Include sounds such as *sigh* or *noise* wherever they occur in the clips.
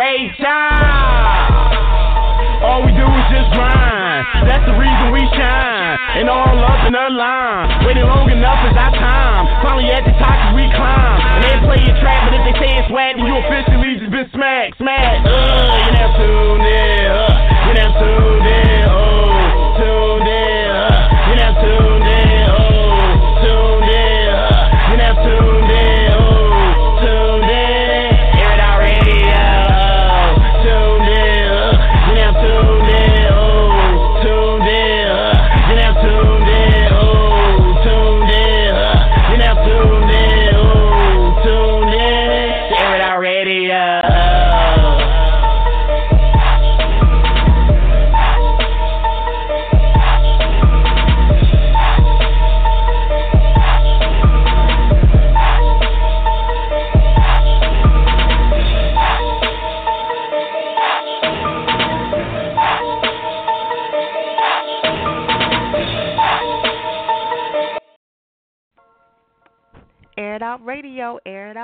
Ray Charles. All we do is just grind. That's the reason we shine. And all up in the line. Waiting long enough is our time. Finally at the top as we climb. And they play your trap, but if they say it's then you officially just been smacked, smacked. Uh, you now tuned in. Uh, you now tuned in.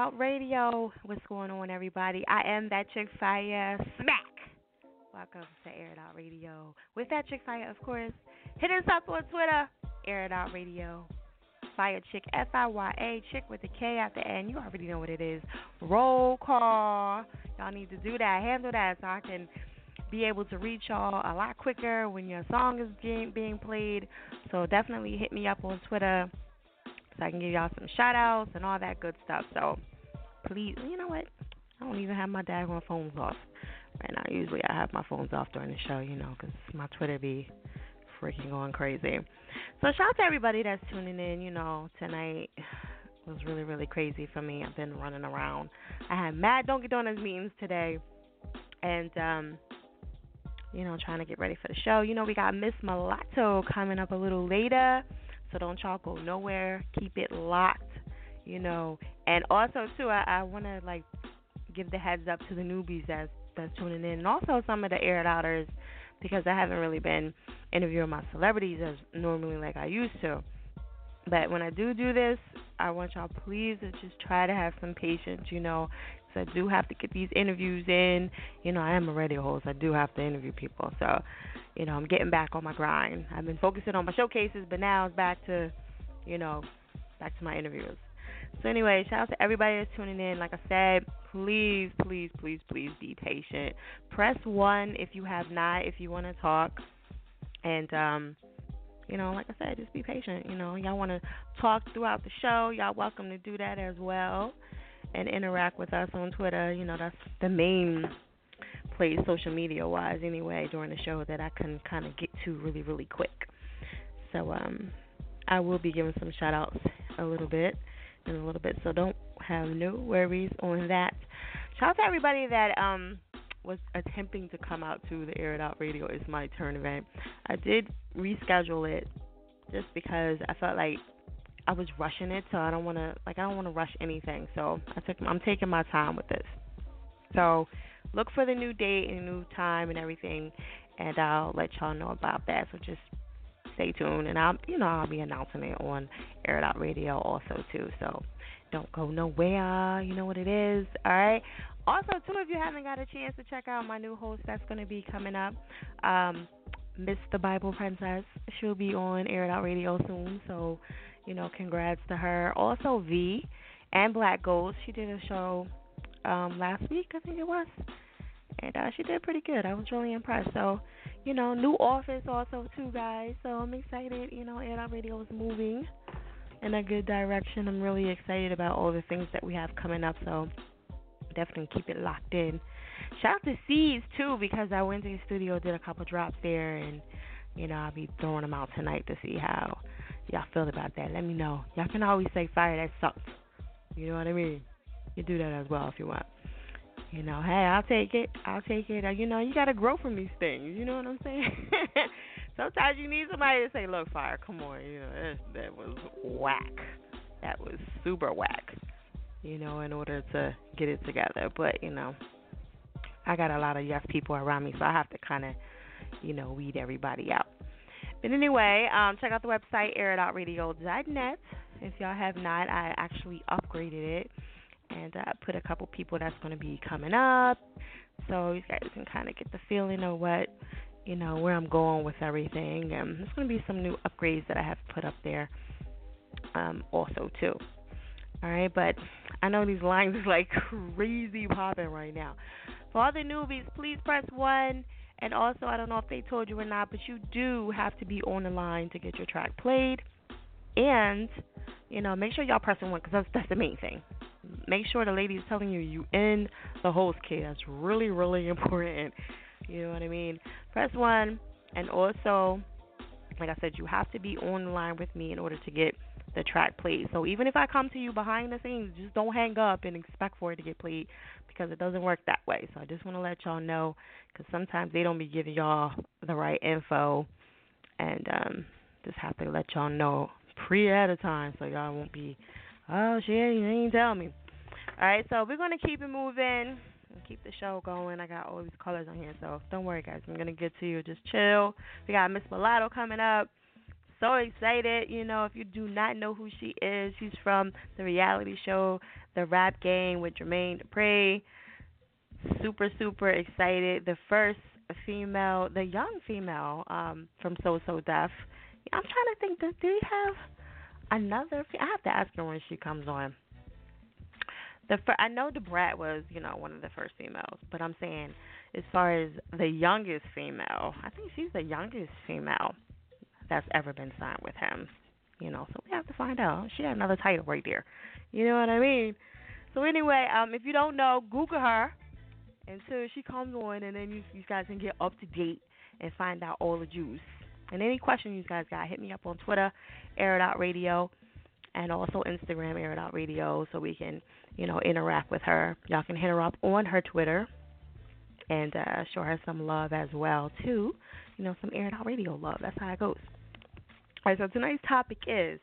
Out Radio. What's going on, everybody? I am that chick fire smack. Welcome to Air It Out Radio. With that chick fire, of course. Hit us up on Twitter, Air It Out Radio. Fire chick, F I Y A, chick with the K at the end. You already know what it is. Roll call. Y'all need to do that, handle that, so I can be able to reach y'all a lot quicker when your song is being being played. So definitely hit me up on Twitter so I can give y'all some shout outs and all that good stuff. So please, you know what? I don't even have my daggone phones off right now. Usually I have my phones off during the show, you know, because my Twitter be freaking going crazy. So shout out to everybody that's tuning in. You know, tonight was really, really crazy for me. I've been running around. I had mad Dunkin' Donuts meetings today. And, um, you know, trying to get ready for the show. You know, we got Miss Mulatto coming up a little later. So don't y'all go nowhere. Keep it locked, you know. And also too, I, I want to like give the heads up to the newbies that's that's tuning in, and also some of the air outers because I haven't really been interviewing my celebrities as normally like I used to. But when I do do this, I want y'all please to just try to have some patience, you know, because I do have to get these interviews in. You know, I am a radio host. I do have to interview people, so you know, I'm getting back on my grind. I've been focusing on my showcases, but now it's back to, you know, back to my interviews. So anyway, shout out to everybody that's tuning in. Like I said, please, please, please, please be patient. Press one if you have not, if you want to talk, and um, you know, like I said, just be patient. You know, y'all want to talk throughout the show, y'all welcome to do that as well, and interact with us on Twitter. You know, that's the main place social media wise anyway during the show that I can kind of get to really really quick. So um I will be giving some shout outs a little bit in a little bit, so don't have no worries on that. Shout out to everybody that um was attempting to come out to the Air It Out Radio is my turn event. I did reschedule it just because I felt like I was rushing it, so I don't want to like I don't want to rush anything. So I took I'm taking my time with this. So look for the new date and new time and everything, and I'll let y'all know about that. So just stay tuned, and I'll you know I'll be announcing it on Air Out Radio also too. So don't go nowhere. You know what it is. All right. Also, too, if you haven't got a chance to check out my new host that's going to be coming up, um, Miss the Bible Princess. She'll be on Air It Out Radio soon. So, you know, congrats to her. Also, V and Black Ghost. She did a show um, last week, I think it was, and uh, she did pretty good. I was really impressed. So, you know, new office also too, guys. So I'm excited. You know, Air Out Radio is moving in a good direction. I'm really excited about all the things that we have coming up. So definitely keep it locked in. Shout out to C's too because I went to the studio, did a couple drops there, and you know I'll be throwing them out tonight to see how y'all feel about that. Let me know. Y'all can always say fire that sucked. You know what I mean? You do that as well if you want. You know, hey, I'll take it. I'll take it. Uh, you know, you got to grow from these things. You know what I'm saying? *laughs* Sometimes you need somebody to say, "Look, fire, come on." You know, that, that was whack. That was super whack. You know, in order to get it together. But you know, I got a lot of yes people around me, so I have to kind of, you know, weed everybody out. But anyway, um, check out the website airitoutradio.net. If y'all have not, I actually upgraded it and uh, put a couple people that's going to be coming up, so you guys can kind of get the feeling of what you know where I'm going with everything. Um, there's going to be some new upgrades that I have put up there, um, also too. All right, but I know these lines is like crazy popping right now. For all the newbies, please press one. And also, I don't know if they told you or not, but you do have to be on the line to get your track played. And, you know, make sure y'all pressing one because that's, that's the main thing. Make sure the lady is telling you you in the host key. That's really, really *laughs* important. You know what I mean? Press one. And also, like I said, you have to be on the line with me in order to get the track played. So even if I come to you behind the scenes, just don't hang up and expect for it to get played because it doesn't work that way. So I just want to let y'all know because sometimes they don't be giving y'all the right info, and um, just have to let y'all know pre at a time so y'all won't be, oh shit, you ain't tell me. All right, so we're gonna keep it moving keep the show going. I got all these colors on here, so don't worry, guys. I'm gonna get to you. Just chill. We got Miss Mulatto coming up so excited. You know, if you do not know who she is, she's from the reality show The Rap Game with Jermaine Dupri. Super, super excited. The first female, the young female um, from So So Def. I'm trying to think, do we have another? I have to ask her when she comes on. The fir- I know Da Brat was, you know, one of the first females, but I'm saying as far as the youngest female, I think she's the youngest female that's ever been signed with him. You know, so we have to find out. She got another title right there. You know what I mean? So anyway, um, if you don't know, Google her until she comes on, and then you, you guys can get up to date and find out all the juice. And any questions you guys got, hit me up on Twitter, Air Radio, and also Instagram, Air Radio, so we can, you know, interact with her. Y'all can hit her up on her Twitter and uh, show her some love as well, too. You know, some Air Radio love. That's how it goes. All right, so tonight's topic is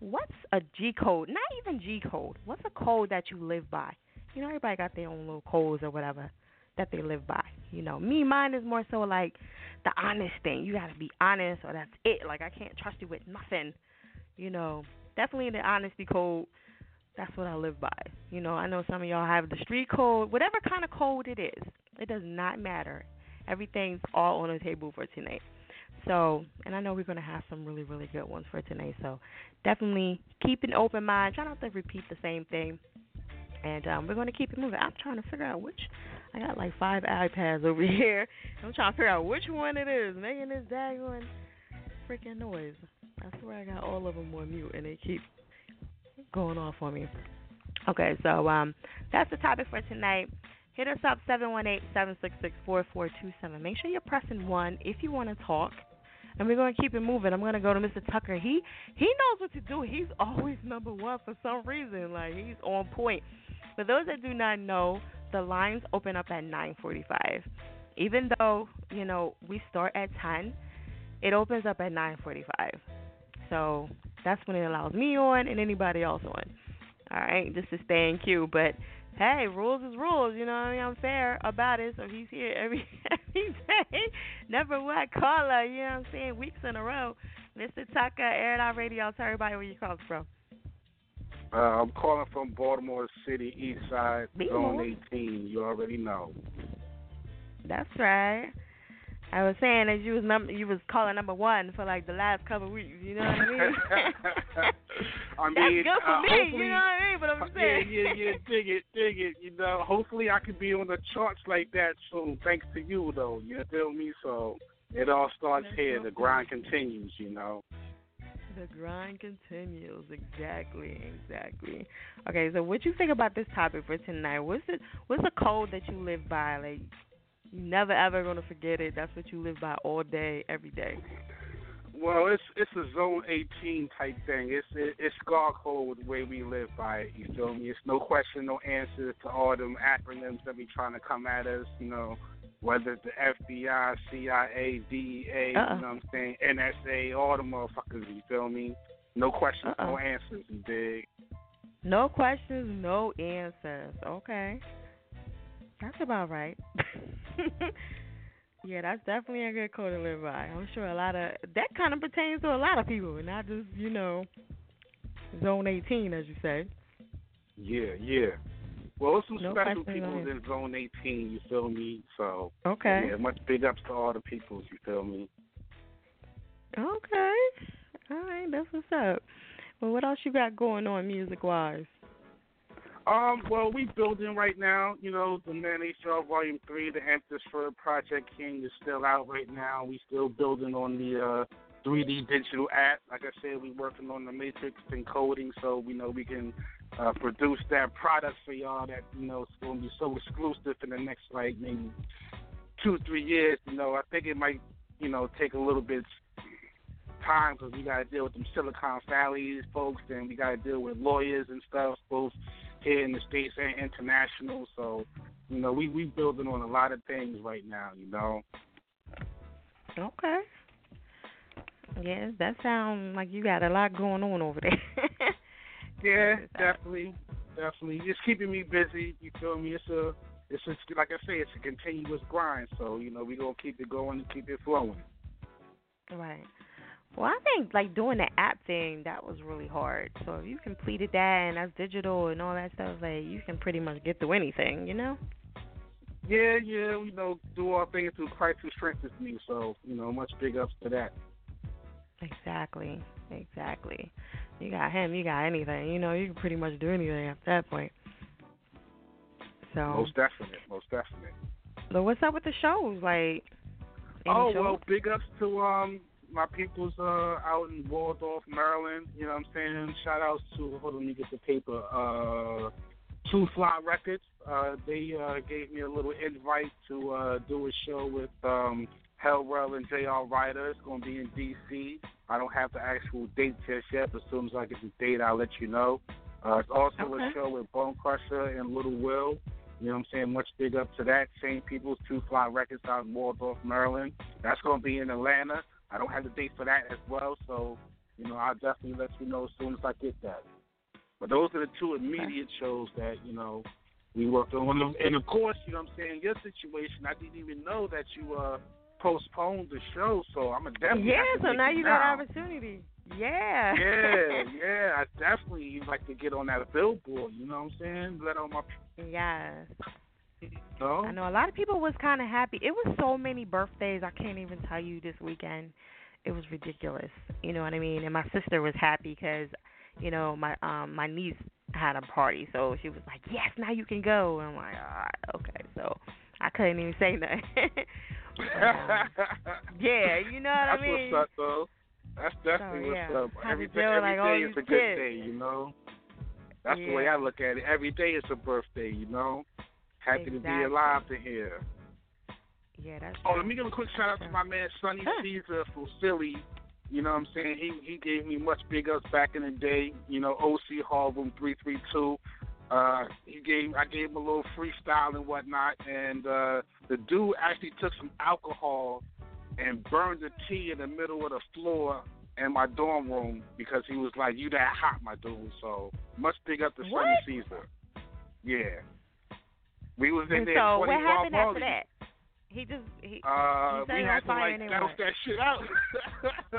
what's a G code? Not even G code. What's a code that you live by? You know, everybody got their own little codes or whatever that they live by. You know, me, mine is more so like the honest thing. You got to be honest, or that's it. Like I can't trust you with nothing. You know, definitely the honesty code. That's what I live by. You know, I know some of y'all have the street code, whatever kind of code it is. It does not matter. Everything's all on the table for tonight. So, and I know we're going to have some really, really good ones for tonight. So, definitely keep an open mind. Try not to repeat the same thing. And um, we're going to keep it moving. I'm trying to figure out which. I got like five iPads over *laughs* here. I'm trying to figure out which one it is making this daggone freaking noise. I swear I got all of them on mute and they keep going off on me. Okay, so um, that's the topic for tonight. Hit us up 718-766-4427. Make sure you're pressing 1 if you want to talk and we're gonna keep it moving. I'm gonna go to Mr. Tucker. He he knows what to do. He's *laughs* always number one for some reason. Like he's on point. For those that do not know, the lines open up at 9:45. Even though you know we start at 10, it opens up at 9:45. So that's when it allows me on and anybody else on. All right, just to stay in queue. But hey, rules is rules. You know what I mean? I'm fair about it. So he's here every *laughs* every day. Never what caller. You know what I'm saying? Weeks in a row. Mr. Tucker, Air It Out Radio. Tell everybody where you call from. Uh, I'm calling from Baltimore City, East Side, Zone 18. You already know. That's right. I was saying that you was number you was calling number one for like the last couple of weeks. You know what I mean? *laughs* I *laughs* mean, That's good for uh, me. You know what I mean? But I'm saying. Yeah, yeah, yeah. Dig it, dig it. You know, hopefully I could be on the charts like that soon. Thanks to you, though. You feel me? So it all starts That's here. so The grind continues. You know. The grind continues. Exactly, exactly. Okay, so what you think about this topic for tonight? What's the what's the code that you live by? Like you never ever gonna forget it. That's what you live by all day, every day. Well, it's it's a zone 18 type thing. It's it, it's scar code the way we live by it. You feel me? It's no question, no answer to all them acronyms that be trying to come at us. You know, whether it's the FBI, CIA, DEA, Uh-uh. you know what I'm saying, NSA, all the motherfuckers. You feel me? No questions, no Uh-uh. answers. You dig? No questions, no answers. Okay. That's about right. *laughs* yeah, that's definitely a good code to live by. I'm sure a lot of that kind of pertains to a lot of people, not just, you know, zone 18 as you say. Yeah, yeah. Well, it's some No special people in zone 18. You feel me? So Okay. yeah, much big ups to all the peoples. You feel me? Okay. All right, that's what's up. Well, what else you got going on music wise? Um, well, we building right now. You know, the Man HR Volume Three, the Empress for Project King is still out right now. We still building on the uh 3D digital app. Like I said, we working on the matrix encoding, so we know we can uh, produce that product for y'all. That you know, it's going to be so exclusive in the next like maybe two, three years. You know, I think it might, you know, take a little bit time because we got to deal with them Silicon Valley folks, and we got to deal with lawyers and stuff, both here in the states and international. So, you know, we we building on a lot of things right now. You know. Okay. Yes, that sounds like you got a lot going on over there. *laughs* Yeah, definitely, definitely. It's keeping me busy. You feel me? It's a, it's a, like I say, it's a continuous grind. So you know, we gonna keep it going and keep it flowing. Right. Well, I think like doing the app thing that was really hard. So if you completed that and that's digital and all that stuff, like you can pretty much get through anything, you know? Yeah, yeah. We know do all things through Christ who strengthens me. So you know, much big ups to that. Exactly. Exactly. You got him, you got anything. You know, you can pretty much do anything at that point. So, Most definite, most definite. so what's up with the shows? Like, oh shows? well, big ups to um my people's uh out in Waldorf, Maryland. You know what I'm saying? Shout outs to hold on, let me get the paper. Uh Two Fly Records. Uh they uh gave me a little invite to uh do a show with um Hell Rell and JR Writer. It's gonna be in DC. I don't have the actual date just yet, but as soon as I get the date I'll let you know. Uh it's also Okay. a show with Bone Crusher and Little Will. You know what I'm saying? Much big up to that. Same people's Two Fly Records out in Waldorf, Maryland. That's going to be in Atlanta. I don't have the date for that as well, so, you know, I'll definitely let you know as soon as I get that. But those are the two immediate shows that, you know, we worked on. And of course, you know what I'm saying, your situation, I didn't even know that you uh postponed the show, so I'm a definitely yeah, so now you got now. opportunity. Yeah. yeah, *laughs* yeah, I definitely like to get on that billboard. You know what I'm saying? Let all my Yes. Know. I know a lot of people was kind of happy. It was so many birthdays. I can't even tell you this weekend. It was ridiculous. You know what I mean? And my sister was happy because, you know, my um my niece had a party, so she was like, "Yes, now you can go." And I'm like, "All right, okay." So I couldn't even say nothing. *laughs* But, um, yeah, you know what That's I mean? That's what's up, though. That's definitely So, yeah. what's up. Have Every day, every like, day is a good kids. day, you know. That's the way I look at it. Every day is a birthday, you know. Happy to be alive to hear. Yeah, that's. Oh, let me give a quick shout out to my man Sonny Sure. Caesar from Philly. You know what I'm saying? He he gave me much big ups back in the day. You know, OC Hall Room three three two. Uh, he gave I gave him a little freestyle and whatnot, and uh, the dude actually took some alcohol and burned the tea in the middle of the floor in my dorm room because he was like, "You that hot, my dude." So much big up to What? Sonny Caesar. Yeah, we was in And there. so what happened after that? He just he. Uh, set we had to like douse that shit out. *laughs*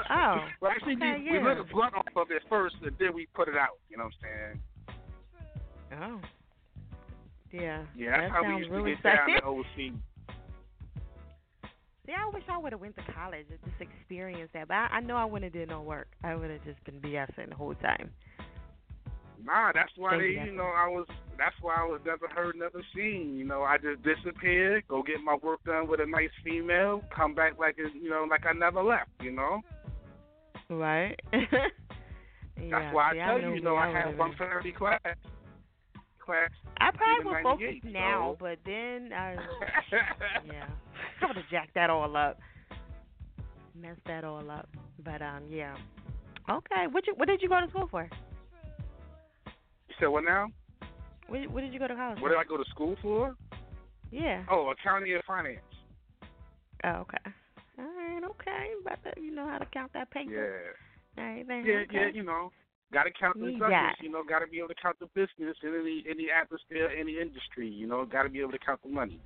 Oh, well, actually, okay, we, we yeah. lit a blunt off of it first, and then we put it out. You know what I'm saying? Oh. Yeah. Yeah, that's that how we used really to get down at OC. See, I wish I would have went to college and just experienced that. But I, I know I wouldn't have did no work. I would have just been BSing the whole time. Nah, that's why they, you know, I was. That's why I was never heard, never seen. You know, I just disappeared, go get my work done with a nice female, come back like a, you know, like I never left. You know. Right. *laughs* That's yeah, why see, I tell know you, you know, I have been- one thirty class. Class. I probably would 98, focus now, but then I, *laughs* yeah, I would have jacked that all up, messed that all up. But um, yeah. Okay, what you what did you go to school for? Said what now? What, what did you go to college What for? did I go to school for? Yeah. Oh, accounting and finance. Oh, okay. All right. Okay. About to, you know how to count that paper. Yeah. All right. Then. Yeah, okay. yeah, you know, got to count the that. You know, got to be able to count the business in any any atmosphere, any industry. You know, got to be able to count the money.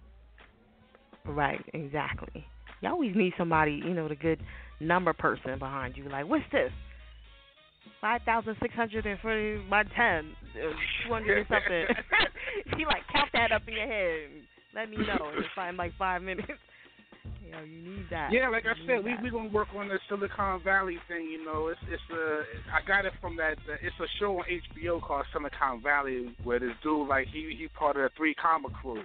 Right. Exactly. You always need somebody, you know, the good number person behind you. Like, what's this? Five thousand six hundred and forty by ten, two hundred and something. *laughs* you like count that up in your head. And let me know in five like five minutes. *laughs* You know, you need that. Yeah, like I said, we that. we gonna work on the Silicon Valley thing. You know, it's it's a I got it from that. Uh, it's a show on HBO called Silicon Valley where this dude like he he part of the three comma crew.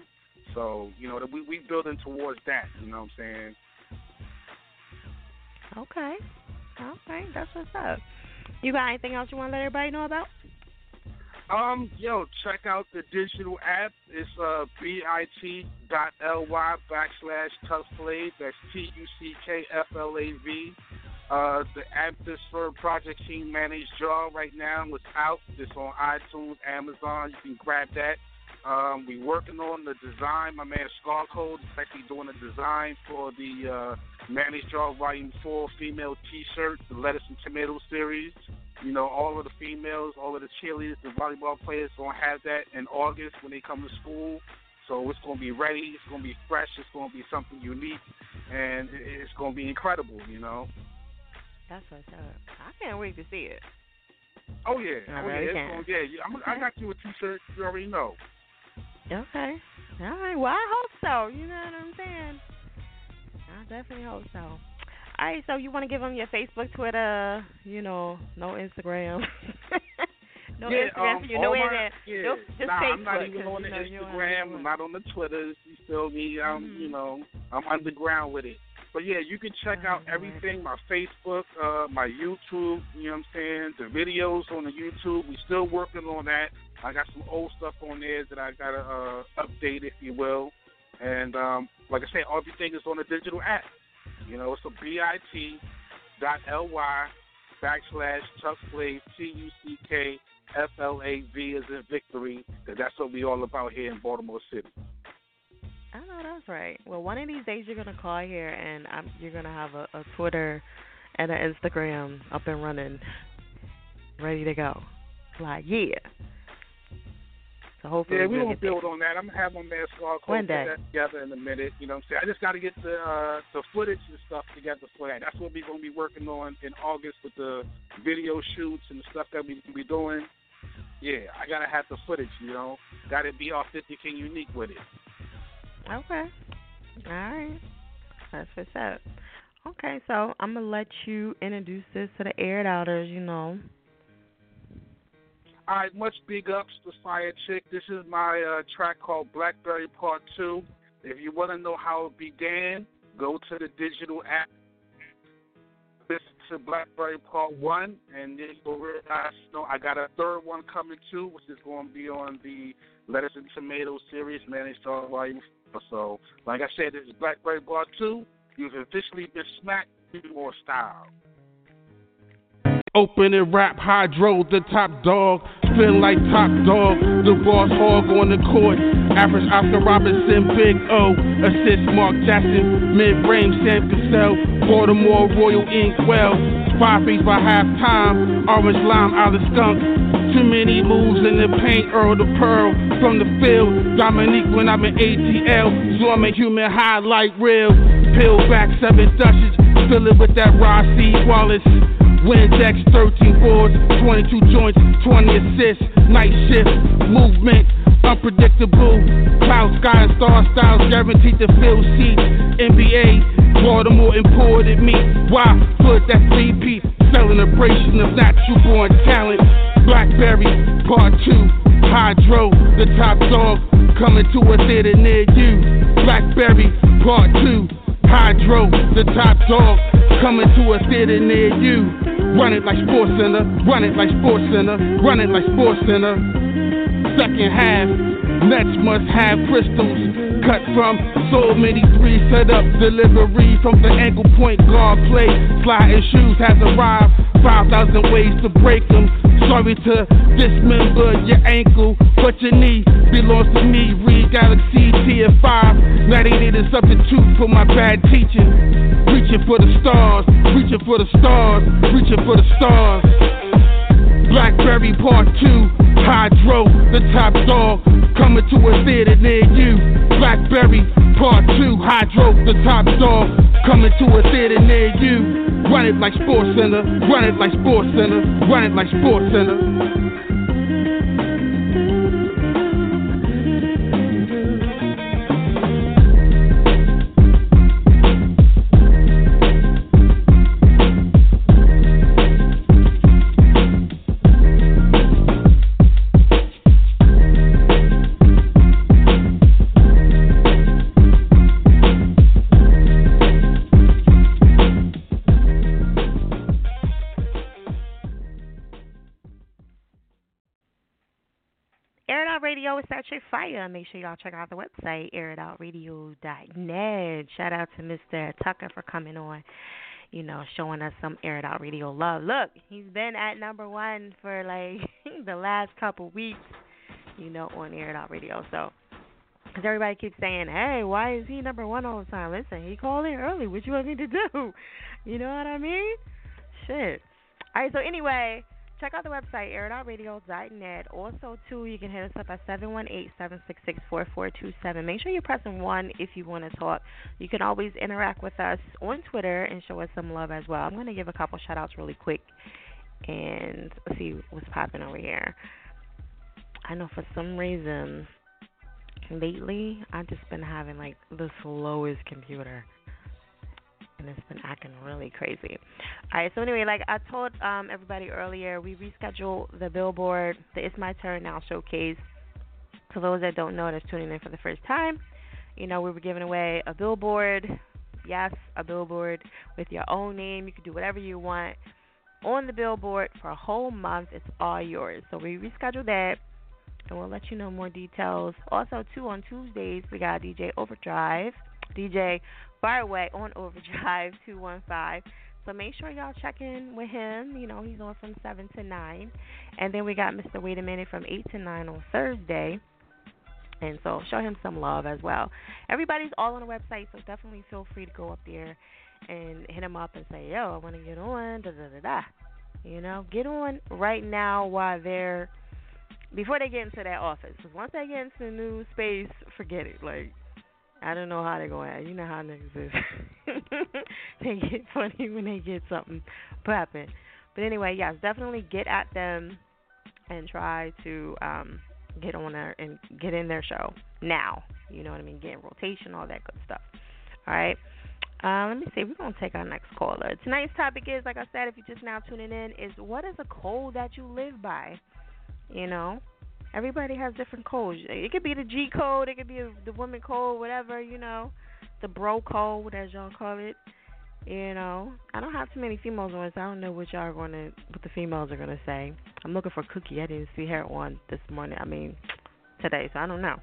So you know, that we we building towards that. You know what I'm saying? Okay. Okay, that's what's up. You got anything else you want to let everybody know about? Um, yo, check out the digital app. It's uh bit.ly backslash tuckflav. That's T U C K F L A V. Uh, the app is for Project King Managed Draw right now. It's out. It's on iTunes, Amazon. You can grab that. Um, we working on the design. My man Scar Code is actually doing the design for the uh, Managed Draw Volume 4 female T-shirt, the Lettuce and Tomato series. You know, all of the females, all of the cheerleaders, the volleyball players going to have that in August when they come to school. So it's going to be ready. It's going to be fresh. It's going to be something unique, and it's going to be incredible. You know. That's what's up. I can't wait to see it. Oh yeah. I oh really yeah. It's gonna, yeah. I'm, I got you a T-shirt. You already know. Okay. All right. Well, I hope so. You know what I'm saying? I definitely hope so. All right. So you want to give them your Facebook, Twitter, you know, no Instagram. *laughs* no yeah, Instagram um, for you. No internet. Yeah. No, just nah, Facebook. I'm not even on the you know, you don't have Instagram. I'm not on the Twitters. You feel me? I'm, Mhm. you know, I'm underground with it. But yeah, you can check out everything. My Facebook, uh, my YouTube. You know what I'm saying? The videos on the YouTube. We still working on that. I got some old stuff on there that I gotta uh, update, if you will. And um, like I said, everything is on the digital app. You know, it's a bit dot ly backslash Tuck Flav T U C K F L A V as in victory. 'cause that's what we all about here in Baltimore City. I know that's right. Well, one of these days you're gonna call here and I'm, you're gonna have a, a Twitter and an Instagram up and running, ready to go. Like yeah. So hopefully Yeah, we we'll gonna there. build on that. I'm gonna have my Cole One put that together in a minute. You know what I'm saying? I just gotta get the uh the footage and stuff together for that. That's what we're gonna be working on in August with the video shoots and the stuff that we be doing. Yeah, I gotta have the footage, you know. Gotta be authentic and unique with it. Okay. All right. That's what's up. Okay, so I'm gonna let you introduce this to the aired outers. You know. All right, much big ups to Fire Chick. This is my uh, track called Blackberry Part 2. If you want to know how it began, go to the digital app, listen to Blackberry Part 1, and then you'll realize, you know, I got a third one coming too, which is going to be on the Lettuce and Tomato series, Managed Star Volume 4. So, like I said, this is Blackberry Part 2. You've officially been smacked more style. Open and rap hydro, the top dog. Feel like top dog, the boss hog on the court. Average Oscar Robertson, Big O. Assist Mark Jackson, mid range Sam Cassell. Baltimore Royal Inkwell. Five feet by halftime. Orange lime out of skunk. Too many moves in the paint, Earl the Pearl. From the field, Dominique when I'm in ATL. So I'm a human highlight reel. Peel back seven Dutchess. Fill it with that Rasheed Wallace. Windex, 13 boards, 22 joints, 20 assists, night shift, movement, unpredictable. Cloud sky and star styles guaranteed to fill seats. NBA, Baltimore imported me. Why put that CP? Celebration of natural born talent. Blackberry Part 2. Hydro, the top dog, coming to a theater near you. Blackberry Part 2. Hydro, the top dog, coming to a theater near you. Run it like Sports Center, run it like Sports Center, run it like Sports Center. Second half, Nets must have crystals cut from so many three set up delivery from the ankle point guard play. Sliding shoes has arrived. 5,000 ways to break them. Sorry to dismember your ankle, but your knee belongs to me. Read Galaxy Tier 5. Now they need a substitute for my bad teaching. Reaching for the stars, reaching for the stars, reaching for the stars. Blackberry Part 2, Hydro, the top dog, coming to a theater near you. Blackberry Part 2, Hydro, the top dog, coming to a theater near you. Run it like Sports Center, run it like Sports Center, run it like Sports Center. Chick Fire. Make sure y'all check out the website, airitoutradio.net. Shout out to Mr. Tucker for coming on, you know, showing us some Air It Out Radio love. Look, he's been at number one for like *laughs* the last couple weeks, you know, on Air It Out Radio. So, because everybody keeps saying, hey, why is he number one all the time? Listen, he called in early. What you want me to do? *laughs* You know what I mean? Shit. All right, so anyway. Check out the website, airitoutradio.net. Also, too, you can hit us up at 718-766-4427. Make sure you're pressing 1 if you want to talk. You can always interact with us on Twitter and show us some love as well. I'm going to give a couple shout-outs really quick and see what's popping over here. I know for some reason, lately, I've just been having, like, the slowest computer and it's been acting really crazy. All right, so anyway, like I told um, everybody earlier, we rescheduled the Billboard, the It's My Turn Now showcase. For those that don't know, that's tuning in for the first time, you know, we were giving away a billboard. Yes, a billboard with your own name. You can do whatever you want on the billboard for a whole month. It's all yours. So we rescheduled that and we'll let you know more details. Also, too, on Tuesdays, we got DJ Overdrive, DJ Fireway on Overdrive *laughs* 215. So make sure y'all check in with him. You know, he's on from 7 to 9. And then we got Mr. Wait a Minute from 8 to 9 on Thursday. And so show him some love as well. Everybody's all on the website, so definitely feel free to go up there and hit him up and say, yo, I want to get on, da da da da. You know, get on right now while they're, before they get into that office. Because once they get into the new space, forget it. Like, I don't know how they're going to act. You know how niggas is. *laughs* they get funny when they get something popping. But anyway, yes, definitely get at them and try to um get on there and get in their show now. You know what I mean? Get in rotation, all that good stuff. All right. Uh, let me see. We're gonna take our next caller. Tonight's topic is, like I said, if you're just now tuning in, is what is a code that you live by? You know, Everybody has different codes. It could be the G code, it could be a, the woman code, whatever, you know, the bro code, as y'all call it. You know, I don't have too many females on, so I don't know what y'all are going to, what the females are going to say. I'm looking for Cookie. I didn't see her on this morning. I mean, today, so I don't know.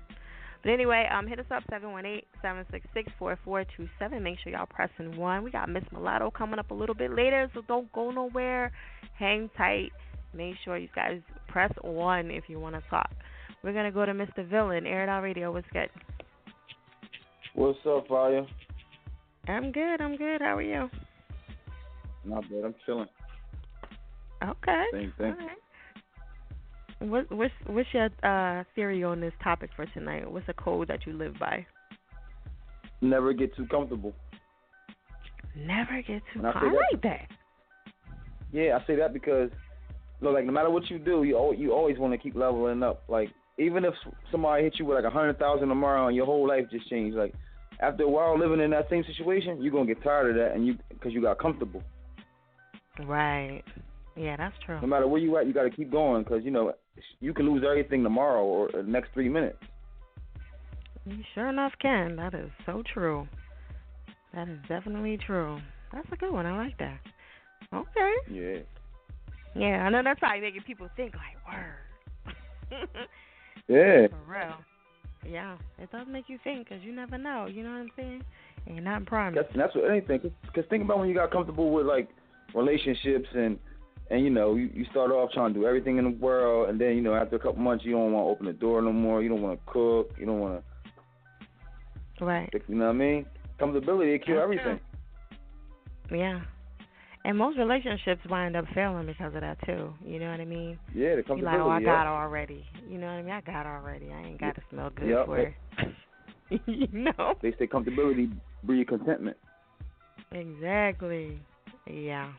But anyway, um, hit us up seven one eight seven six six four four two seven. Make sure y'all pressing one. We got Miss Mulatto coming up a little bit later, so don't go nowhere. Hang tight. Make sure you guys press one if you want to talk. We're gonna go to Mr. Villain, Air It Out Radio. What's good? What's up, Fire? I'm good. I'm good. How are you? Not bad. I'm chilling. Okay. Same thing. Right. What, what's what's your uh, theory on this topic for tonight? What's a code that you live by? Never get too comfortable. Never get too. And I I, like that. Yeah, I say that because, know, like no matter what you do, you you always want to keep leveling up. Like even if somebody hit you with like a hundred thousand tomorrow and your whole life just changed, like after a while living in that same situation, you're gonna get tired of that, and you because you got comfortable. Right. Yeah, that's true. No matter where you at, you got to keep going because you know you can lose everything tomorrow or the next three minutes. You sure enough can. That is so true. That is definitely true. That's a good one. I like that. Okay. Yeah. Yeah, I know that's probably making people think like, word. *laughs* Yeah. For real. Yeah, it does make you think because you never know. You know what I'm saying? Ain't not promised. That's that's what anything. Because think about when you got comfortable with like relationships and and you know you, you start off trying to do everything in the world, and then you know after a couple months you don't want to open the door no more. You don't want to cook. You don't want to. Right. You know what I mean? Comfortability it kill everything. True. Yeah. And most relationships wind up failing because of that too. You know what I mean? Yeah, the You comfortability. like, oh, I yeah. got it already. You know what I mean? I got it already. I ain't got to smell good Yep. for it. *laughs* you know? They say comfortability breed contentment. Exactly. Yeah.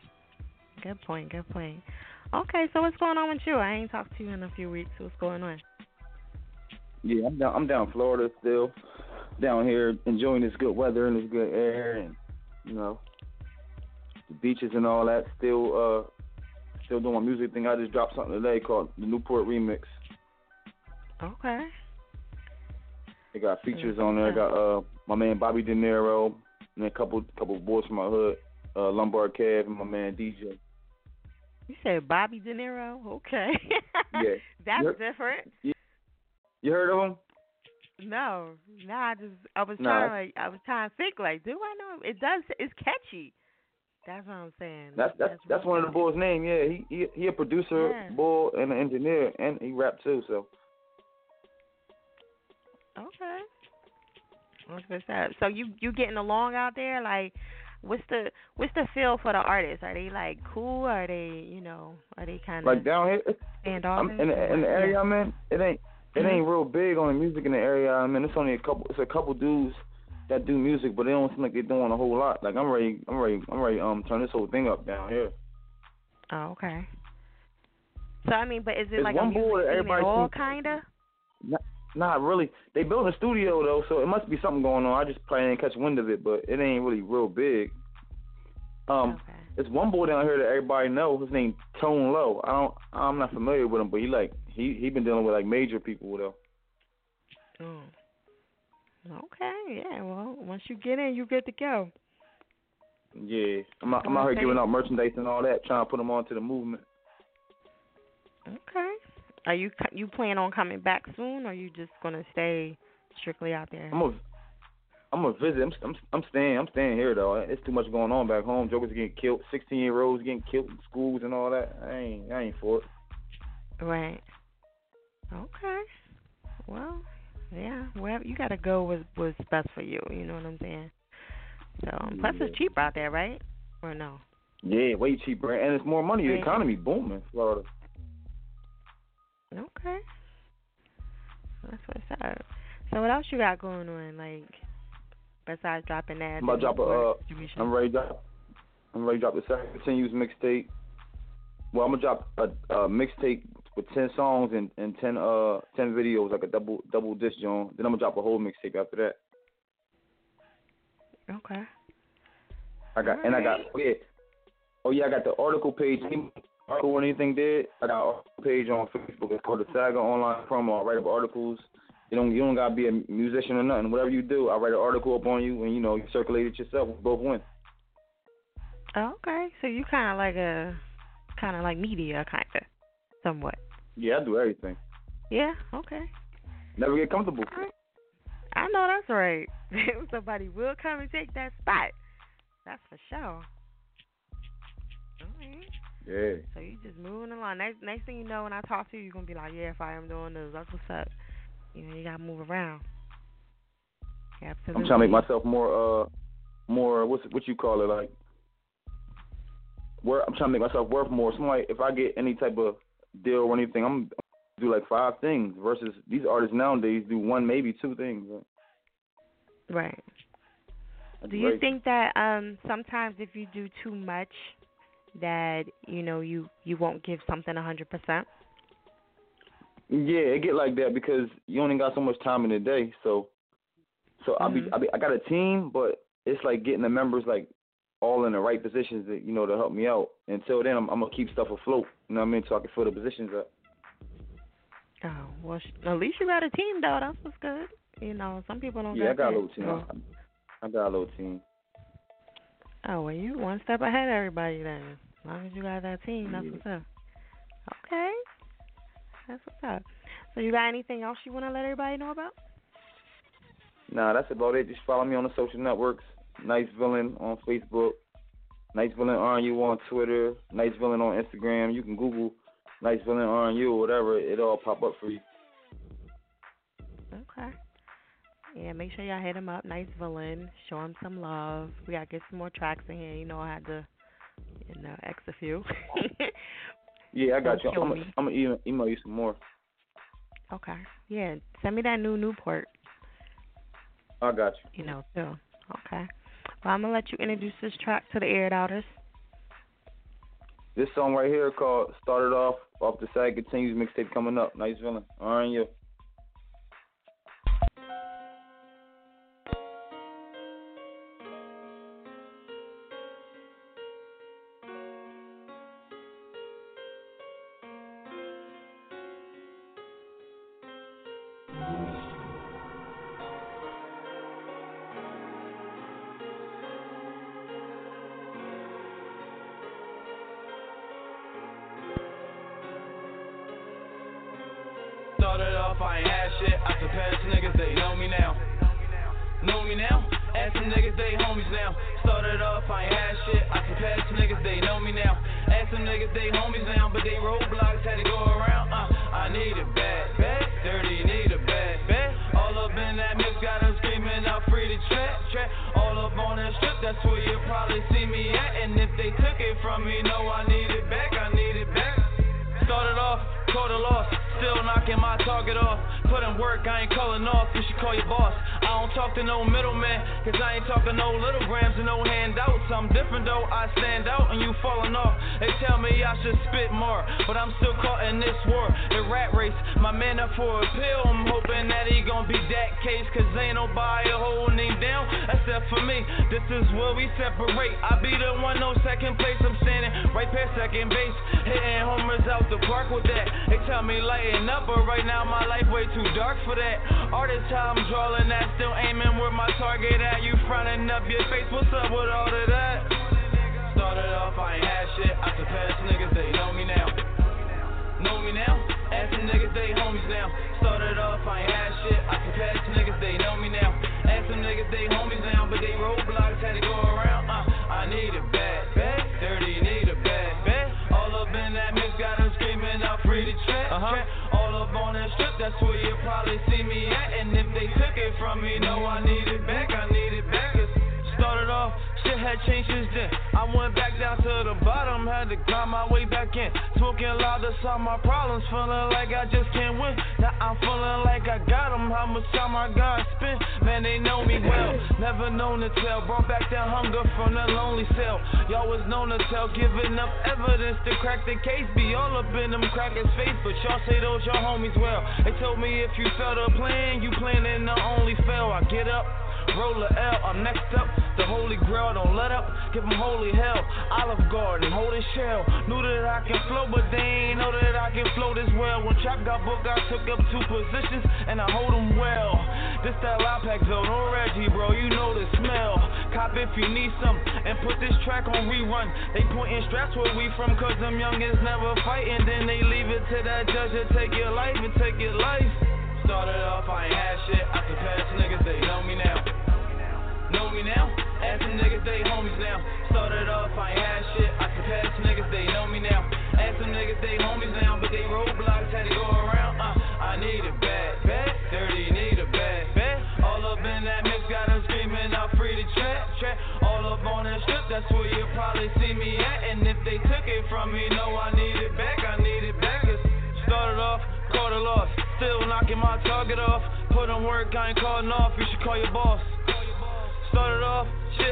Good point. Good point. Okay, so what's going on with you? I ain't talked to you in a few weeks. What's going on? Yeah, I'm down. I'm down in Florida still, down here enjoying this good weather and this good air, and you know, the beaches and all that. Still, uh, still doing my music thing. I just dropped something today called the Newport Remix. Okay. It got features on there. I got uh my man Bobby De Niro and a couple couple boys from my hood, uh, Lombard Kev and my man DJ. You said Bobby De Niro? Okay. *laughs* Yeah. That's different. You heard of him? No, no, I just I was No. trying to like I was trying to think like, do I know? It does. It's catchy. That's what I'm saying. That's that's that's real one of the boys' name. Yeah, he he he a producer, Yeah. boy, and an engineer, and he rap too. So Okay. What's up? So you you getting along out there? Like, what's the what's the feel for the artists? Are they like cool? Are they you know? Are they kind of like down here, it's- I'm in the, in the area I'm in, it ain't it ain't mm-hmm. real big on the music in the area I'm in. It's only a couple. It's a couple dudes that do music, but they don't seem like they're doing a whole lot. Like I'm ready, I'm ready, I'm ready. Um, turn this whole thing up down here. Oh, okay. So I mean, but is it There's like a one music boy that scene at all, kinda? Not really. They built a studio though, so it must be something going on. I just probably didn't catch wind of it, but it ain't really real big. Um, okay. There's one boy down here that everybody know. His name Tone Low. I don't. I'm not familiar with him, but he like he he been dealing with like major people though. Mm. Okay. Yeah. Well, once you get in, you good to go. Yeah, I'm out, I'm out here giving out merchandise and all that, trying to put them onto the movement. Okay. Are you you plan on coming back soon, or are you just gonna stay strictly out there? I'm a I'm a visit. I'm I'm I'm staying. I'm staying here though. It's too much going on back home. Jokers getting killed. 16 year olds getting killed in schools and all that. I ain't I ain't for it. Right. Okay. Well, yeah. Well, you gotta go with what's best for you. You know what I'm saying? So, plus Yeah. it's cheap out there, right? Or no? Yeah, way cheaper and it's more money. The economy booming, Florida. Okay. That's what's up. So, what else you got going on? Like, besides dropping that? I'm about drop a, uh, I'm ready to drop. I'm ready to drop the second continues mixtape. Well, I'm gonna drop a, a mixtape with ten songs and, and ten uh ten videos, like a double double disc joint. Then I'm gonna drop a whole mixtape after that. Okay. I got and I got oh, yeah. Oh yeah, I got the article page. Article or anything did. I got article page on Facebook. It's called the Saga Online Promo. I write up articles. You don't you don't gotta be a musician or nothing. Whatever you do, I write an article up on you, and you know you circulate it yourself. We both win. Okay. So you kind of like a, kind of like media, kind of, somewhat. Yeah, I do everything. Yeah. Okay. Never get comfortable. I know that's right. *laughs* Somebody will come and take that spot. That's for sure. All right. Yeah. So you just moving along. Next next thing you know, when I talk to you, you're gonna be like, "Yeah, if I am doing this, that's what's up." You know, you gotta move around. Absolutely. I'm trying to make myself more uh more what's what you call it like where I'm trying to make myself worth more. Somebody if I get any type of deal or anything. I'm, I'm do like five things versus these artists nowadays do one maybe two things. Right. Do you think that um sometimes if you do too much that you know you you won't give something a hundred percent? Yeah, it get like that because you only got so much time in the day. So, so mm-hmm. I be I be I got a team, but it's like getting the members like all in the right positions that you know to help me out. Until then, I'm, I'm gonna keep stuff afloat. You know what I mean? So I can fill the positions up. Oh well, at least you got a team though. That's what's good. You know, some people don't. Yeah, got I got a little team. Well, I got a little team. Oh well, you one step ahead of everybody then. As long as you got that team, that's yeah. what's up. Okay, that's what's up. So you got anything else you want to let everybody know about? Nah, that's about it. Just follow me on the social networks. Nice Villain on Facebook. Nice Villain RNU on Twitter. Nice Villain on Instagram. You can Google Nice Villain RNU or whatever. It all pop up for you. Okay. Yeah, make sure y'all hit him up. Nice Villain. Show him some love. We got to get some more tracks in here. You know, I had to, you know, X a few. *laughs* yeah, I got Don't you. I'm gonna email, email you some more. Okay. Yeah, send me that new Newport. I got you. You know, too. Okay. I'm going to let you introduce this track to the aired artists. This song right here called Started Off, off the side, continues mixtape coming up. Nice villain. All right, yeah.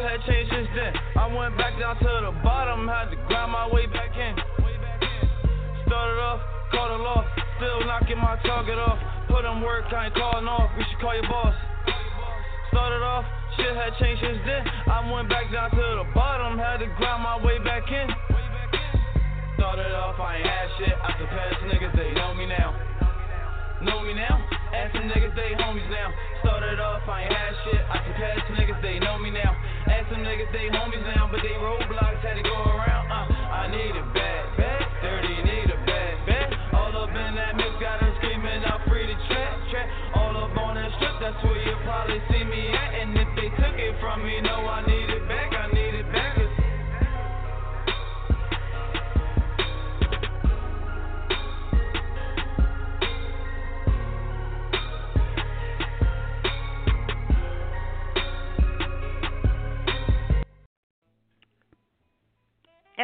had changed since then. I went back down to the bottom, had to grind my way back in. Started off, caught a loss, still knocking my target off. Put in work, I ain't calling off. You should call your boss. Started off, shit had changed since then. I went back down to the bottom, had to grind my way back in. Started off, I ain't had shit. I can pass niggas, they know me now. Know me now? Ask some niggas, they homies now. Started off, I ain't had shit. I surpassed niggas, they know me now. Ask some niggas, they homies now. But they roadblocks had to go around. Uh, I need it bad, bad. Dirty, need a bad, bad. All up in that mix, got them screaming out free to trap, trap. All up on that strip, that's where you probably see me at. And if they took it from me, know I need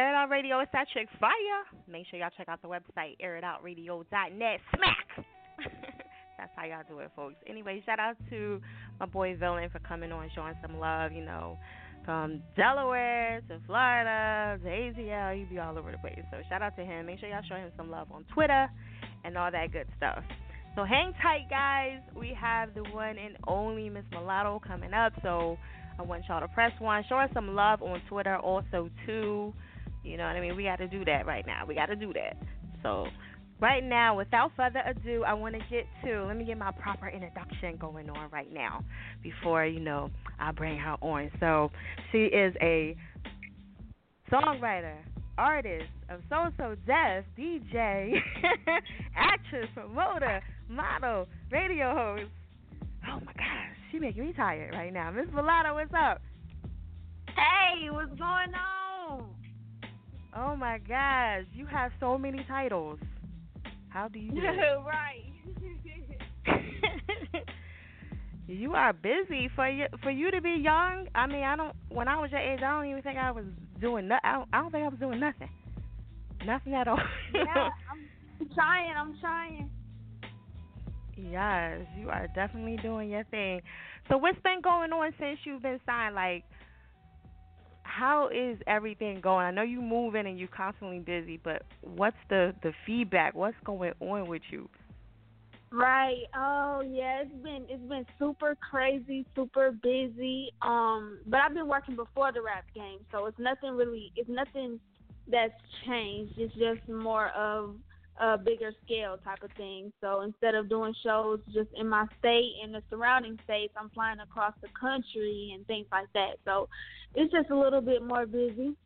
Air It Out Radio, it's that chick fire. Make sure y'all check out the website, airitoutradio.net. Smack! *laughs* That's how y'all do it, folks. Anyway, shout out to my boy Villain for coming on, showing some love, you know, from Delaware to Florida to ATL. He be all over the place. So shout out to him. Make sure y'all show him some love on Twitter and all that good stuff. So hang tight, guys. We have the one and only Miss Mulatto coming up. So I want y'all to press one. Show us some love on Twitter also, too. You know what I mean? We got to do that right now. We got to do that. So, right now, without further ado, I want to get to, let me get my proper introduction going on right now before, you know, I bring her on. So, she is a songwriter, artist of So So Def, DJ, *laughs* actress, promoter, model, radio host. Oh my gosh, she making me tired right now. Miss Mulatto, what's up? Hey, what's going on? Oh my gosh, you have so many titles. How do you do *laughs* right. *laughs* you are busy for you for you to be young. I mean, I don't. When I was your age, I don't even think I was doing. No, I, don't, I don't think I was doing nothing. Nothing at all. yeah, *laughs* I'm trying. I'm trying. yes, you are definitely doing your thing. So, what's been going on since you've been signed? Like, how is everything going? I know you moving and you're constantly busy, but what's the the feedback? What's going on with you? Right. Oh yeah, it's been it's been super crazy, super busy. Um, but I've been working before the rap game, so it's nothing really. It's nothing that's changed. It's just more of a bigger scale type of thing. So instead of doing shows just in my state and the surrounding states, I'm flying across the country and things like that. So it's just a little bit more busy.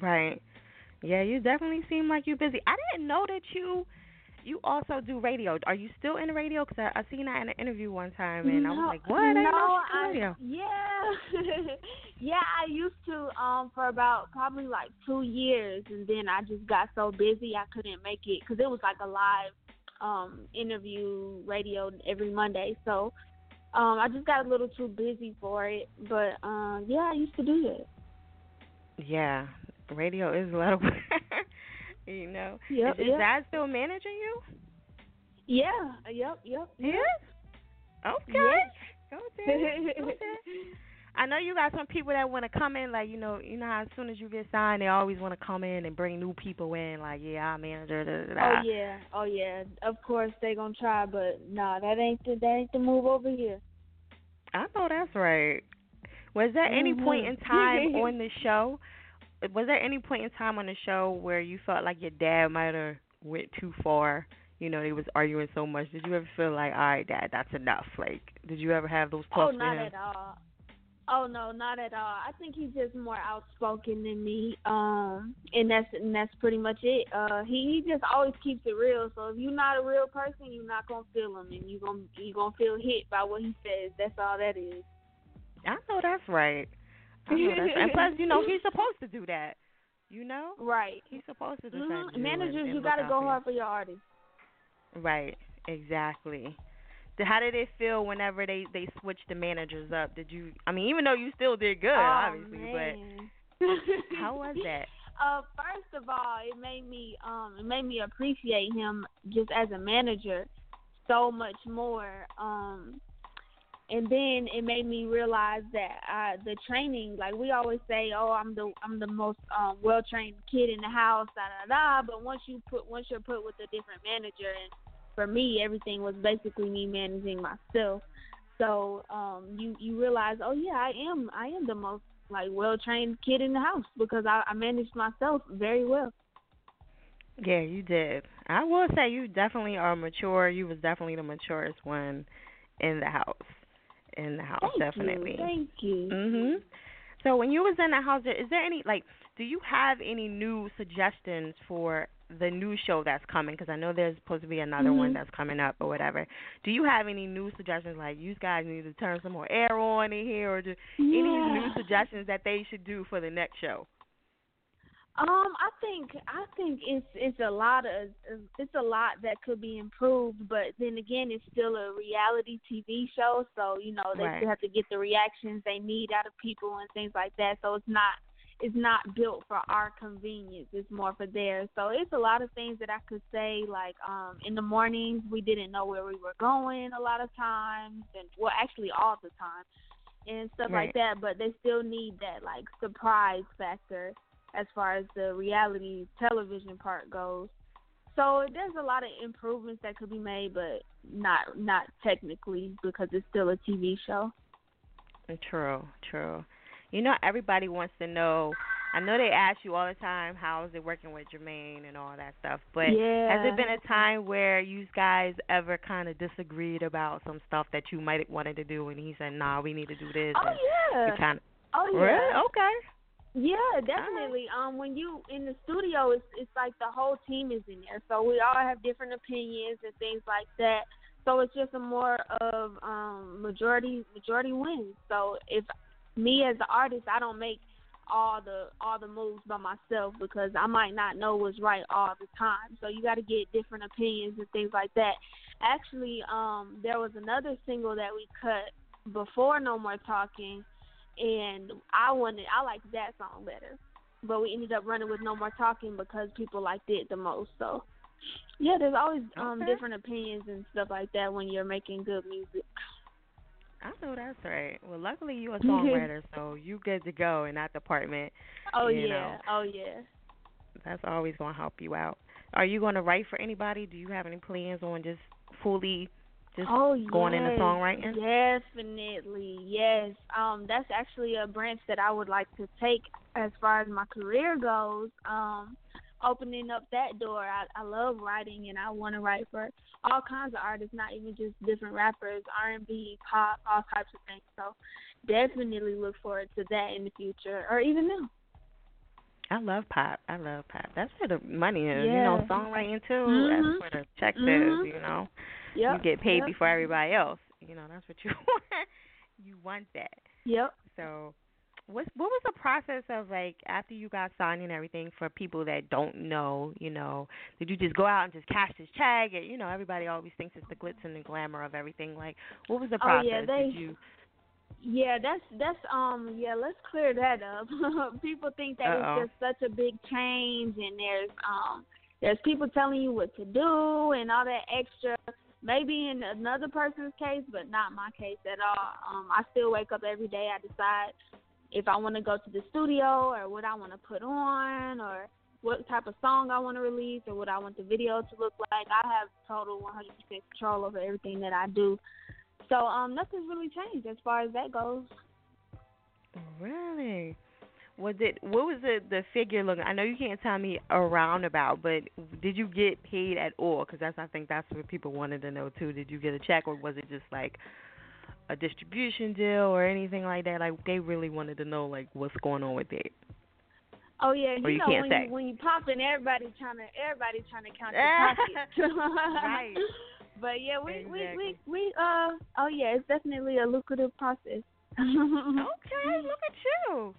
Right. Yeah, you definitely seem like you're busy. I didn't know that you you also do radio. Are you still in the radio? Because I, I seen that in an interview one time, and I was like, what? I no, I, radio. yeah, *laughs* yeah. I used to um for about probably like two years, and then I just got so busy I couldn't make it because it was like a live um interview radio every Monday. So um I just got a little too busy for it. But um yeah, I used to do that. Yeah, radio is a lot of *laughs* work. You know. Yep, is, yep. Dad still managing you? Yeah. Yep. Yep. Yep. is? Okay. Yes. Go there. Go *laughs* there. I know you got some people that want to come in, like you know, you know how as soon as you get signed, they always want to come in and bring new people in, like yeah, our manager. Da, da, da. Oh yeah. Oh yeah. Of course they gonna try, but nah, that ain't the that ain't the move over here. I know that's right. Was there any point in Mhm. time on the *laughs* show? Was there any point in time on the show where you felt like your dad might have went too far? You know, they was arguing so much. Did you ever feel like, all right, dad, that's enough? Like, did you ever have those Oh, talks with not at all. Oh no, not at all. I think he's just more outspoken than me. Um, and that's and that's pretty much it. Uh, he he just always keeps it real. So if you're not a real person, you're not gonna feel him, and you gonna you gonna feel hit by what he says. That's all that is. I know that's right. I know that's right. And plus, you know, *laughs* he's supposed to do that. You know, Right. he's supposed to do Mhm. that. Managers, you gotta go hard for your artists. Right, exactly. How did it feel whenever they they switched the managers up? Did you? I mean, even though you still did good, oh, obviously, man. but *laughs* how was *laughs* that? Uh, first of all, it made me um it made me appreciate him just as a manager so much more. Um and then it made me realize that uh the training, like we always say, oh, I'm the I'm the most um well trained kid in the house, da da da. But once you put once you're put with a different manager, and for me, everything was basically me managing myself. So um, you you realize, oh yeah, I am I am the most like well trained kid in the house because I, I managed myself very well. Yeah, you did. I will say you definitely are mature. You was definitely the maturest one in the house. In the house, Thank definitely. You. Thank you. Mhm. So when you was in the house, is there any like? Do you have any new suggestions for the new show that's coming? Because I know there's supposed to be another mm-hmm. one that's coming up or whatever. Do you have any new suggestions? Like you guys need to turn some more air on in here, or just yeah. any new suggestions that they should do for the next show? Um, I think I think it's it's a lot of it's a lot that could be improved, but then again, it's still a reality TV show, so you know they right. still have to get the reactions they need out of people and things like that. So it's not it's not built for our convenience; it's more for theirs. So it's a lot of things that I could say. Like um, in the mornings, we didn't know where we were going a lot of times, and well, actually all the time, and stuff right. like that. But they still need that like surprise factor as far as the reality television part goes. So there's a lot of improvements that could be made, but not not technically because it's still a TV show. True, true. You know, everybody wants to know. I know they ask you all the time, how is it working with Jermaine and all that stuff. But yeah. has there been a time where you guys ever kind of disagreed about some stuff that you might have wanted to do, and he said, "Nah, we need to do this." Oh and yeah. You kind of. Oh yeah. Really? Okay. Yeah, definitely. Um, when you in the studio, it's it's like the whole team is in there, so we all have different opinions and things like that. So it's just a more of um majority majority wins. So if me as the artist, I don't make all the all the moves by myself because I might not know what's right all the time. So you got to get different opinions and things like that. Actually, um, there was another single that we cut before No More Talking and I wanted I liked that song better. But we ended up running with No More Talking because people liked it the most. So yeah, there's always um okay. different opinions and stuff like that when you're making good music. I know that's right. Well, luckily you're a *laughs* songwriter, so you good to go in that department. Oh yeah, know. oh yeah. That's always gonna help you out. Are you gonna write for anybody? Do you have any plans on just fully just oh, going yes, into songwriting? Definitely, yes. Um, that's actually a branch that I would like to take as far as my career goes. Um, opening up that door. I, I love writing, and I want to write for all kinds of artists, not even just different rappers, R and B, pop, all types of things. So, definitely look forward to that in the future, or even now. I love pop. I love pop. That's where the money is. Yeah. You know, songwriting too. Mhm. That's where the check Mhm. is. You know, Yep. you get paid yep. before everybody else. You know, that's what you *laughs* want. you want that. Yep. So, what what was the process of like after you got signed and everything for people that don't know? You know, did you just go out and just cash this check? And, you know, everybody always thinks it's the glitz and the glamour of everything. Like, what was the process? Oh, yeah, they- did you? Yeah, that's that's um yeah, let's clear that up. *laughs* people think that Uh-oh. it's just such a big change and there's um there's people telling you what to do and all that extra maybe in another person's case, but not my case at all. Um I still wake up every day I decide if I want to go to the studio or what I want to put on or what type of song I want to release or what I want the video to look like. I have total 100% control over everything that I do. So um, nothing's really changed as far as that goes. Really? Was it what was the the figure looking? I know you can't tell me around about, but did you get paid at all? Because that's I think that's what people wanted to know too. Did you get a check or was it just like a distribution deal or anything like that? Like they really wanted to know like what's going on with it. Oh yeah, you, you know when say. you when you pop in, everybody trying to everybody trying to count your *laughs* pockets. *laughs* Right. But yeah, we, we we we uh oh yeah, it's definitely a lucrative process. *laughs* Okay, look at you.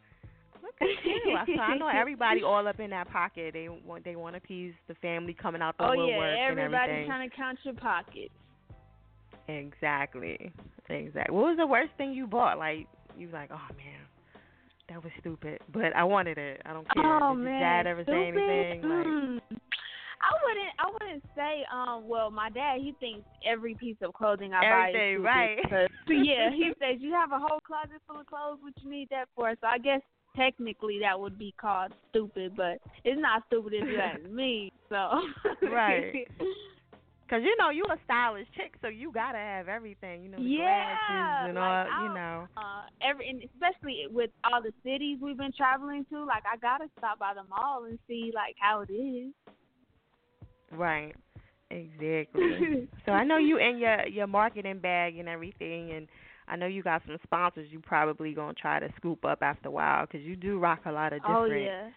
Look at you. I, so I know everybody *laughs* all up in that pocket. They want they want to appease the family coming out the Oh woodwork yeah, and everybody everything. trying to count your pockets. Exactly. Exactly. What was the worst thing you bought? Like you was like, oh man, that was stupid, but I wanted it. I don't care. Oh Did your man, dad ever say anything? Like, Mm. I wouldn't. I wouldn't say. Um. Well, my dad. He thinks every piece of clothing I buy is Everything, stupid. right. because- yeah. He *laughs* says you have a whole closet full of clothes. What you need that for? So I guess technically that would be called stupid, but it's not stupid if you ask *laughs* me. So. Right. *laughs* Cause you know you a stylish chick, so you gotta have everything. You know Yeah, and like, all. You know. uh, every and especially with all the cities we've been traveling to, like I gotta stop by the mall and see like how it is. Right. Exactly. *laughs* so I know you in your your marketing bag and everything, and I know you got some sponsors. You probably gonna try to scoop up after a while, cause you do rock a lot of oh different yeah,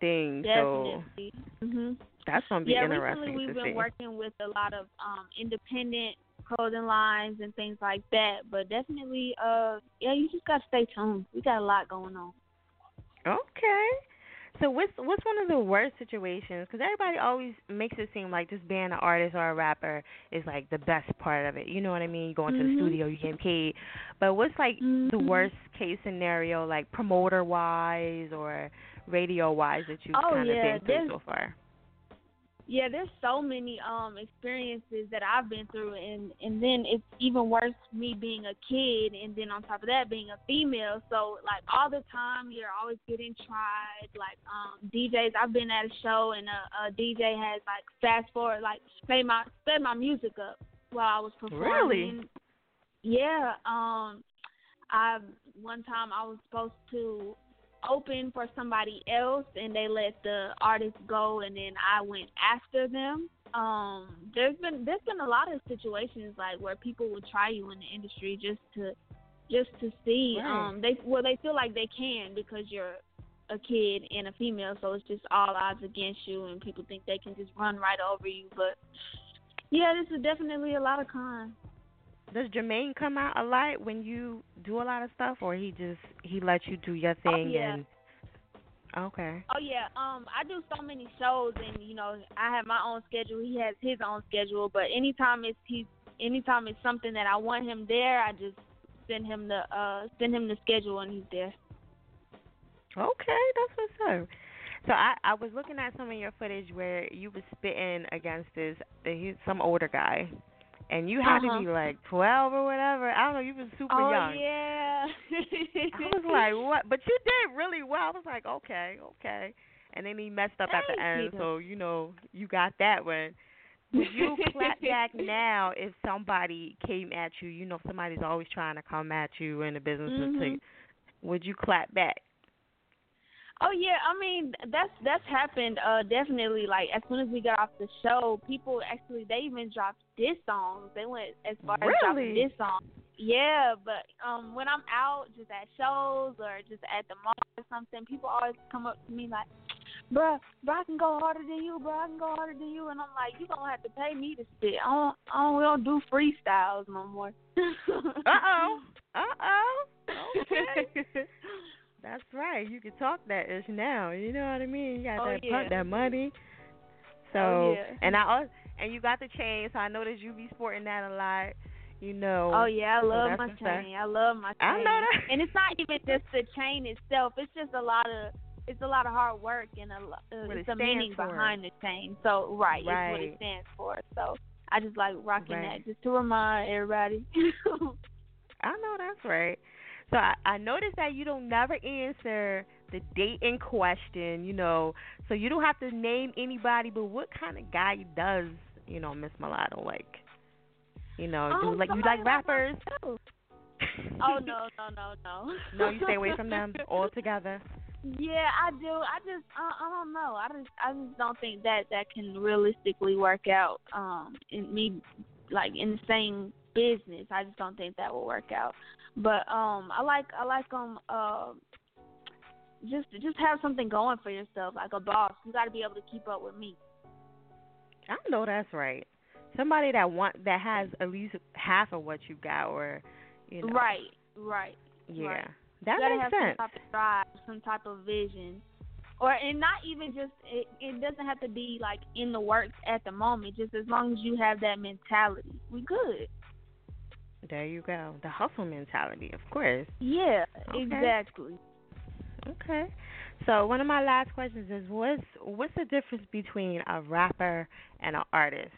things. So definitely. Mhm. that's gonna be Yeah, interesting recently we've to been see. working with a lot of um independent clothing lines and things like that. But definitely, uh, yeah, you just gotta stay tuned. We got a lot going on. Okay. So what's what's one of the worst situations? Because everybody always makes it seem like just being an artist or a rapper is like the best part of it. You know what I mean? You go into Mhm. the studio, you get paid. But what's like the Mhm. worst case scenario, like promoter wise or radio wise, that you've Oh, kind of yeah, been through there's- so far? Yeah, there's so many um experiences that I've been through and and then it's even worse me being a kid and then on top of that being a female. So like all the time you're always getting tried. Like um DJs I've been at a show and a, a DJ has like fast forward like sped my sped my music up while I was performing. Really? Yeah, um I one time I was supposed to open for somebody else and they let the artist go and then I went after them. Um there's been there's been a lot of situations like where people would try you in the industry just to just to see Right. um they well they feel like they can because you're a kid and a female so it's just all odds against you and people think they can just run right over you but yeah this is definitely a lot of con. Does Jermaine come out a lot when you do a lot of stuff, or he just he lets you do your thing Oh, yeah. and okay? Oh yeah, um, I do so many shows, and you know, I have my own schedule. He has his own schedule, but anytime it's he's, anytime it's something that I want him there, I just send him the uh send him the schedule, and he's there. Okay, that's what's up. So I I was looking at some of your footage where you was spitting against this he, some older guy, and you had Uh-huh. to be like twelve or whatever. I don't know. You was super oh young. yeah. *laughs* I was like, *laughs* what? But you did really well. I was like, okay, okay. And then he messed up at the end, you. so you know you got that one. Would you clap *laughs* back now if somebody came at you? You know, somebody's always trying to come at you in the business. Mhm. Would you clap back? Oh yeah, I mean that's that's happened uh definitely like as soon as we got off the show, people actually they even dropped diss songs. They went as far as dropping diss songs. Yeah, but um when I'm out just at shows or just at the mall or something, people always come up to me like, Bruh, bro, I can go harder than you, bro, I can go harder than you and I'm like, You gonna have to pay me to spit. I don't I don't we don't do freestyles no more. *laughs* Uh oh. Uh oh. Okay. *laughs* *laughs* That's right. You can talk that ish now. You know what I mean? You got Oh, that yeah. pump that money. So Oh, yeah. and I al- and you got the chain, so I noticed you be sporting that a lot. You know. Oh yeah, I love that's my chain. I love my chain. I know that. And it's not even just the chain itself. It's just a lot of it's a lot of hard work and a uh, it's it a meaning for. behind the chain. So right, it's what it stands for. So I just like rocking Right. that just to remind everybody. *laughs* I know that's right. So I, I noticed that you don't never answer the date in question, you know. So you don't have to name anybody, but what kind of guy does, you know, Miss Mulatto like? You know, do Um, like you like like rappers? *laughs* oh no, no, no, no. no, you stay away from them *laughs* altogether. Yeah, I do. I just I, I don't know. I just I just don't think that that can realistically work out. Um, in me like in the same business, I just don't think that will work out. But um, I like I like um uh, just just have something going for yourself, like a boss. You got to be able to keep up with me. I know that's right. Somebody that want that has at least half of what you got, or you know, Right, right. Yeah, right. that you makes have sense. some type of drive, some type of vision, or and not even just it. It doesn't have to be like in the works at the moment. Just as long as you have that mentality, we good. There you go. The hustle mentality, of course. Yeah, Okay. exactly. Okay. So one of my last questions is what's what's the difference between a rapper and an artist?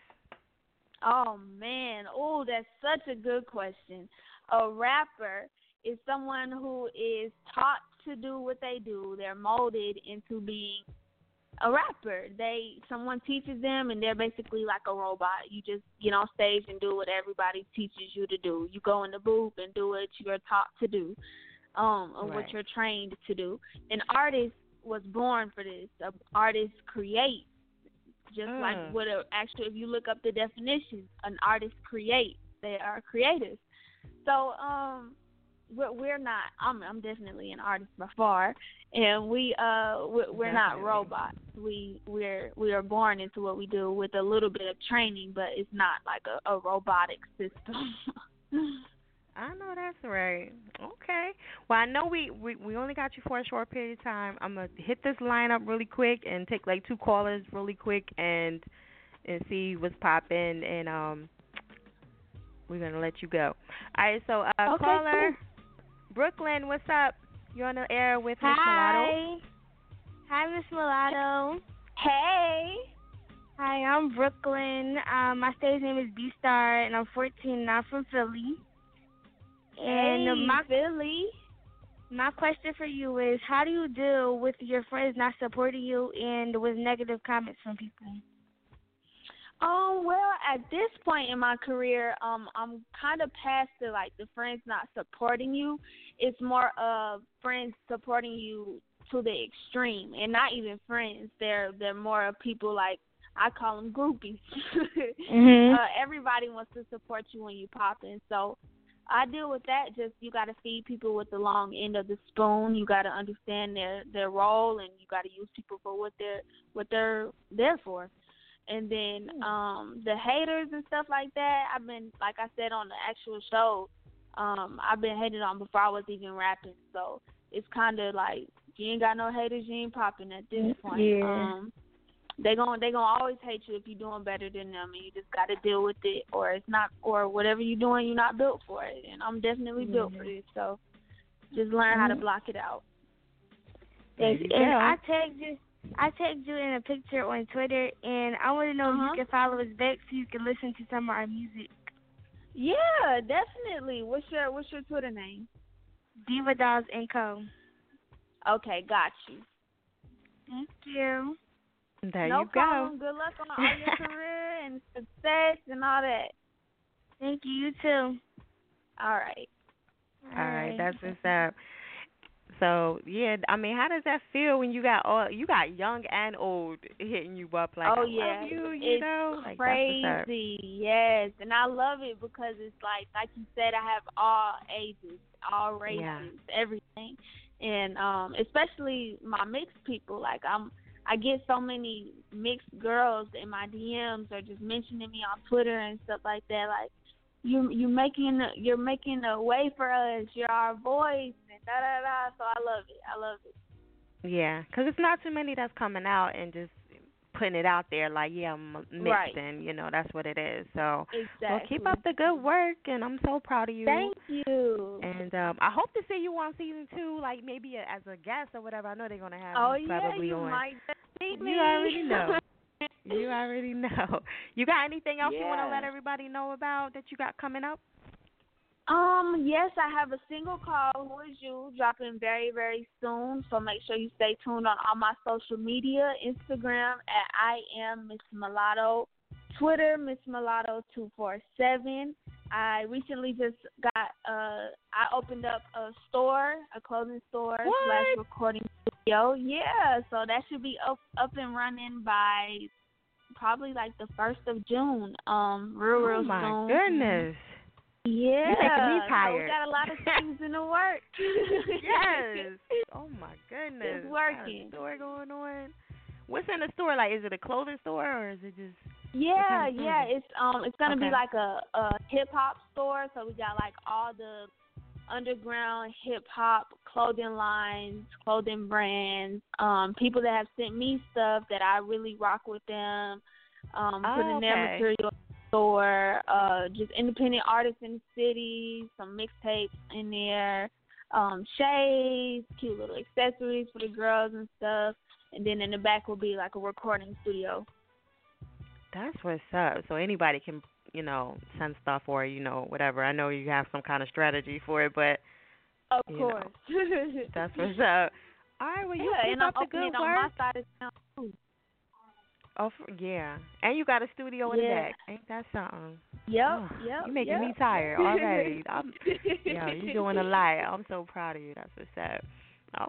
Oh man, oh that's such a good question. A rapper is someone who is taught to do what they do. They're molded into being a rapper. They someone teaches them and they're basically like a robot. You just get on stage and do what everybody teaches you to do. You go in the booth and do what you're taught to do, um, and Right. what you're trained to do. An artist was born for this. An artist creates, just Mm. like what a actually if you look up the definition, an artist creates. They are creators. So um we're, we're not I'm I'm definitely an artist by far and we uh we're, we're not robots. We we're we are born into what we do with a little bit of training, but it's not like a, a robotic system. *laughs* I know that's right. Okay. Well, I know we, we we only got you for a short period of time. I'm gonna hit this line up really quick and take like two callers really quick and and see what's popping and um we're gonna let you go. All right. So uh, Okay, caller Brooklyn, what's up? You're on the air with Miss Mulatto. Hi, Miss Mulatto. hey. Hi, I'm Brooklyn. Um, my stage name is B Star, and I'm 14, and I'm from Philly. And hey, my Philly. my question for you is, how do you deal with your friends not supporting you and with negative comments from people? Um, well, at this point in my career, um, I'm kind of past the like the friends not supporting you. It's more of friends supporting you to the extreme, and not even friends. They're they're more of people like I call them groupies. *laughs* Mhm. uh, everybody wants to support you when you pop in, so I deal with that. Just you got to feed people with the long end of the spoon. You got to understand their their role, and you got to use people for what they're what they're there for. And then um the haters and stuff like that, I've been like I said on the actual show, um, I've been hated on before I was even rapping. So it's kinda like you ain't got no haters, you ain't popping at this point. Yeah. Um they gon' they gonna always hate you if you're doing better than them and you just gotta deal with it or it's not or whatever you're doing you're not built for it. And I'm definitely built for this, so just learn how to block it out. Yes, you and. I tagged you. I tagged you in a picture on Twitter, and I want to know Uh-huh. if you can follow us back so you can listen to some of our music. Yeah, definitely. What's your what's your Twitter name? Diva Dolls and Co. Okay, got you. Thank you. There no you go. Good luck on all your *laughs* career and success and all that. Thank you. You too. All right. All right, that's what's up. So yeah, I mean, how does that feel when you got all you got young and old hitting you up like, oh I yeah, you, you it's know, like, that's what's up. crazy. Yes, and I love it because it's like, like you said, I have all ages, all races, Yeah. everything, and um, especially my mixed people. Like I'm, I get so many mixed girls in my DMs or just mentioning me on Twitter and stuff like that. Like you, you making, you're making a way for us. You're our voice, and da da da. So I love it. I love it. Yeah, 'cause it's not too many that's coming out and just putting it out there like, yeah, I'm mixed, Right. and you know that's what it is. So, Exactly. well, keep up the good work, and I'm so proud of you. Thank you. And um, I hope to see you on season two, like maybe as a guest or whatever. I know they're gonna have Oh you yeah, probably you on. might. You already know. *laughs* You already *laughs* know. You got anything else you want to let everybody know about that you got coming up? Um, yes, I have a single called Who Is You dropping very, very soon. So make sure you stay tuned on all my social media, Instagram at I am Miss Mulatto, Twitter Miss Mulatto two four seven. I recently just got uh I opened up a store, a clothing store slash What? recording studio. Yeah, so that should be up up and running by probably like the first of June. Um, real real oh my soon. goodness. Yeah, making me So tired. we got a lot of *laughs* things in the works. Yes. *laughs* Oh my goodness. It's Got a working. store going on. What's in the store? Like, is it a clothing store or is it just? Yeah, kind of yeah. It's um, it's gonna Okay. be like a a hip hop store. So we got like all the underground hip hop clothing lines, clothing brands. Um, people that have sent me stuff that I really rock with them. Um, Oh, putting their material in the store. Uh, just independent artists in the city. Some mixtapes in there. Um, shades, cute little accessories for the girls and stuff. And then in the back will be like a recording studio. That's what's up. So anybody can, you know, send stuff or you know whatever. I know you have some kind of strategy for it, but Of You know, course. *laughs* that's what's up. All right, well you yeah, keep and I'm up the opening good work. my side of town too. Oh, yeah. And you got a studio in the back. Ain't that something? Yep, Oh, yep. You making yep. me tired already. *laughs* I'm, yeah, you're doing a lot. I'm so proud of you. That's what's up.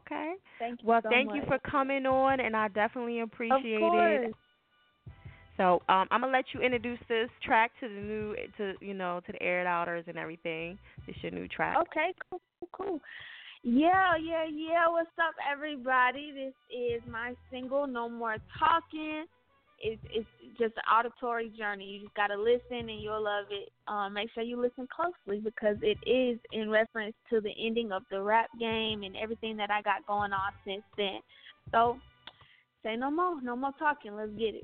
Okay. Thank you Well, so thank you for coming on, and I definitely appreciate course. it. So, um, I'm gonna let you introduce this track to the new, to you know, to the aired outers and everything. It's your new track. Okay, cool, cool, cool. Yeah, yeah, yeah. What's up, everybody? This is my single, No More Talking. It's it's just an auditory journey. You just gotta listen, and you'll love it. Um, make sure you listen closely because it is in reference to the ending of the rap game and everything that I got going on since then. So, say no more, no more talking. Let's get it.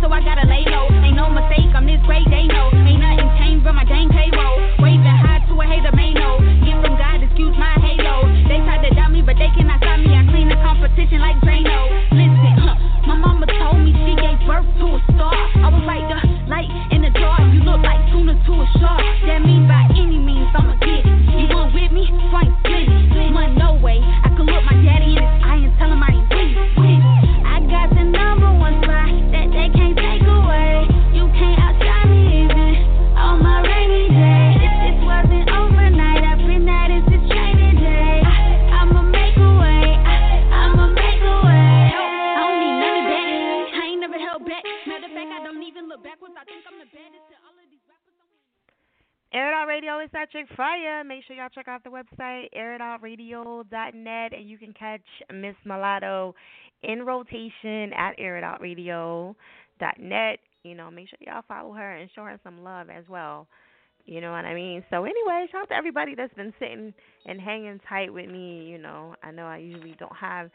So I gotta lay low. Ain't no mistake. I'm this great. They know. Ain't nothing changed but my dang payroll. A hater, may know. Get from God, excuse my halo. They tried to doubt me, but they cannot stop me. I clean the competition like Drano. Listen, huh, my mama told me she gave birth to a star. I was like the light in the dark. You look like tuna to a shark. That means by any means I'ma get. Air It Out Radio is chick fire. Make sure y'all check out the website, airitoutradio.net, and you can catch Miss Mulatto in rotation at airitoutradio.net. You know, make sure y'all follow her and show her some love as well. You know what I mean? So anyway, shout out to everybody that's been sitting and hanging tight with me. You know, I know I usually don't have,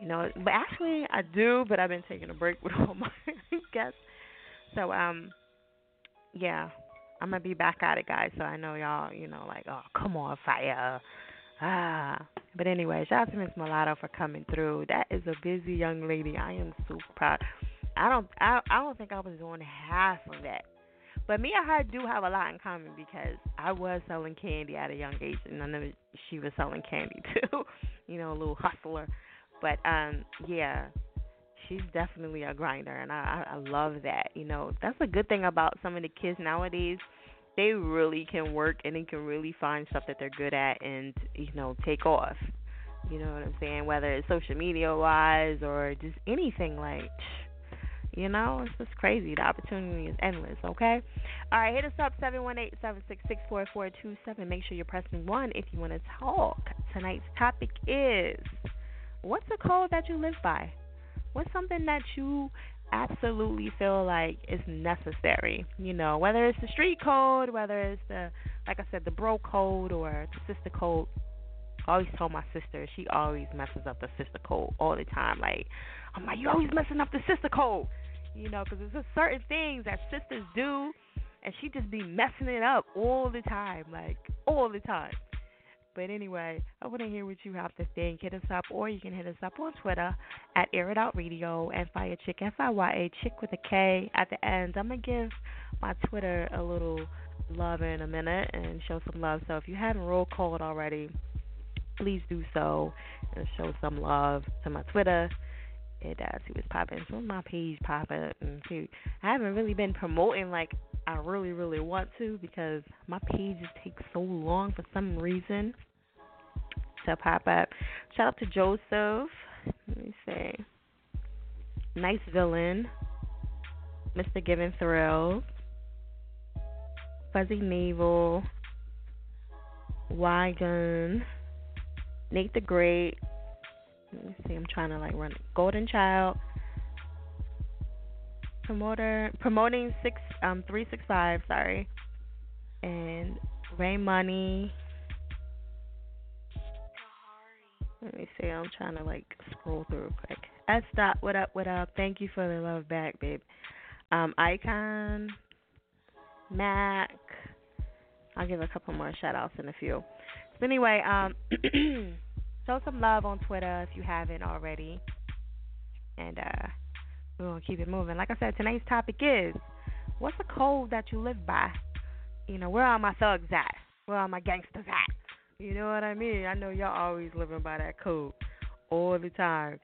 you know, but actually I do, but I've been taking a break *laughs* with all my guests. So um, yeah, I'm gonna be back at it, guys. So I know y'all, you know, like, oh, come on, fire. Ah, but anyway, shout out to Miss Mulatto for coming through. That is a busy young lady. I am super proud. I don't, I, I don't think I was doing half of that. But me and her do have a lot in common because I was selling candy at a young age, and I know she was selling candy *laughs* too. you know, a little hustler. But um, yeah, she's definitely a grinder, and I, I love that. You know, that's a good thing about some of the kids nowadays. They really can work and they can really find stuff that they're good at, and you know, take off. You know what I'm saying? Whether it's social media wise or just anything like. You know, it's just crazy. The opportunity is endless, okay? All right, hit us up, 718-766-4427. Make sure you're pressing 1 if you want to talk. Tonight's topic is, what's a code that you live by? What's something that you absolutely feel like is necessary? You know, whether it's the street code, whether it's the, like I said, the bro code or the sister code. I always told my sister, she always messes up the sister code all the time. Like, I'm like, you always messing up the sister code. You know, because there's certain things that sisters do, and she just be messing it up all the time, like all the time. But anyway, I want to hear what you have to think. Hit us up, or you can hit us up on Twitter at Air It Out Radio and Fire Chick F I Y A Chick with a K at the end. I'm gonna give my Twitter a little love in a minute and show some love. So if you haven't roll called already, please do so and show some love to my Twitter. It uh, see what's popping. So my page popping see. I haven't really been promoting like I really, really want to because my pages take so long for some reason to pop up. Shout out to Joseph. Let me see. Nice villain. Mr. Given Thrills. Fuzzy Navel. Wygun. Nate the Great. Let me see. I'm trying to like run. Golden Child. Promoter promoting six um three six five. Sorry. And Ray Money. Let me see. I'm trying to like scroll through quick. S dot. What up? What up? Thank you for the love back, babe. Um, Icon. Mac. I'll give a couple more shout outs in a few. So anyway, um, *clears throat* show some love on Twitter if you haven't already, and uh, we're gonna keep it moving. Like I said, tonight's topic is what's the code that you live by? You know, where are my thugs at? Where are my gangsters at? You know what I mean? I know y'all always living by that code all the time.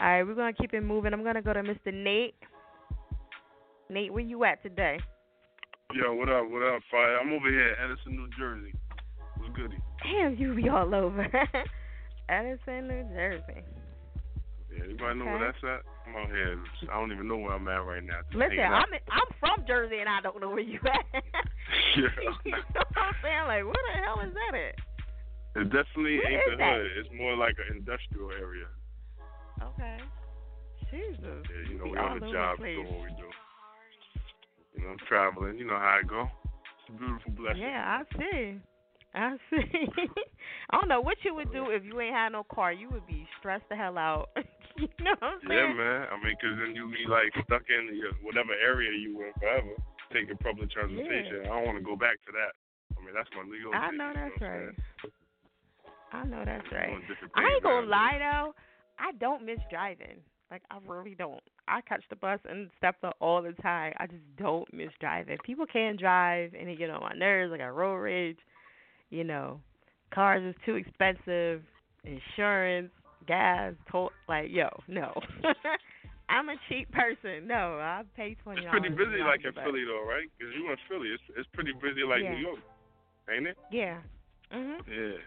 All right, we're gonna keep it moving. I'm gonna go to Mr. Nate. Nate, where you at today? Yo, what up? What up, Fire? I'm over here, in Edison, New Jersey. What's goody? Damn, you be all over. *laughs* Edison, New Jersey. Yeah, anybody know where that's at? I'm out here. I don't even know where I'm at right now. Just Listen. I'm I'm from Jersey and I don't know where you at. *laughs* *laughs* Yeah. you know what I'm saying? Like, where the hell is that at? It definitely Where ain't the that? hood. It's more like an industrial area. Okay. Jesus. Yeah, you know, we all on the job place. doing what we do. You know, I'm traveling. You know how I go. It's a beautiful blessing. Yeah, I see. I *laughs* see. I don't know what you would do if you ain't had no car. You would be stressed the hell out. *laughs* you know what I'm saying? Yeah, man. I mean, because then you'd be like stuck in your, whatever area you were in forever, taking public transportation. Yeah. I don't want to go back to that. I mean, that's my legal. I know you that's what I'm right. I know that's right. I ain't gonna lie though. I don't miss driving. Like I really don't. I catch the bus and step up all the time. I just don't miss driving. People can't drive and they get on my nerves. Like, I got road rage. You know, cars is too expensive. Insurance, gas, toll. Like yo, no. *laughs* I'm a cheap person. No, I pay twenty It's pretty busy like in Philly though, right? Because you in Philly, it's it's pretty busy like Yeah. New York, ain't it? Yeah. Mhm. Yeah.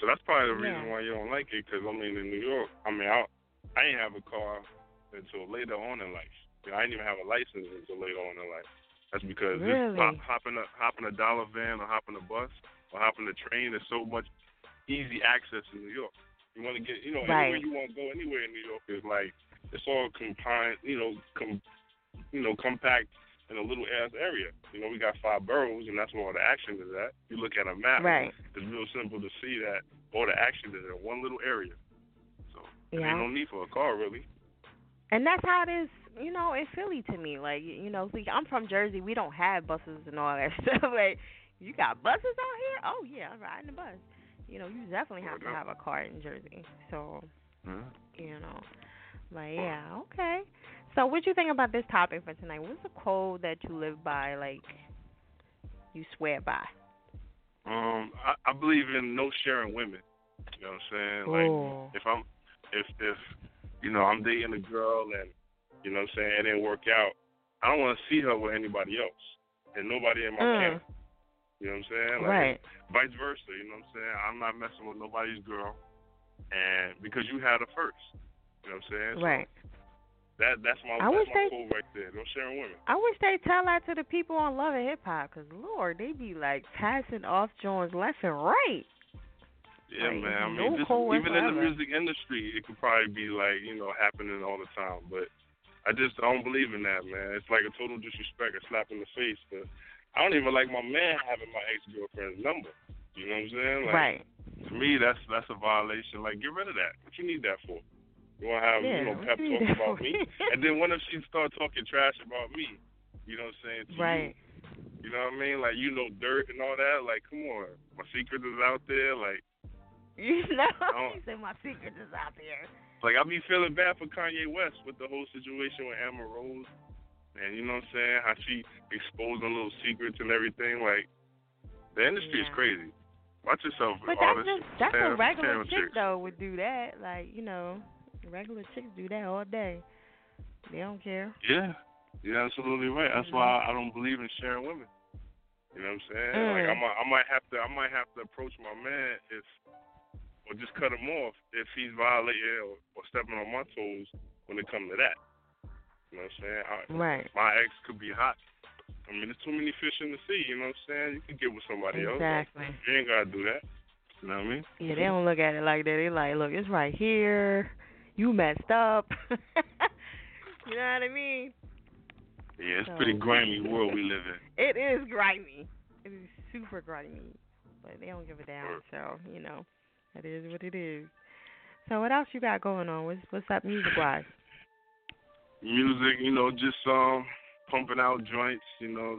So that's probably the reason Yeah. why you don't like it. 'Cause I mean, in New York, I mean, I I ain't have a car until later on in life. You know, I didn't even have a license until later on in life. That's because this Really? hop, hopping a hopping a dollar van or hopping a bus or hopping a train is so much easy access in New York. You want to get, you know, Right. anywhere you want to go, anywhere in New York is like it's all combined, you know, com, you know, compact in a little ass area. You know, we got five boroughs, and that's where all the action is at. You look at a map, Right. it's real simple to see that all the action is in one little area. So there ain't no need for a car really. And that's how it is, you know, in Philly to me. Like, you know, see, I'm from Jersey. We don't have buses and all that *laughs* stuff. Like, you got buses out here? Oh yeah, I'm riding the bus. You know, you definitely have to have a car in Jersey. So, mm-hmm. you know, like yeah, okay. So, what do you think about this topic for tonight? What's the code that you live by? Like, you swear by? Um, I, I believe in no sharing women. You know what I'm saying? Like Ooh. if I'm if if you know I'm dating a girl and you know what I'm saying it didn't work out, I don't want to see her with anybody else and nobody in my Mm. camp. You know what I'm saying? Like, Right. Vice versa. You know what I'm saying? I'm not messing with nobody's girl, and because you had her first. You know what I'm saying? So Right. That that's my I that's wish my they- right there. No sharing women. I wish they tell that to the people on Love and Hip Hop, cause Lord, they be like passing off joints left and right. Yeah, Like, man. I mean, just, code even in the music industry, it could probably be like you know happening all the time. But I just I don't believe in that, man. It's like a total disrespect, a slap in the face. But I don't even like my man having my ex girlfriend's number. You know what I'm saying? Like, right. To me, that's that's a violation. Like, get rid of that. What you need that for? You want to have Yeah, you know pep talk about *laughs* me, and then what if she start talking trash about me? You know what I'm saying? Right. You, you know what I mean? Like you know dirt and all that. Like, come on, my secret is out there. Like. *laughs* You know, he said my secret is out there. Like I be feeling bad for Kanye West with the whole situation with Amber Rose, and you know what I'm saying? How she exposing little secrets and everything. Like the industry is crazy. Watch yourself, But that's just that's a regular chick though would do that. Like you know, regular chicks do that all day. They don't care. Yeah, you're absolutely right. That's why I don't believe in sharing women. You know what I'm saying? Mm. Like I might, I might have to, I might have to approach my man if, or just cut him off if he's violating or, or stepping on my toes when it comes to that. You know what I'm saying? I, Right. My ex could be hot. I mean, there's too many fish in the sea. You know what I'm saying? You can get with somebody else. Exactly. You ain't gotta do that. You know what I mean? Yeah, they don't look at it like that. They like, look, it's right here. You messed up. *laughs* you know what I mean? Yeah, it's So- pretty grimy world we live in. It is grimy. It is super grimy. But they don't give a damn. So you know, that is what it is. So what else you got going on? What's what's up music wise? music, you know, just um pumping out joints, you know,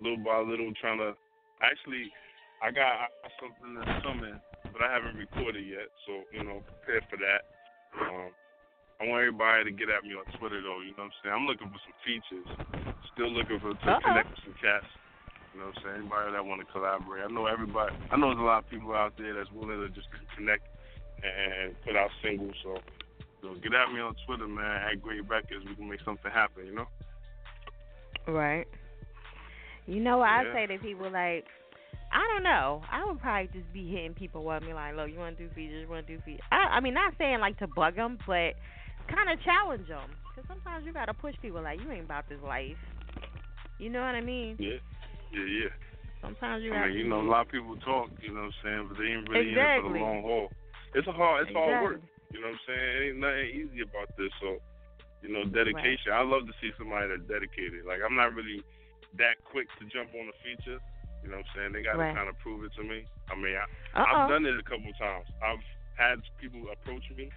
little by little trying to actually I got, I got something that's coming, but I haven't recorded yet. So you know, prepare for that. Um, I want everybody to get at me on Twitter though. You know what I'm saying? I'm looking for some features. Still looking for to Uh-oh. connect with some cats. You know what I'm saying? Anybody that want to collaborate. I know everybody. I know there's a lot of people out there that's willing to just connect and put out singles. So, so get at me on Twitter, man. At Great Records, we can make something happen. You know? Right. You know what I say to people like, I don't know. I would probably just be hitting people up, me like, look, you want to do features, you want to do features. I, I mean, not saying like to bug them, but kind of challenge them. Because sometimes you gotta push people like, you ain't about this life. You know what I mean? Yeah. Yeah, yeah. Sometimes you I gotta. mean, you know, a lot of people talk. You know what I'm saying? But they ain't really in it for the long haul. It's a hard. It's hard work. You know what I'm saying? It ain't nothing easy about this. So, you know, dedication. I love to see somebody that's dedicated. Like I'm not really that quick to jump on a feature. You know what I'm saying? They got to Right. kind of prove it to me. I mean, I, I've done it a couple times. I've had people approach me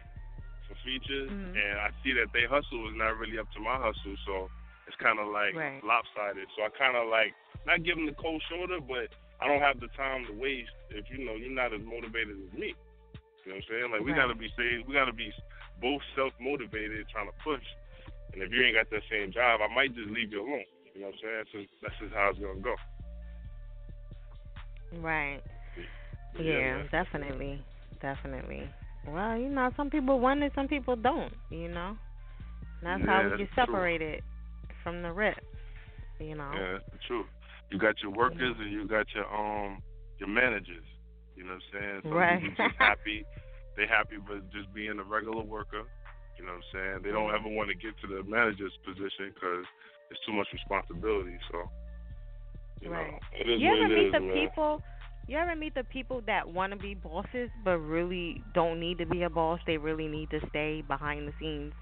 for features, Mhm. and I see that they hustle is not really up to my hustle. So it's kind of like Right. lopsided. So I kind of like not give them the cold shoulder, but I don't have the time to waste if you know you're not as motivated as me. You know what I'm saying? Like we Right. gotta be saying we gotta be both self motivated trying to push. And if you ain't got that same drive, I might just leave you alone. You know what I'm saying? That's just, that's just how it's gonna go. Right. Yeah, Yeah, definitely, definitely. Well, you know, some people want it, some people don't. You know, that's Yeah, how we get true. separated from the rip. You know. Yeah, that's the truth. You got your workers and you got your um your managers. You know what I'm saying? Some Right. people just *laughs* happy. They happy with just being a regular worker. You know what I'm saying? They don't ever want to get to the manager's position because it's too much responsibility. So, you Right. know, it is you ever meet is, the man. people? You ever meet the people that want to be bosses but really don't need to be a boss? They really need to stay behind the scenes.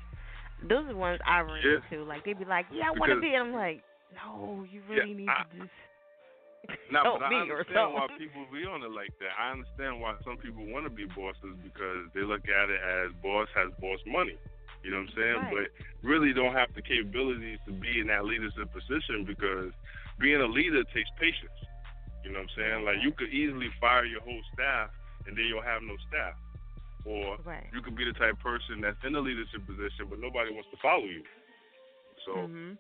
Those are the ones I run Yeah. into. Like they'd be like, "Yeah, I want to be," and I'm like, "No, you really Yeah, need I- to just *laughs* help but I understand why people be on it like that. I understand why some people want to be bosses because they look at it as boss has boss money. You know what I'm saying? Right. But really don't have the capabilities to be in that leadership position because being a leader takes patience. You know what I'm saying? Like you could easily fire your whole staff and then you'll have no staff. Or Right. you could be the type of person that's in a leadership position but nobody wants to follow you. So Mhm.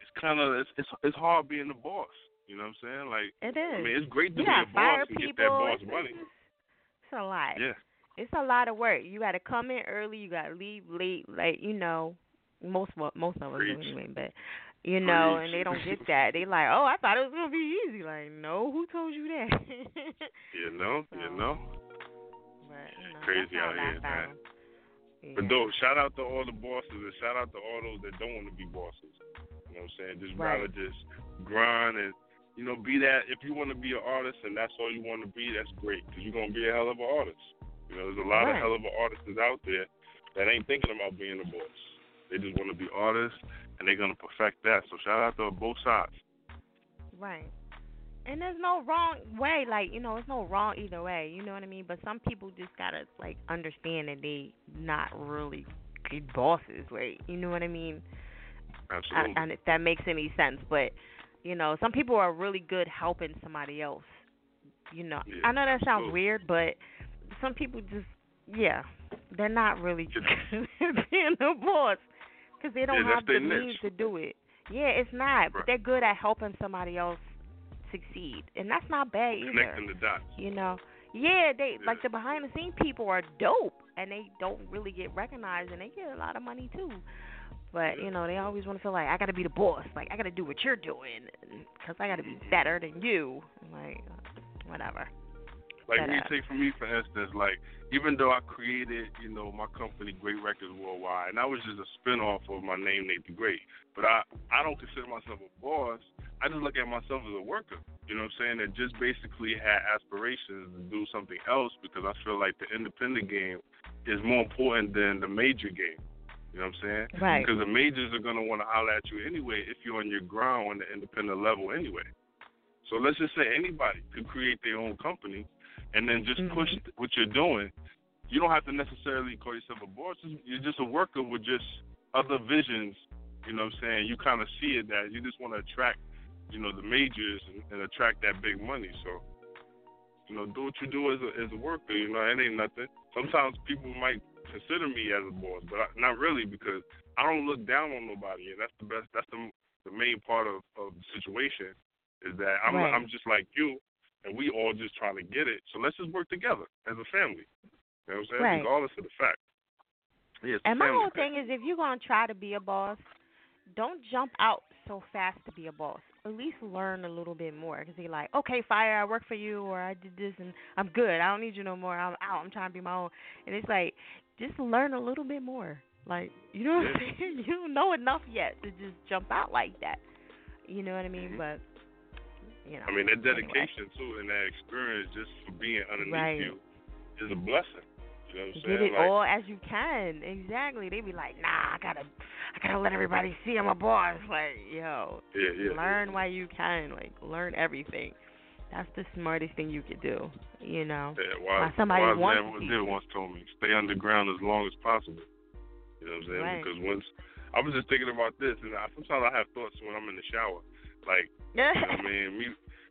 it's kind of it's, it's it's hard being the boss. You know what I'm saying? Like It is. I mean, it's great to be a boss and people. get that boss it's, money. It's a lot. Yeah, It's a lot of work. You got to come in early. You got to leave late. Like you know, most of- most of us do anyway. But you oh, know, and they don't get *laughs* that. They like, oh, I thought it was gonna be easy. Like, no, who told you that? *laughs* you know, you know. but, you know, Crazy out here, man. Yeah. But though, shout out to all the bosses and shout out to all those that don't want to be bosses. You know what I'm saying? Just Right. rather just grind and you know be that. If you want to be an artist and that's all you want to be, that's great because you're gonna be a hell of an artist. You know, there's a lot Right. of hell of an artists out there that ain't thinking about being a boss. They just want to be artists and they're gonna perfect that. So shout out to both sides. Right. And there's no wrong way, like, you know, there's no wrong either way, you know what I mean? But some people just gotta like understand that they not really good bosses, right? you know what I mean? Absolutely. I, and if that makes any sense. But, you know, some people are really good helping somebody else. You know. Yeah, I know that sounds absolutely. weird, but some people just yeah, they're not really good at *laughs* being a boss because they don't Yeah, have the means niche. to do it. Yeah, it's not, but they're good at helping somebody else succeed, and that's not bad either. Connecting the dots. You know, yeah, they Yeah. like the behind the scenes people are dope, and they don't really get recognized, and they get a lot of money too. But you know, they always want to feel like I got to be the boss, like I got to do what you're doing, because I got to be better than you. Like, whatever. Like you take for me, for instance, like even though I created, you know, my company Great Records Worldwide, and I was just a spin off of my name, Nate the Great. But I, I don't consider myself a boss. I just look at myself as a worker. You know what I'm saying? That just basically had aspirations to do something else because I feel like the independent game is more important than the major game. You know what I'm saying? Right. Because the majors are gonna want to holler at you anyway if you're on your ground on the independent level anyway. So let's just say anybody could create their own company and then just push Mhm. what you're doing. You don't have to necessarily call yourself a boss. You're just a worker with just other visions. You know what I'm saying? You kind of see it that you just want to attract, you know, the majors and, and attract that big money. So You know, do what you do as a as a worker. You know, it ain't nothing. Sometimes people might consider me as a boss, but I, not really because I don't look down on nobody, and that's the best. That's the the main part of of the situation is that I'm Right. I'm just like you, and we all just trying to get it. So let's just work together as a family. You know what I'm saying? Right. Regardless of the fact. Yeah, And my whole thing is if you're going to try to be a boss, don't jump out so fast to be a boss. At least learn a little bit more. Because they're like, okay, fire, I work for you, or I did this, and I'm good. I don't need you no more. I'm out. I'm trying to be my own. And it's like, just learn a little bit more. Like, you know what I'm Yeah. saying? *laughs* You don't know enough yet to just jump out like that. You know what I mean? Mhm. But, you know. I mean, that anyway. dedication too, and that experience just for being underneath Right. you is a blessing. You know what I'm Get saying? it like, all as you can. Exactly. They be like, nah, I gotta, I gotta let everybody see I'm a boss. Like, yo, yeah, yeah. learn while you can. Like, learn everything. That's the smartest thing you could do. You know. Yeah, wise, somebody wise wants man once told me, stay underground as long as possible. You know what I'm saying? Right. Because once I was just thinking about this, and I, sometimes I have thoughts when I'm in the shower, like *laughs* you know what I mean, me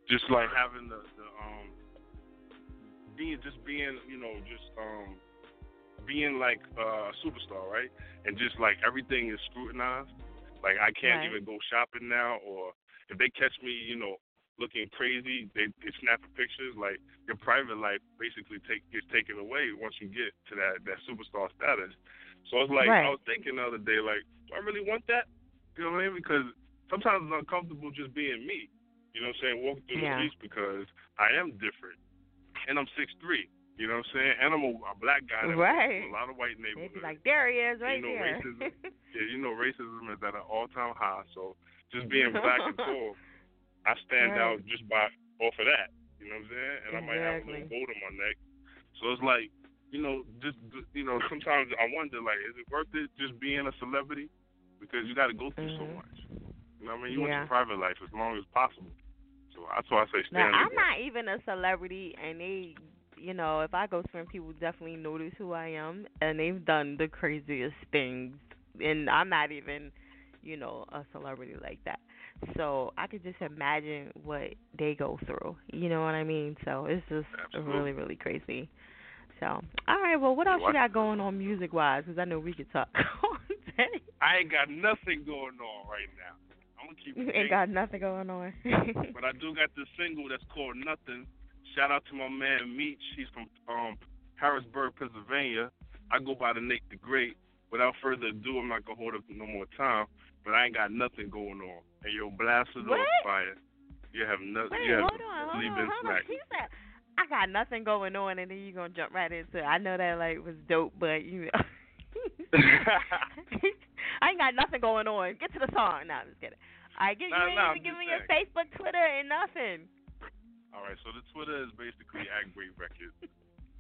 just like having the, the um being just being you know just um being like uh, a superstar, right? And just like everything is scrutinized. Like I can't Right. even go shopping now, or if they catch me, you know, looking crazy, they they snapping pictures. Like your private life basically take gets taken away once you get to that that superstar status. So it's like Right. I was thinking the other day, like, do I really want that? You know what I mean? Because sometimes it's uncomfortable just being me. You know what I'm saying? Walking through Yeah. the streets because I am different, and I'm six three. You know what I'm saying? And I'm a, a black guy. that Right. A lot of white neighborhoods. like, there he is, right you know, there. racism. *laughs* yeah, you know, racism is at an all-time high. So just being *laughs* black and tall, I stand Right. out just by off of that. You know what I'm saying? And I might have a little gold on my neck. So it's like, you know, just you know, sometimes I wonder, like, is it worth it just being a celebrity? Because you got to go through so Mhm. much. You know what I mean? You want your private life as long as possible. So that's why I say stay Now, I'm underground. not even a celebrity, and they, you know, if I go swim, people definitely notice who I am, and they've done the craziest things, and I'm not even, you know, a celebrity like that. So I could just imagine what they go through. You know what I mean? So it's just Absolutely. really, really crazy. So, all right. Well, what else you What? got going on music wise? Because I know we could talk *laughs* all day. I ain't got nothing going on right now. I'm gonna keep *laughs* You ain't got nothing going on. *laughs* But I do got this single that's called Nothing. Shout out to my man Meech. He's from um, Harrisburg, Pennsylvania. I go by the Nick the Great. Without further ado, I'm not gonna hold up no more time. But I ain't got nothing going on. And yo, blasted What? on fire. You have nothing. Wait, you have hold on, hold on, hold on. smacked. He said, "I got nothing going on," and then you gonna jump right into. it. I know that like was dope, but you know, *laughs* I ain't got nothing going on. Get to the song. Nah, I'm just kidding. Right, give, Nah, you nah, even give me your. Facebook, Twitter, and nothing. All right, so the Twitter is basically at Great Records. *laughs*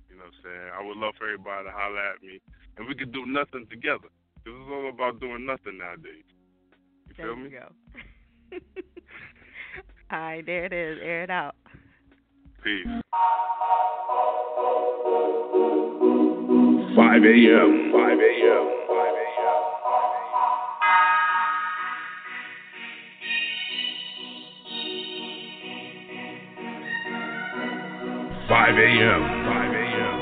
You know what I'm saying? I would love for everybody to holler at me, and we could do nothing together. This is all about doing nothing nowadays. You There feel you me? go. *laughs* All right, there it is. Air it out. Peace. 5 a.m. 5 a.m. 5 a.m. 5 a.m. 5 a.m.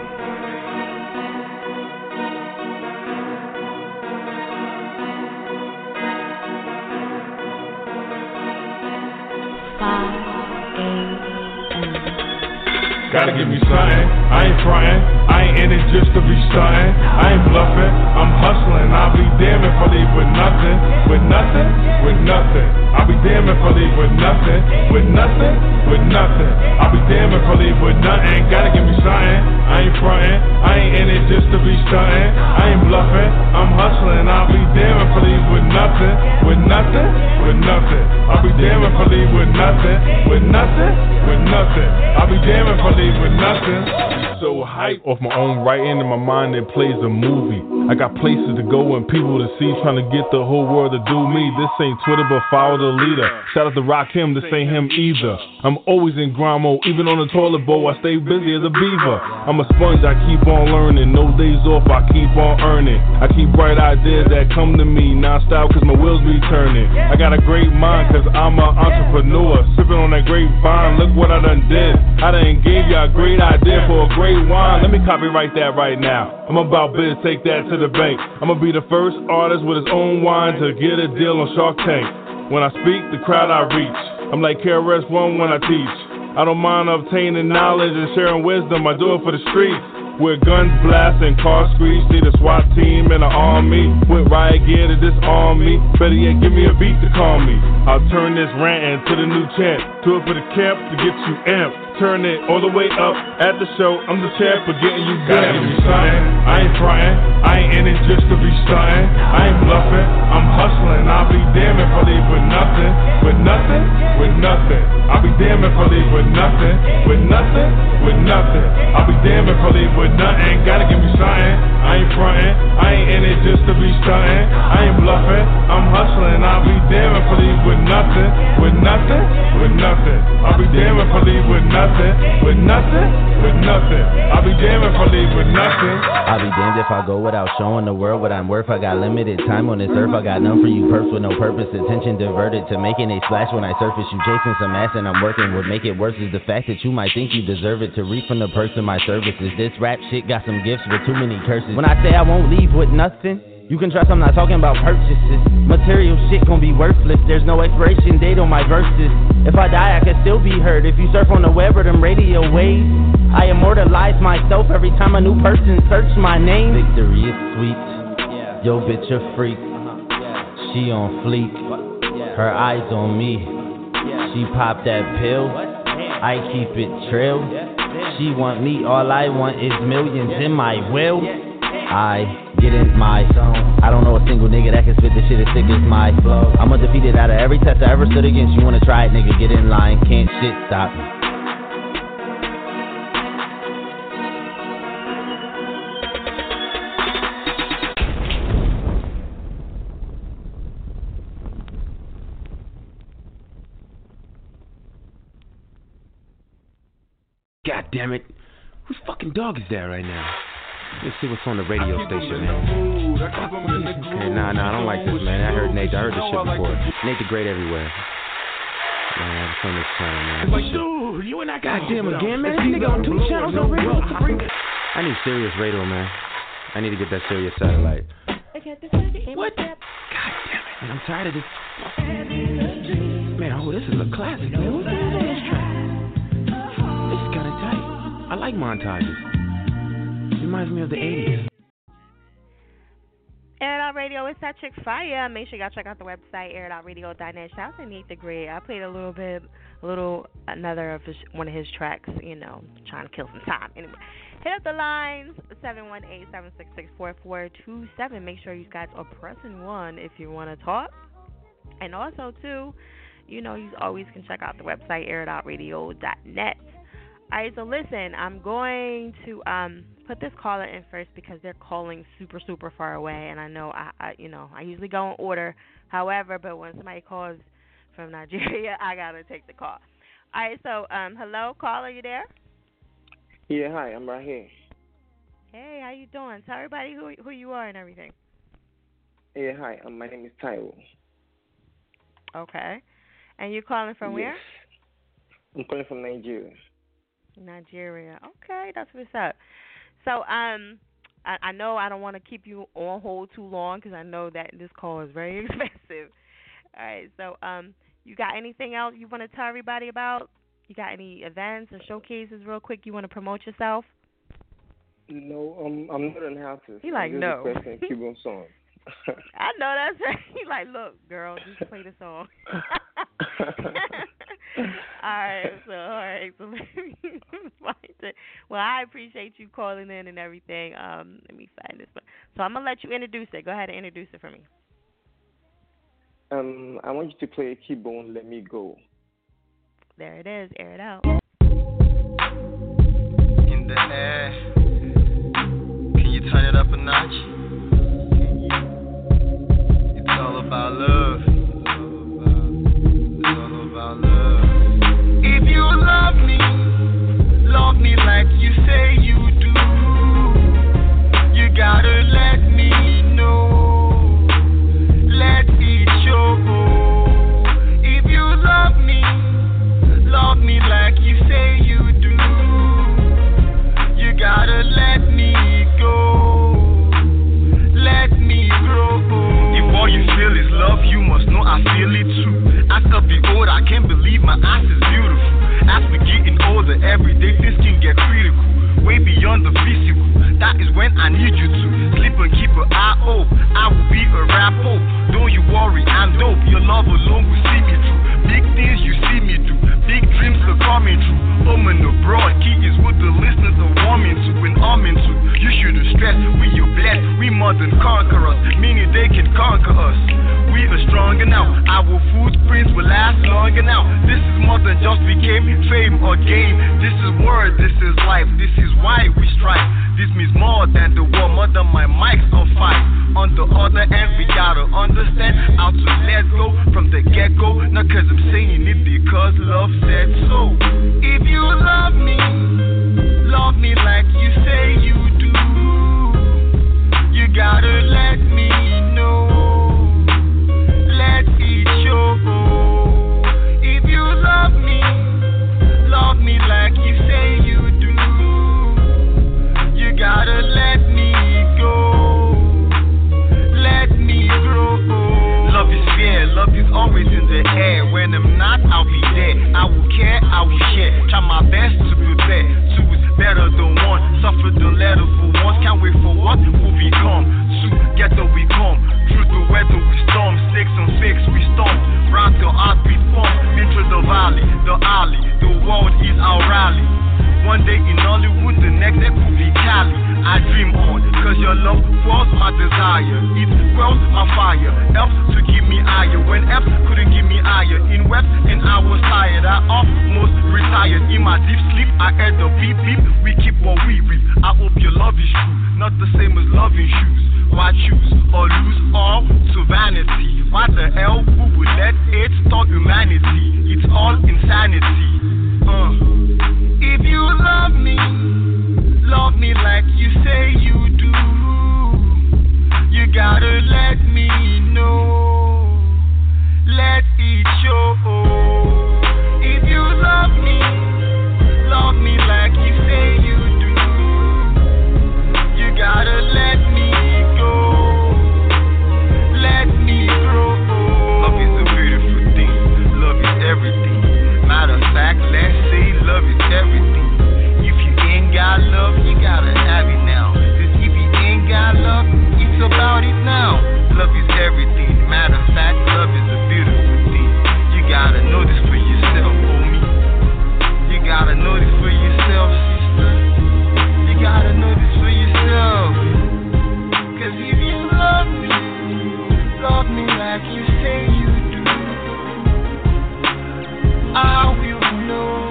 Gotta give me something. I ain't frontin'. I ain't in it just to be stuntin'. I ain't bluffing. I'm hustling. I'll be damned if I leave with nothing. With nothing. With nothing. I'll be damned if I leave with nothing. With nothing. With nothing. I'll be damned if I leave with nothing. Gotta give me something. I ain't frontin'. I ain't in it just to be stuntin'. I ain't bluffing. I'm hustling. I'll be damned if I leave with nothing. With nothing. With nothing. I'll be damned if I leave with nothing. With nothing. With nothing. I'll be damned if I leave with nothing. So hype off my own writing in my mind that plays a movie. I got places to go and people to see, trying to get the whole world to do me. This ain't Twitter, but follow the leader. Shout out to Rakim, this ain't him either. I'm always in grind even on the toilet bowl, I stay busy as a beaver. I'm a sponge, I keep on learning. No days off, I keep on earning. I keep bright ideas that come to me non-stop, cause my wheels be turning. I got a great mind, cause I'm an entrepreneur. Sipping on that great vine, look what I done did. I done gave you a great idea for a great wine. Let me copyright that right now. I'm about biz, take that to the bank. I'ma be the first artist with his own wine to get a deal on Shark Tank. When I speak, the crowd I reach. I'm like KRS One when I teach. I don't mind obtaining knowledge and sharing wisdom. I do it for the streets. With guns blast and cars screech, need a SWAT team and an army. With riot gear to disarm me. Better yet, give me a beat to calm me. I'll turn this rant into the new chant. Do it for the camp to get you amped. Turn it all the way up at the show. I'm the champ for getting you Gotta give me something. I ain't frontin'. I ain't in it just to be stuntin'. I ain't bluffing. I'm hustling. I'll be damn if I leave with nothing. With nothing. With nothing. I'll be damn if I leave with nothing. With nothing. With nothing. I'll be damn if I leave with nothing. Gotta give me something. I ain't frontin'. I ain't in it just to be stuntin'. I ain't bluffing. I'm hustling. I'll be damn if I leave with nothing. With nothing. With nothing. I'll be damn if I leave with nothing with nothing, with nothing. I'll be damned if I leave with nothing. I'll be damned if I go without showing the world what I'm worth. I got limited time on this earth. I got none for you perps with no purpose. Attention diverted to making a splash when I surface. You chasing some ass and I'm working. What make it worse is the fact that you might think you deserve it to reap from the perks of my services. This rap shit got some gifts with too many curses. When I say I won't leave with nothing. You can trust I'm not talking about purchases. Material shit gon' be worthless. There's no expiration date on my verses. If I die, I can still be heard. If you surf on the web or them radio waves, I immortalize myself every time a new person search my name. Victory is sweet. Yo, bitch, a freak. Uh-huh. She on fleek. Her eyes on me. She pop that pill. I keep it trill. She want me. All I want is millions in my will. I get in my zone. I don't know a single nigga that can spit the shit as thick as my flow. I'm undefeated out of every test I ever stood against. You wanna try it, nigga? Get in line. Can't shit stop. Me. God damn it. Whose fucking dog is that right now? Let's see what's on the radio station, man. Okay, nah, nah, I don't like this, man. I heard Nate. I heard this shit before. Nate the Great everywhere. Man, I on this channel, man. This. Dude, you and I got Goddamn again, man. This nigga on two channels over here. What's the freak? I need Sirius radio, man. I need to get that Sirius satellite. What? God damn it, man. I'm tired of this. Man, oh, this is a classic, man. What's the name of this track? This is kind of tight. I like montages. Reminds me of the 80s. Air Radio is that chick fire. Make sure y'all check out the website airitoutradio.net. Shout out to Nate the Great. I played a little bit, a little another of his, one of his tracks. You know, trying to kill some time. Anyway, hit up the lines seven one eight seven six six four four two seven. Make sure you guys are pressing one if you want to talk. And also too, you know, you always can check out the website airitoutradio.net. All right, so listen, I'm going to um put this caller in first because they're calling super super far away, and I know I, I you know I usually go in order. However, but when somebody calls from Nigeria, *laughs* I gotta take the call. All right, so um, hello, caller, you there? Yeah, hi, I'm right here. Hey, how you doing? Tell everybody who who you are and everything. Yeah, hi, um, my name is Taiwo. Okay, and you're calling from where? I'm calling from Nigeria. Nigeria. Okay, that's what's up. So, um, I, I know I don't want to keep you on hold too long because I know that this call is very *laughs* expensive. All right, so um, you got anything else you want to tell everybody about? You got any events or showcases, real quick? You want to promote yourself? No, um, I'm not an artist. He like, no. a Cuban song. *laughs* I know that's right. *laughs* He like, look, girl, just play the song. *laughs* right, so all right, so *laughs* let me find it. Well, I appreciate you calling in and everything. Um, let me find this. One. So I'm gonna let you introduce it. Go ahead and introduce it for me. Um, I want you to play a keyboard. Let Me Go. There it is. Air it out. In the air. Can you turn it up a notch? It's all about love. Me like you say you do. You gotta let me know. Let show. If you love me, love me like you say you do. You gotta let me go. Let me grow. If all you feel is love, you must know I feel it too. I I can't believe my eyes is beautiful. As we getting older, every day things can get critical. Way beyond the physical. That is when I need you to sleep and keep an eye open. I will be a rapper. Don't you worry, I'm dope. Your love alone will see me through. Big things you see me do. Big dreams are coming true. Home and abroad, key is what the listeners are warming to and I'm into. You shouldn't stress, we you blessed. We more than conquerors, meaning they can conquer us. We are stronger now. Our footprints will last longer now. This is more than just became fame or game. This is word, this is life. This is why we strive. This means more than the war, more than my mic's on fire. On the other end, we gotta understand how to let go from the get go. Not cause I'm saying it because love said so. Wait for what will become. Two, get the we come. Through the weather we storm. Snakes and fakes we storm. Rock the heartbeat pump. Through the valley, the alley. The world is our rally. One day in Hollywood, the next day could be Cali. I dream on, cause your love fuels my desire. It quells my fire, helps to keep me higher. When F couldn't give me higher, in West and I was tired. I almost retired. In my deep sleep, I heard the beep beep. We keep what we reap. I hope your love is true, not the same as loving shoes. Why choose or lose all to vanity? Why the hell who would let it stop humanity? It's all insanity. Uh. If you love me, love me like you say you do. You gotta let me know. Let it show. If you love me, love me like you say you do. You gotta let love, you gotta now. If you ain't got love, it's about it now. Love is everything. Matter of fact, love is a beautiful thing. You gotta know this for yourself, homie. You gotta know this for yourself, sister. You gotta know this for yourself. Cause if you love me, love me like you say you do. I will know.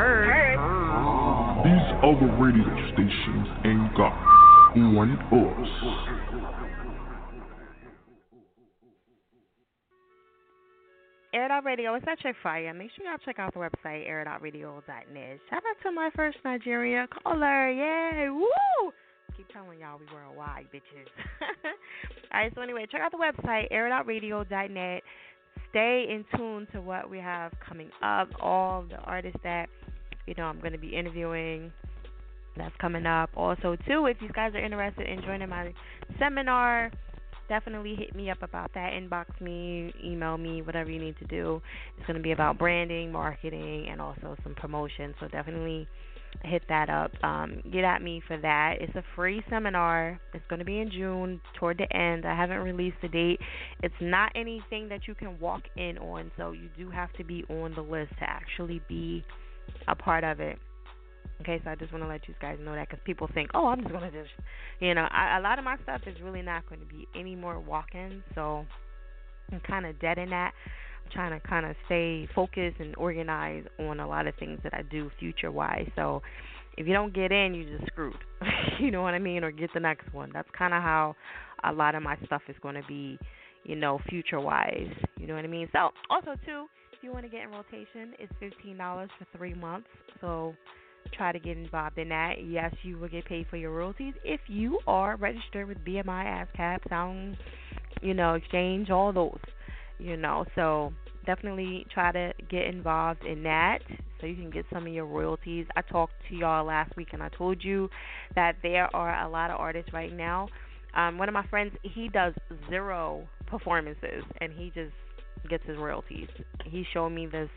Fuck what you heard. These other radio stations ain't got one us. Air It Out Radio, it's that chick fire. Make sure y'all check out the website, airitout.radio.net. Shout out to my first Nigeria caller. Yay! Woo! Keep telling y'all we worldwide, bitches. *laughs* Alright, so anyway, check out the website, airitout.radio.net. Stay in tune to what we have coming up, all the artists that, you know, I'm going to be interviewing that's coming up. Also, too, if you guys are interested in joining my seminar, definitely hit me up about that. Inbox me, email me, whatever you need to do. It's going to be about branding, marketing, and also some promotion. So definitely hit that up. Um, get at me for that. It's a free seminar. It's going to be in June, toward the end. I haven't released the date. It's not anything that you can walk in on, so you do have to be on the list to actually be a part of it. Okay, so I just want to let you guys know that because people think, oh, I'm just to just, you know, I, a lot of my stuff is really not going to be any more walk ins, so I'm kind of dead in that. I'm trying to kind of stay focused and organized on a lot of things that I do future wise. So if you don't get in, you're just screwed. *laughs* you know what I mean? Or get the next one. That's kind of how a lot of my stuff is going to be, you know, future wise. You know what I mean? So also too, you want to get in rotation, it's fifteen dollars for three months. So try to get involved in that. Yes, you will get paid for your royalties if you are registered with BMI, ASCAP, Sound, you know, Exchange, all those. You know, so definitely try to get involved in that so you can get some of your royalties. I talked to y'all last week and I told you that there are a lot of artists right now. Um, one of my friends, he does zero performances and he just gets his royalties. He showed me this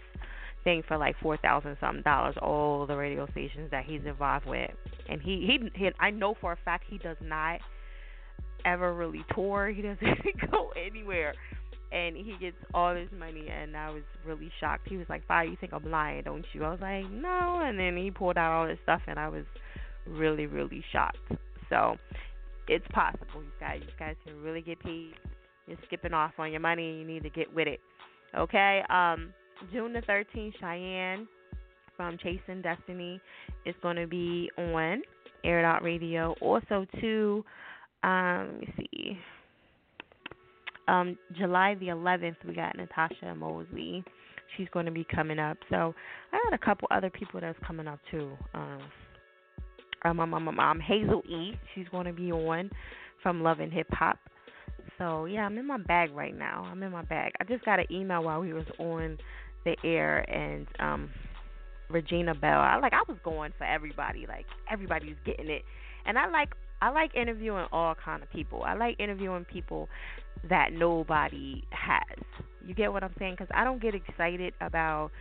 thing for like four thousand something dollars. All the radio stations that he's involved with, and he he, he I know for a fact he does not ever really tour. He doesn't *laughs* go anywhere. And he gets all this money, and I was really shocked. He was like, "Fire, you think I'm lying, don't you?" I was like, "No." And then he pulled out all this stuff, and I was really, really shocked. So it's possible, you guys. You guys can really get paid. You're skipping off on your money. and You need to get with it. Okay. Um, June the 13th, Cheyenne from Chasing Destiny is going to be on Air Out Radio. Also, too, um, let me see. Um, July the 11th, we got Natasha Mosley. She's going to be coming up. So I got a couple other people that's coming up too. Um, um, um, um, um, um Hazel E. She's going to be on from Love and Hip Hop. So yeah, I'm in my bag right now. I'm in my bag. I just got an email while we was on the air and um Regina Belle. I like I was going for everybody. Like everybody's getting it. And I like I like interviewing all kind of people. I like interviewing people that nobody has. You get what I'm saying? Because I don't get excited about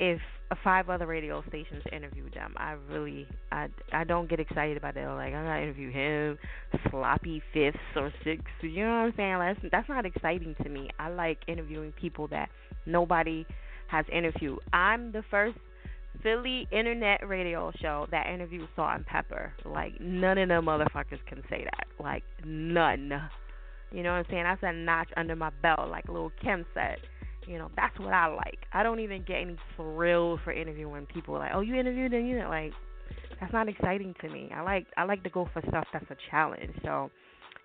if uh, five other radio stations interview them. I really, I, I don't get excited about that. Like I gotta interview him, sloppy fifths or sixths. You know what I'm saying? That's that's not exciting to me. I like interviewing people that nobody has interviewed. I'm the first Philly internet radio show that interviewed Salt-N-Pepa. Like none of them motherfuckers can say that. Like none. You know what I'm saying? That's a notch under my belt, like Lil Kim said. You know, that's what I like. I don't even get any thrill for interviewing people like, oh, you interviewed them, you like that's not exciting to me. I like I like to go for stuff that's a challenge. So,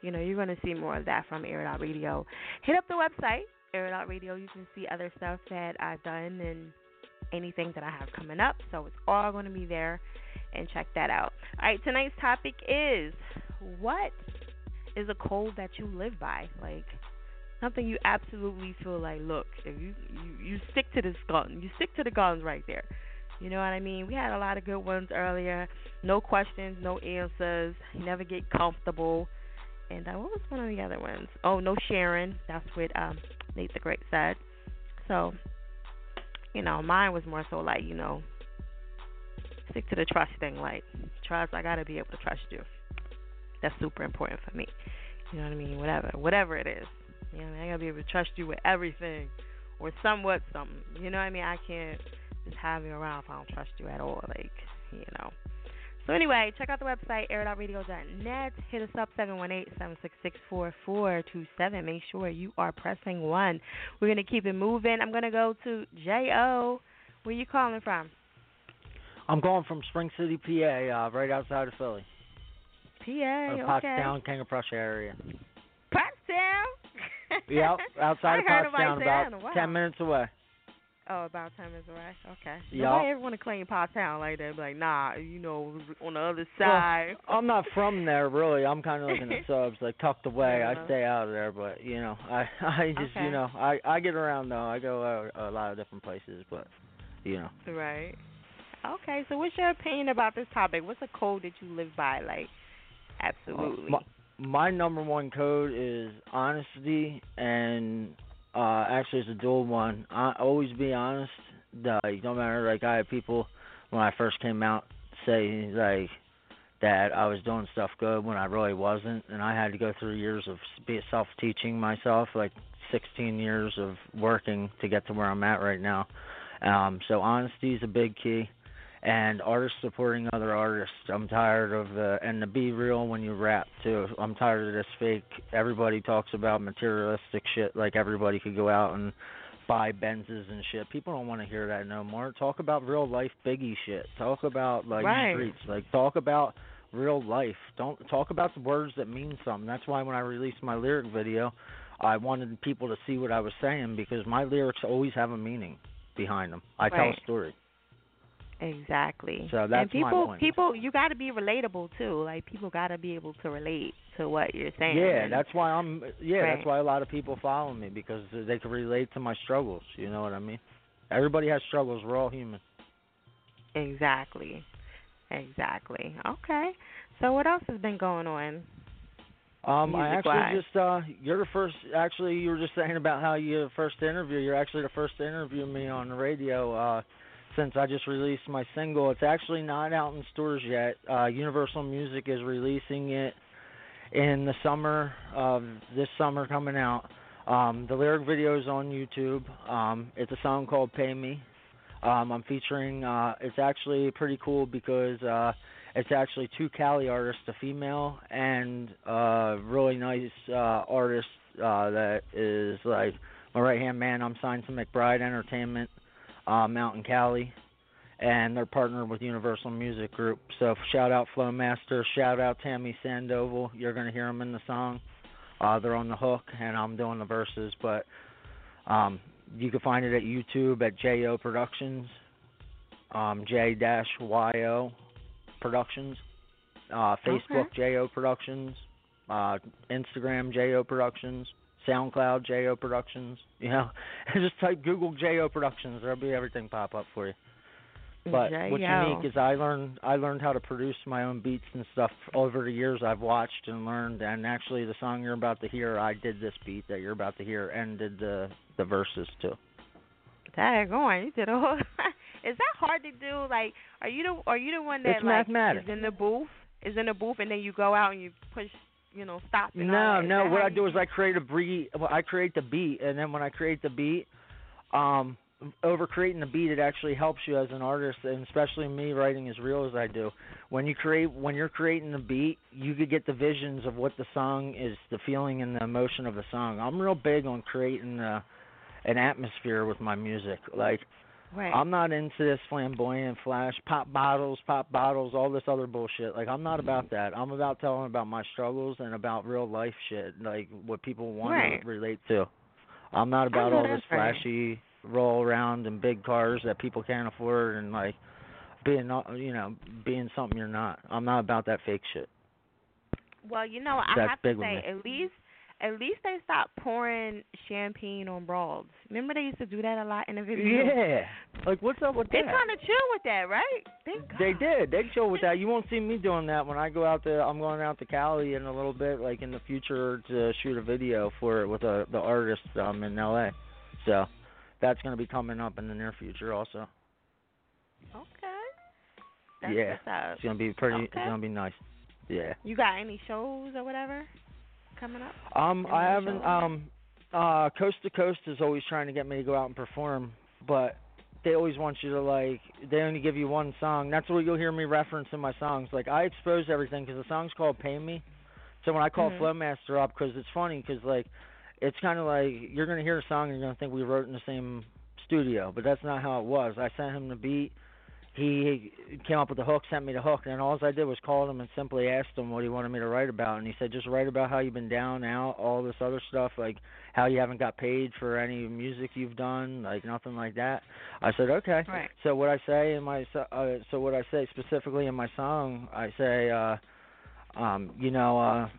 you know, you're gonna see more of that from Air Radio. Hit up the website, Air Radio. You can see other stuff that I've done and anything that I have coming up. So it's all to be there, and check that out. All right, tonight's topic is what is a code that you live by? Like something you absolutely feel like, look, if you you, you stick to this gun, you stick to the guns right there. You know what I mean? We had a lot of good ones earlier. No questions, no answers. Never get comfortable. And uh, what was one of the other ones? Oh, no sharing. That's what um, Nate the Great said. So, you know, mine was more so like, you know, stick to the trust thing. Like, trust, I got to be able to trust you. That's super important for me. You know what I mean? Whatever, whatever it is. You know, I mean? I gotta be able to trust you with everything, or somewhat something. You know what I mean? I can't just have you around if I don't trust you at all. Like, you know. So anyway, check out the website airitoutradio.net. Hit us up 718-766-4427. Make sure you are pressing one. We're gonna keep it moving. I'm gonna go to J O. Where you calling from? I'm calling from Spring City, PA, uh, right outside of Philly. PA, okay. Pottstown, King of Prussia area. Pottstown? Yep, *laughs* outside I of Pottstown, about wow. ten minutes away. Oh, about ten minutes away. Okay. Yup. Nobody ever want to claim Pottstown like that. Be like, nah, you know, on the other Well, side. I'm not from there really. I'm kind of like in the *laughs* suburbs, like tucked away. Uh-huh. I stay out of there, but you know, *laughs* I I just Okay. you know I I get around though. I go out a lot of different places, but you know. Right. Okay, so what's your opinion about this topic? What's a code that you live by? Like, absolutely. My, my number one code is honesty, and uh actually it's a dual one. I always be honest. Like no matter like I had people when I first came out say like that I was doing stuff good when I really wasn't, and I had to go through years of be self teaching myself, like 16 years of working to get to where I'm at right now. Um, so honesty is a big key and artists supporting other artists. I'm tired of the and to be real when you rap too. I'm tired of this fake. Everybody talks about materialistic shit like everybody could go out and buy Benzes and shit. People don't want to hear that no more. Talk about real life Biggie shit. Talk about like Right. streets. Like talk about real life. Don't talk about the words that mean something. That's why when I released my lyric video, I wanted people to see what I was saying because my lyrics always have a meaning behind them. I tell Right. a story. Exactly. So that's and my people, point. people, you got to be relatable too. Like people got to be able to relate to what you're saying. Yeah, And- that's why I'm. Yeah, Right. that's why a lot of people follow me because they can relate to my struggles. You know what I mean? Everybody has struggles. We're all human. exactly, exactly. Okay. So what else has been going on? Um, I actually Music-wise. just uh, you're the first. Actually, you were just saying about how you first interview. You're actually the first to interview me on the radio. Uh, since I just released my single, it's actually not out in stores yet. Uh, Universal Music is releasing it in the summer of this summer coming out. Um, the lyric video is on YouTube. Um, it's a song called "Pay Me." Um, I'm featuring. Uh, it's actually pretty cool because uh, it's actually two Cali artists, a female and a really nice uh, artist uh, that is like my right hand man. I'm signed to McBride Entertainment um, out in Cali, and they're partnered with Universal Music Group. So shout out Flowmaster, shout out Tammy Sandoval. You're gonna hear them in the song. Uh, they're on the hook, and I'm doing the verses. But um, you can find it at YouTube at Jo Productions, um, J Yo Productions, uh, Facebook Jo Productions, uh, Instagram Jo Productions, SoundCloud Jo Productions. *laughs* You know, *laughs* just type Google Jo Productions. There'll be everything pop up for you. But what's unique is I learned I learned how to produce my own beats and stuff over the years I've watched and learned. And actually, the song you're about to hear, I did this beat that you're about to hear and did the the verses too. Dang, going. You did a whole. *laughs* is that hard to do? Like, are you the are you the one that It's like mathematics. is in the booth? Is in the booth, and then you go out and you push, you know, stop. All No, no. What I do is I create a beat. well, I create the beat, and then when I create the beat, um, over creating the beat, it actually helps you as an artist, and especially me writing as real as I do. When you create, when you're creating the beat, you could get the visions of what the song is, the feeling and the emotion of the song. I'm real big on creating uh an atmosphere with my music. Like Right. I'm not into this flamboyant flash, pop bottles, pop bottles, all this other bullshit. Like I'm not about mm-hmm. that. I'm about telling about my struggles and about real life shit, like what people want Right. to relate to. I'm not about all this right. flashy roll around in big cars that people can't afford and like being not, you know, being something you're not. I'm not about that fake shit. Well, you know, I That's have to say, at least at least they stopped pouring champagne on broads. Remember they used to do that a lot in the video. Yeah. Like what's up with They that? They kind of chill with that, right? They They did. They chill with that. You won't see me doing that when I go out to. I'm going out to Cali in a little bit, like in the future, to shoot a video for it with a, the artist um in L.A. So that's going to be coming up in the near future, also. Okay. That's yeah, it's going to be pretty. It's going to be nice. Yeah. You got any shows or whatever coming up? Um, I haven't. Um, uh, Coast to Coast is always trying to get me to go out and perform, but they always want you to like. They only give you one song. That's what you'll hear me reference in my songs. Like I expose everything because the song's called "Pay Me." So when I call Mhm. Flowmaster up, because it's funny, because like it's kind of like you're gonna hear a song and you're gonna think we wrote in the same studio, but that's not how it was. I sent him the beat. He came up with the hook, sent me the hook, and all I did was call him and simply asked him what he wanted me to write about, and he said just write about how you've been down, out, all this other stuff, like how you haven't got paid for any music you've done, like nothing like that. I said okay. Right. So what I say in my so- uh, so what I say specifically in my song, I say, uh, um, you know, uh,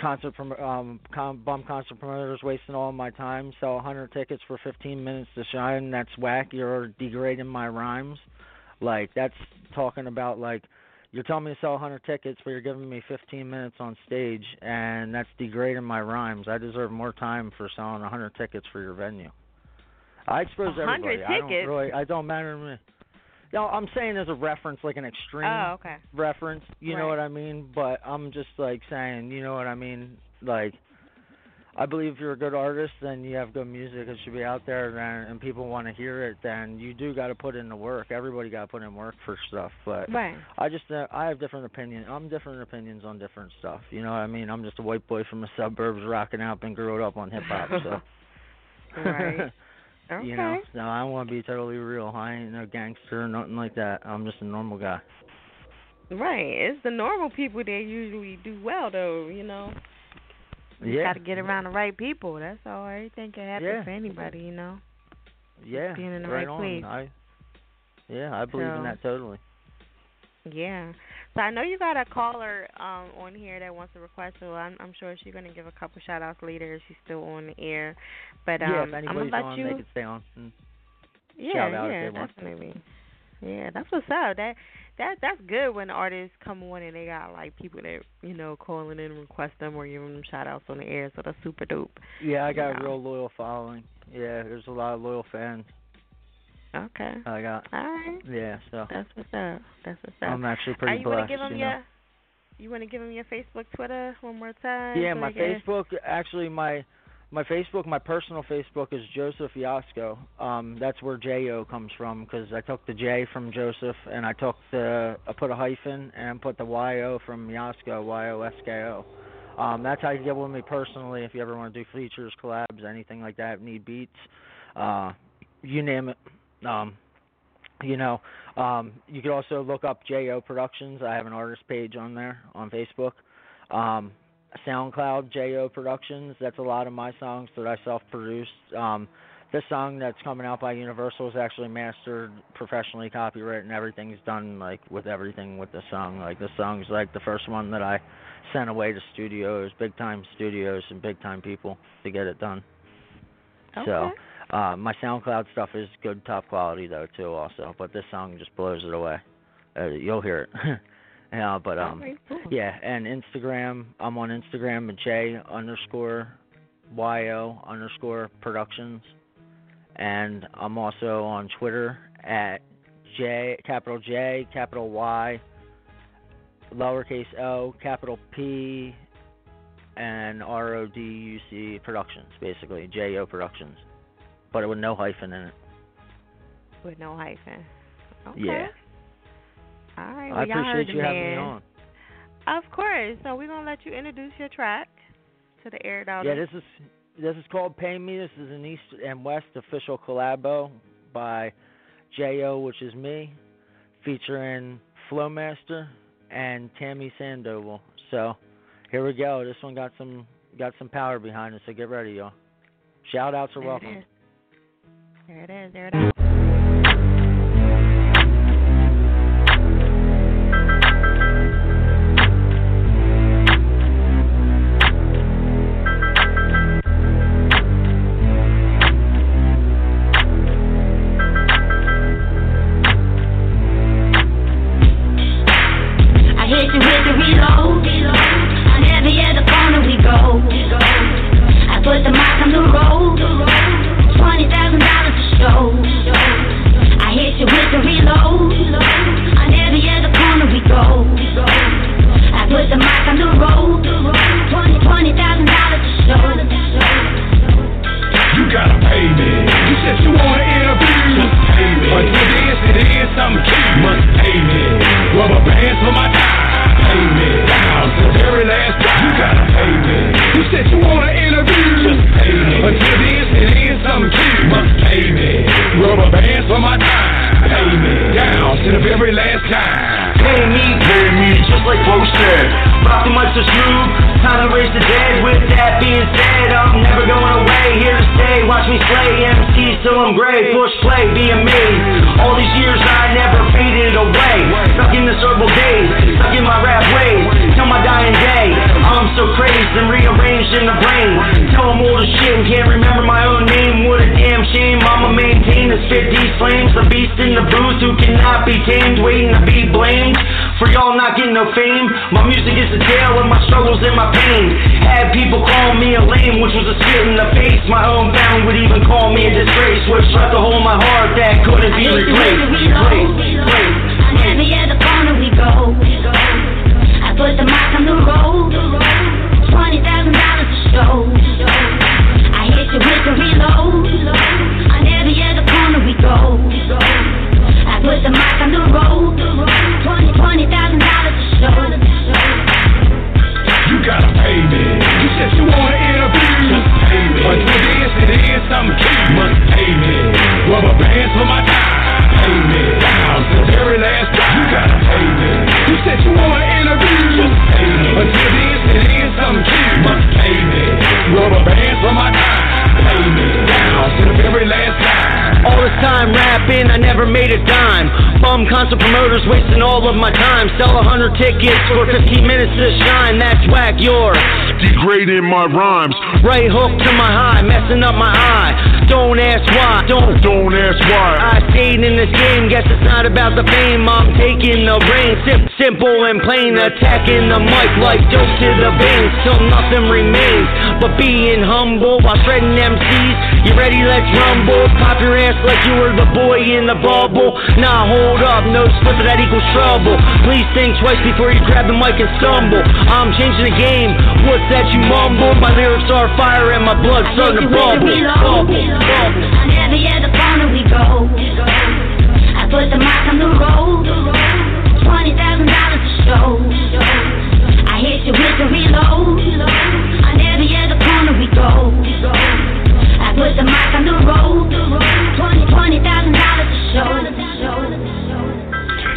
concert prom- um com- bum concert promoters wasting all my time sell 100 tickets for 15 minutes to shine that's whack you're degrading my rhymes like that's talking about like you're telling me to sell 100 tickets but you're giving me 15 minutes on stage and that's degrading my rhymes i deserve more time for selling 100 tickets for your venue i expose 100 everybody i don't really i don't matter to me no, I'm saying as a reference, like an extreme Oh, okay. reference. You know what I mean? But I'm just like saying, you know what I mean? Like, I believe if you're a good artist, then you have good music. It should be out there, then, and people want to hear it. Then you do got to put in the work. Everybody got to put in work for stuff. But Right. I just, uh, I have different opinions. I'm different opinions on different stuff. You know what I mean? I'm just a white boy from the suburbs, rocking out, and grew up on hip hop. So. *laughs* Right. Okay. *laughs* You know, no, I want to be totally real. I ain't no gangster or nothing like that. I'm just a normal guy. Right. It's the normal people that usually do well, though. You know. You Yeah. got to get around the right people. That's all. Everything can happen Yeah. for anybody. You know. Yeah, being in the right right place. I, yeah, I believe in that totally. Yeah. So I know you got a caller um on here that wants to request, so I'm I'm sure she's gonna give a couple shout outs later if she's still on the air. But um yeah, if I'm anybody's gonna on, you they can stay on. Yeah, shout out if yeah, definitely. Yeah, that's what's up. That that that's good when artists come on and they got like people that, you know, calling in and request them or giving them shout outs on the air, so that's super dope. Yeah, I got a real loyal following. Yeah, there's a lot of loyal fans. Okay. I got. All right. Yeah, so That's what's up. That's what's up. I'm actually pretty you blessed. give them you your you wanna give them your Facebook, Twitter one more time? Yeah, my Facebook actually my my Facebook, my personal Facebook is Joseph Yasko. Um, that's where J O comes from because I took the J from Joseph and I took the I put a hyphen and put the Y O from Yasko Y O S K O. Um, that's how you get with me personally. If you ever want to do features, collabs, anything like that, need beats, uh, you name it. Um, you know, um, you could also look up Jo Productions. I have an artist page on there on Facebook. Um, SoundCloud Jo Productions. That's a lot of my songs that I self-produced. Um, this song that's coming out by Universal is actually mastered, professionally copyrighted, and everything's done like with everything with the song. Like the song's like the first one that I sent away to studios, big time studios, and big time people to get it done. So. Okay. Uh, my SoundCloud stuff is good, top quality though too, also. But this song just blows it away. Uh, you'll hear it. *laughs* yeah, but um, Okay, cool. yeah, and Instagram. I'm on Instagram at J underscore yo underscore productions, and I'm also on Twitter at J capital J capital Y lowercase o capital P and R O D U C Productions, basically J O Productions, but with no hyphen in it. with no hyphen. Okay. Yeah. All right. I Well, y'all heard appreciate you having me on. Of course. So we're gonna let you introduce your track to the air dog. Yeah, this is this is called Pay Me. This is an East and West official collabo by J.O., which is me, featuring Flowmaster and Tammy Sandoval. So here we go. This one got some got some power behind it. So get ready, y'all. Shout outs are There welcome. There it is. There it is. So smooth, time to raise the dead. With that being said, I'm never going away. Here to stay, watch me slay MCs till I'm gray. Push play, being me. All these years I never faded away. Stuck in the circle days, stuck in my rap ways. Till my dying day, I'm so crazed and rearranged in the brain. Tell all the shit and can't remember my own name. What a damn shame. I'ma maintain spit these flames. The beast in the booth who cannot be tamed, waiting to be blamed. For y'all not getting no fame. My music is the tale of my struggles and my pain. Had people call me a lame, which was a spit in the face. My own family would even call me a disgrace, which left a hole in my heart that couldn't be I hit you with replaced. the reload. Replaced. On every other corner we go. I put the mic on the road. Twenty thousand dollars a show. I hit you with the reload. On every other corner we go. With the mic on the road. Twenty, twenty thousand dollars show. You gotta pay me. You said you wanna interview. Pay me. I'm king. Must pay me. For my. Pay me. The very last. You gotta pay me. You said you wanna interview. Pay me. I'm. Must pay me. Rubber bands for my time. All this time rapping, I never made a dime. Bum concert promoters wasting all of my time. Sell a hundred tickets for 15 minutes to shine. That's whack, you're degrading my rhymes. Right hook to my high, messing up my eye. Don't ask why, don't, don't ask why. I stayed in this game, guess it's not about the fame. I'm taking the reins, Sim- simple and plain. Attacking the mic like dope to the veins, till nothing remains. But being humble while shredding MCs. You ready? Let's rumble. Pop your ass like you were the boy in the bubble. Nah, hold up. No slip that equals trouble. Please think twice before you grab the mic and stumble. I'm changing the game. What's that you mumble? My lyrics are fire and my blood's starting to bubble. Bubble. Bubble. On every other corner we go. I put the mic on the road. Twenty thousand dollars a show. I hit you with the reload. We go. I put the mic on the road. Twenty twenty thousand dollars a show.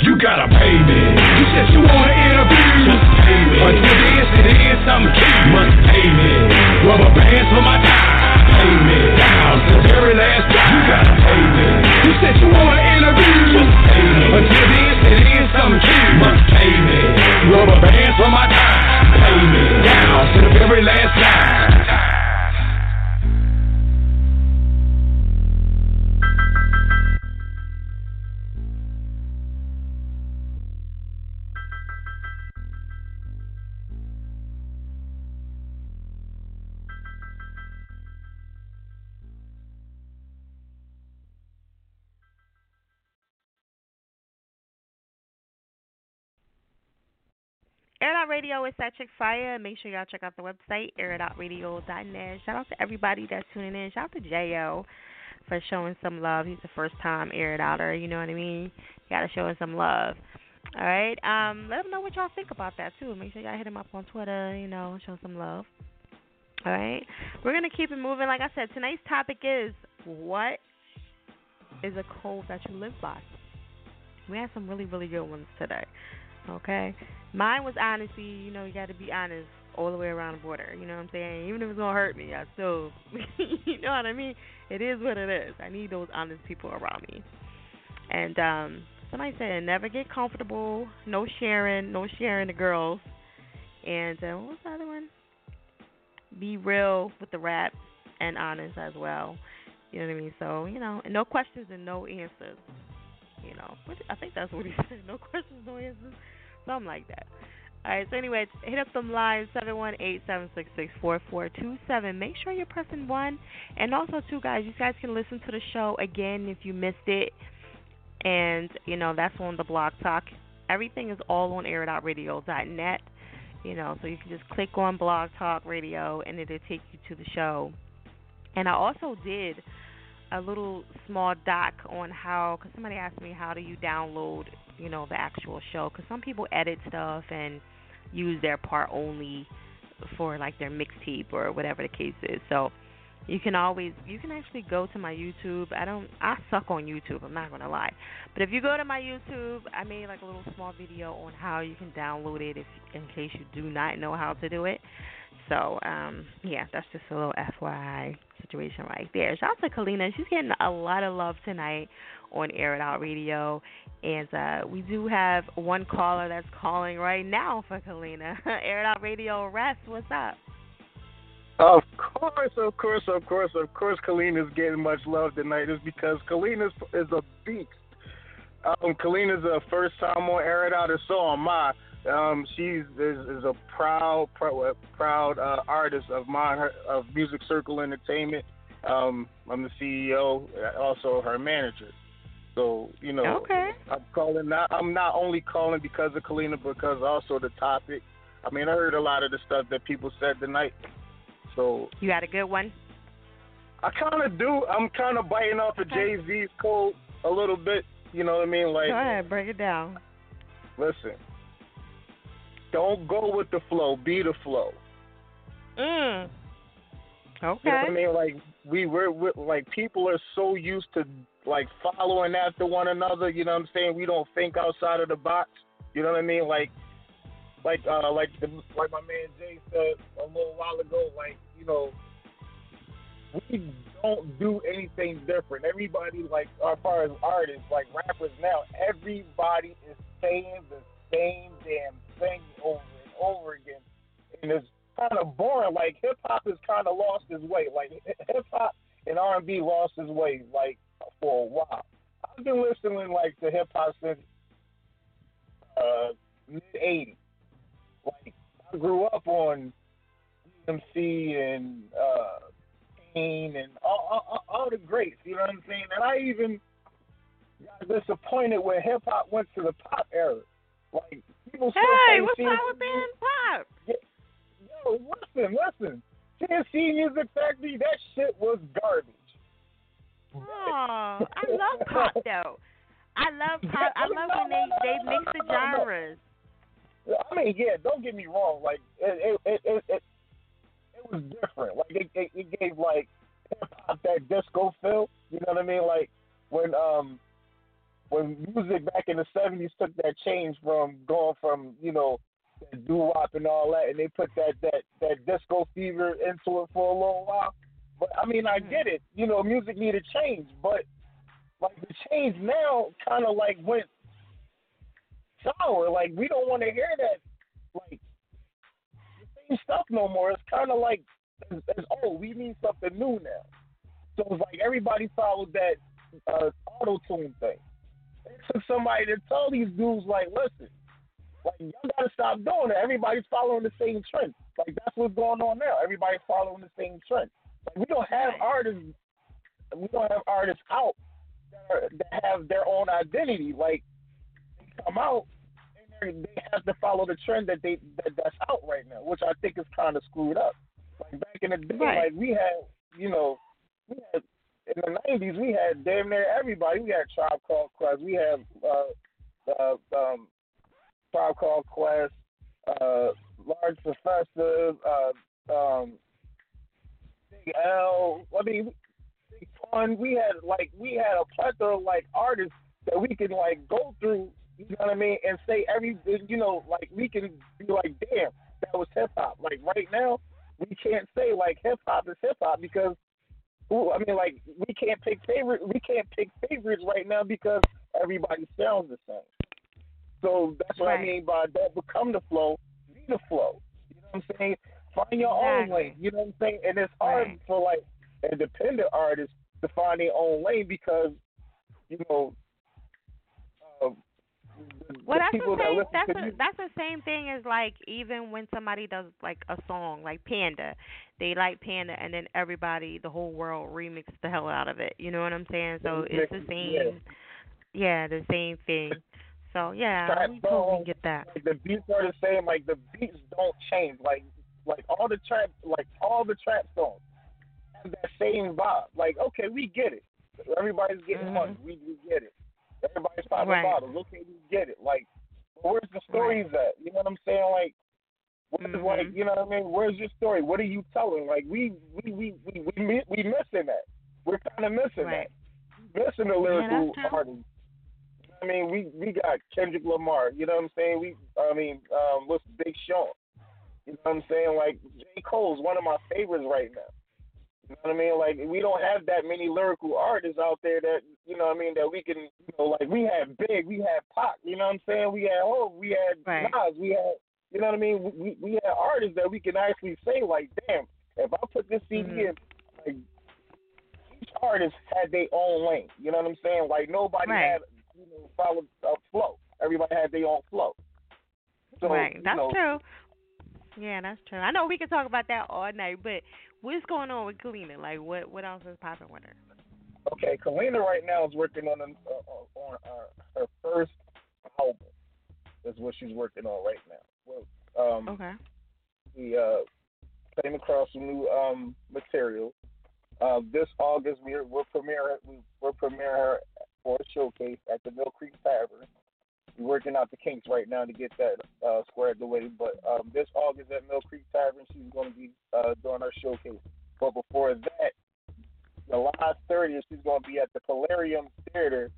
You gotta pay me. You said you want an interview. Just pay me. Until this, it is something key. Must pay me. Rubber bands for my time. Pay me. Down to the very last time. You gotta pay me. You said you want an interview. Just pay me. Until this, it is something key. Must pay me. Rubber bands for my time. Pay me. Down to the very last time. Air Out Radio is that chick fire. Make sure y'all check out the website, airitoutradio.net. Shout out to everybody that's tuning in. Shout out to J.O. for showing some love. He's the first time Air It Outer, you know what I mean? You gotta show him some love. All right. Um, let him know what y'all think about that too. Make sure y'all hit him up on Twitter, you know, show some love. All right. We're gonna keep it moving. Like I said, tonight's topic is what is a code that you live by? We had some really, really good ones today. Okay. Mine was honesty. You know, you got to be honest all the way around the border. You know what I'm saying? Even if it's gonna hurt me, I still, *laughs* you know what I mean. It is what it is. I need those honest people around me. And um, somebody said, never get comfortable. No sharing. No sharing the girls. And uh, what was the other one? Be real with the rap and honest as well. You know what I mean? So you know, no questions and no answers. You know, I think that's what he *laughs* said. No questions, no answers. Something like that. All right. So anyway, hit up some lines seven one eight seven six six four four two seven. Make sure you're pressing one, and also two guys. You guys can listen to the show again if you missed it, and you know that's on the Blog Talk. Everything is all on airitoutradio.net. You know, so you can just click on Blog Talk Radio, and it'll take you to the show. And I also did a little small doc on how, because somebody asked me how do you download, you know, the actual show, because some people edit stuff and use their part only for like their mixtape or whatever the case is. So you can always, you can actually go to my YouTube. I don't, I suck on YouTube. I'm not gonna lie, but if you go to my YouTube, I made like a little small video on how you can download it if, in case you do not know how to do it. So, um, yeah, that's just a little FYI situation right there. Shout out to Kalina. She's getting a lot of love tonight on Air It Out Radio. And uh, we do have one caller that's calling right now for Kalina. *laughs* Air It Out Radio, Rest, what's up? Of course, of course, of course, of course, Kalina's getting much love tonight is because Kalina is a beast. Um, Kalina's a first time on Air It Out, and so am I. Um, she's is, is a proud, proud, proud uh, artist of mine, her, of Music Circle Entertainment. Um, I'm the CEO, also her manager. So you know, Okay. I'm calling. Not, I'm not only calling because of Kalina, because also the topic. I mean, I heard a lot of the stuff that people said tonight. So You had a good one? I kind of do. I'm kind of biting off of Jay Z's code a little bit. You know what I mean? Like, Go ahead, break it down. listen, don't go with the flow. Be the flow. Mm. Okay. You know what I mean? Like we we're, we're like people are so used to like following after one another. You know what I'm saying? We don't think outside of the box. You know what I mean? Like like uh like the, like my man Jay said a little while ago. Like you know we don't do anything different. Everybody, like as far as artists, like rappers now, everybody is saying the same damn thing over and over again, and it's kind of boring. Like hip hop has kind of lost its way. Like hip hop and R and B lost its way, like for a while. I've been listening like to hip hop since uh, mid '80s. Like I grew up on MC and uh, Kane and all, all, all the greats. You know what I'm saying? And I even got disappointed when hip hop went to the pop era. Like people Hey, what's wrong with being pop? Yo, listen, listen. C+C Music Factory, that shit was garbage. Oh, I *laughs* love pop though. I love pop. I love when they they mix the genres. I mean, yeah, don't get me wrong. Like it, it, it, it, it, it was different. Like it, it, it gave like hip hop that disco feel. You know what I mean? Like when um when music back in the seventies took that change from going from you know doo wop and all that, and they put that that that disco fever into it for a little while. But I mean, I get it. You know, music needed change, but like the change now kind of like went sour. Like we don't want to hear that like the same stuff no more. It's kind of like it's, it's oh we need something new now. So it's like everybody followed that uh, auto tune thing. It took somebody to tell these dudes like, listen, like y'all gotta stop doing it. Everybody's following the same trend. Like that's what's going on now. Everybody's following the same trend. Like we don't have artists. We don't have artists out that, are, that have their own identity. Like they come out and they they have to follow the trend that they that, that's out right now, which I think is kind of screwed up. Like back in the day, Right. like we had, you know, we had in the '90s, we had damn near everybody. We had Tribe Called Quest. We had uh, uh, um, Tribe Called Quest, uh, Large Professor, uh, um, Big L. I mean, Big Pun. We had like we had a plethora of like artists that we can like go through. You know what I mean? And say every, you know, like we can be like, damn, that was hip hop. Like right now, we can't say like hip hop is hip hop because Ooh, I mean, like we can't pick favorite. We can't pick favorites right now because everybody sounds the same. So that's what I mean by that. Become the flow, be the flow. You know what I'm saying? Find your own Exactly. lane. You know what I'm saying? And it's hard Right. for like independent artists to find their own lane because you know. Uh, the, Well, the that's the that same. listen That's a, that's the same thing as like even when somebody does like a song like Panda, they like Panda, and then everybody, the whole world remixes the hell out of it. You know what I'm saying? So it's the same. Yeah, the same thing. So yeah, we totally get that. Like the beats are the same. Like the beats don't change. Like like all the trap like all the trap songs have that same vibe. Like okay, we get it. Everybody's getting Mhm. money. We, we get it. Everybody's popping Right. bottles. Okay, we get it. Like where's the stories at? You know what I'm saying? Like. Where's Mhm. like you know what I mean? Where's your story? What are you telling? Like we we we we we, we missing that. We're kind of missing Right. that. Missing the lyrical artists. I mean, we we got Kendrick Lamar. You know what I'm saying? We, I mean, um, what's Big Sean? You know what I'm saying? Like J Cole's one of my favorites right now. You know what I mean? Like we don't have that many lyrical artists out there that you know what I mean that we can you know like we had Big, we had Pac. You know what I'm saying? We had oh, we had Right. Nas, we had you know what I mean? We we had artists that we can actually say like, damn, if I put this CD Mhm. in, like each artist had their own lane. You know what I'm saying? Like nobody Right. had you know followed a flow. Everybody had their own flow. So, right, you that's know, true. Yeah, that's true. I know we can talk about that all night, but what's going on with Kalina? Like, what what else is popping with her? Okay, Kalina right now is working on an, uh, on uh, her first album. Is what she's working on right now. Well, um, Okay. we uh, came across some new um, material. Uh, this August, we're we're premiering we, we're premiering her for a showcase at the Mill Creek Tavern. We're working out the kinks right now to get that uh, squared away. But um, this August at Mill Creek Tavern, she's going to be uh, doing her showcase. But before that, July 30th, she's going to be at the Palladium Theater.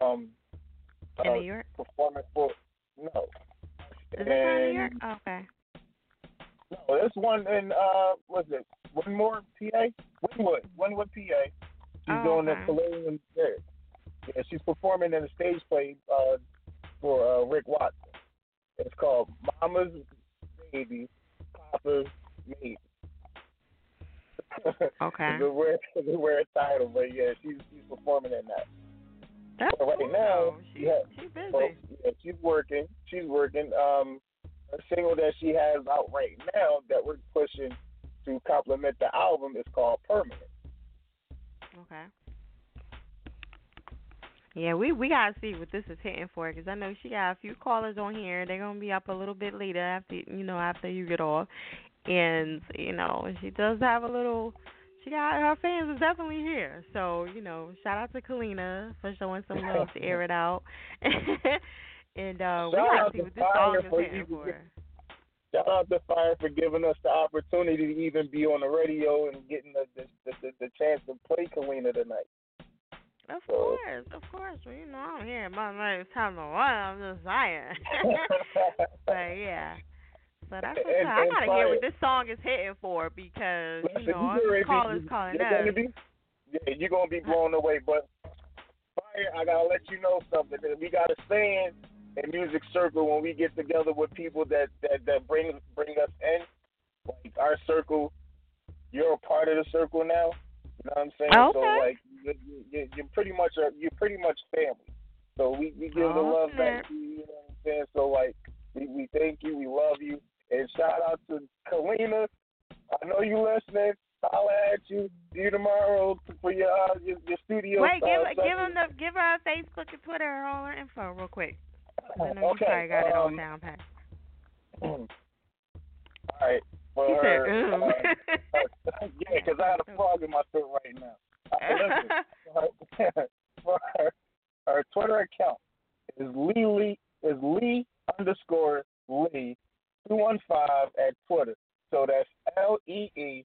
Um, In uh, New York? Performing for no. Is it in New York? Oh, okay. No, there's one in uh, what's it? One more PA, Winwood, Winwood, PA. She's Oh, doing okay. the Palladium there. Yeah, she's performing in a stage play uh, for uh, Rick Watson. It's called Mama's Baby, Papa's Maybe. *laughs* Okay. it's a weird, *laughs* it's a weird title, but yeah, she's she's performing in that. That's But right cool, now. She, yeah, she's busy. well, yeah, she's working. She's working. Um, a single that she has out right now that we're pushing to complement the album is called Permanent. Okay. Yeah, we we gotta see what this is hitting for because I know she got a few callers on here. They're gonna be up a little bit later after you know after you get off, and you know she does have a little. She got her fans is definitely here. So you know, shout out to Kalina for showing some love to air it out. *laughs* and uh we gotta see what this song is hitting for. Shout out to Fire for giving us the opportunity to even be on the radio and getting the the, the, the, the chance to play Kalina tonight. Of course, of course. Well, you know, I'm here. My name is time to what? I'm just saying. *laughs* but yeah. So that's what's And- up. I gotta hear what this song is hitting for because you Listen, know the callers calling you're gonna us. be, yeah, you're gonna be uh, blown away. But Fire, I gotta let you know something. We got a saying in Music Circle when we get together with people that that that bring bring us in, like our circle. You're a part of the circle now. You know what I'm saying? So Okay. like you, you, you're pretty much a, you're pretty much family. So we we give the Oh, love back to you. You know what I'm saying? So like we we thank you, we love you, and shout out to Kalina. I know you listening. Holla at you. See you tomorrow for your uh, your, your studio. Wait, give uh, her- give session. them the give her a Facebook and Twitter and all her info real quick. I know Okay, you probably got it all um, down pat. *clears throat* All right. For He her, "Ooh." uh, yeah, because I had a *laughs* frog in my throat right now. Listen, for, for her, her Twitter account is Lee Lee is Lee underscore Lee two one five at Twitter. So that's L E E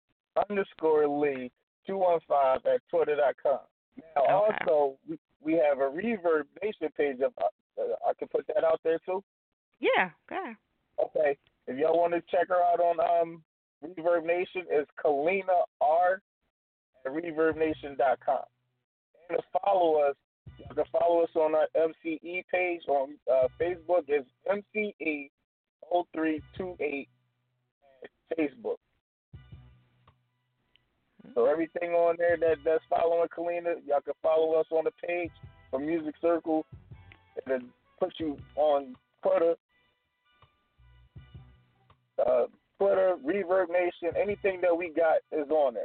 underscore Lee two one five at Twitter dot com. Now Okay. also we, we have a Reverb Nation page of uh, I can put that out there too. Yeah, okay. Okay. If y'all want to check her out on um Reverb Nation, it's Kalina R at ReverbNation.com. And to follow us, you can follow us on our MCE page on uh, Facebook. It's MCE 0328 at Facebook. So everything on there that that's following Kalina, y'all can follow us on the page for Music Circle. It'll put you on Twitter, uh, Twitter, Reverb Nation, anything that we got is on there.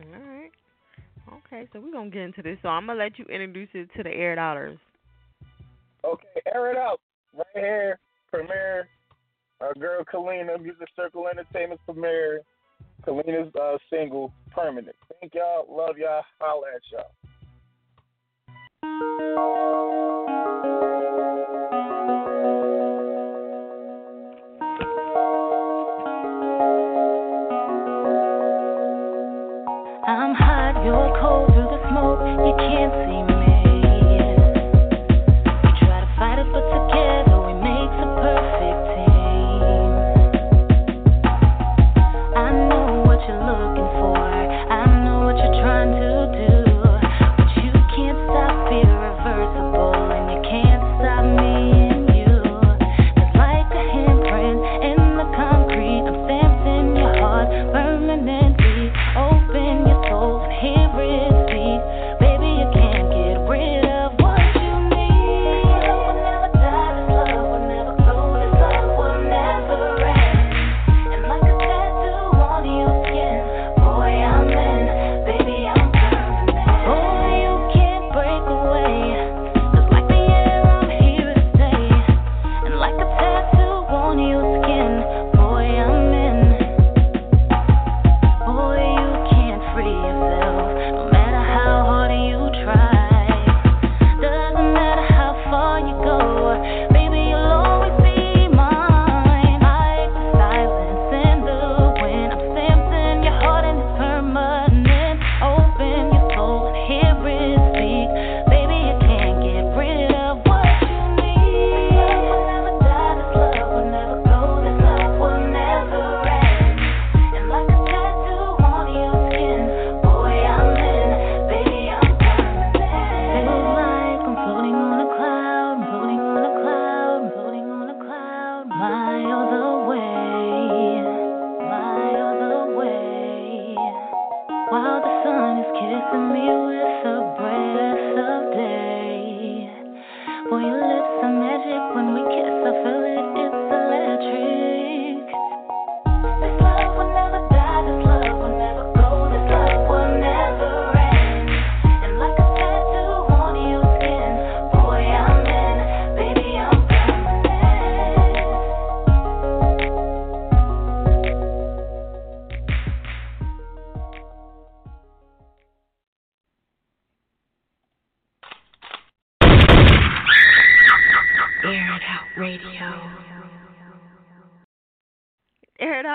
All right. Okay, so we're gonna get into this. So I'm gonna let you introduce it to the air dollars. Okay, air it out. Right here, premiere. Our girl Kalina, Music Circle Entertainment premiere. Kalina's uh, single, Permanent. Thank y'all. Love y'all. Holla at y'all.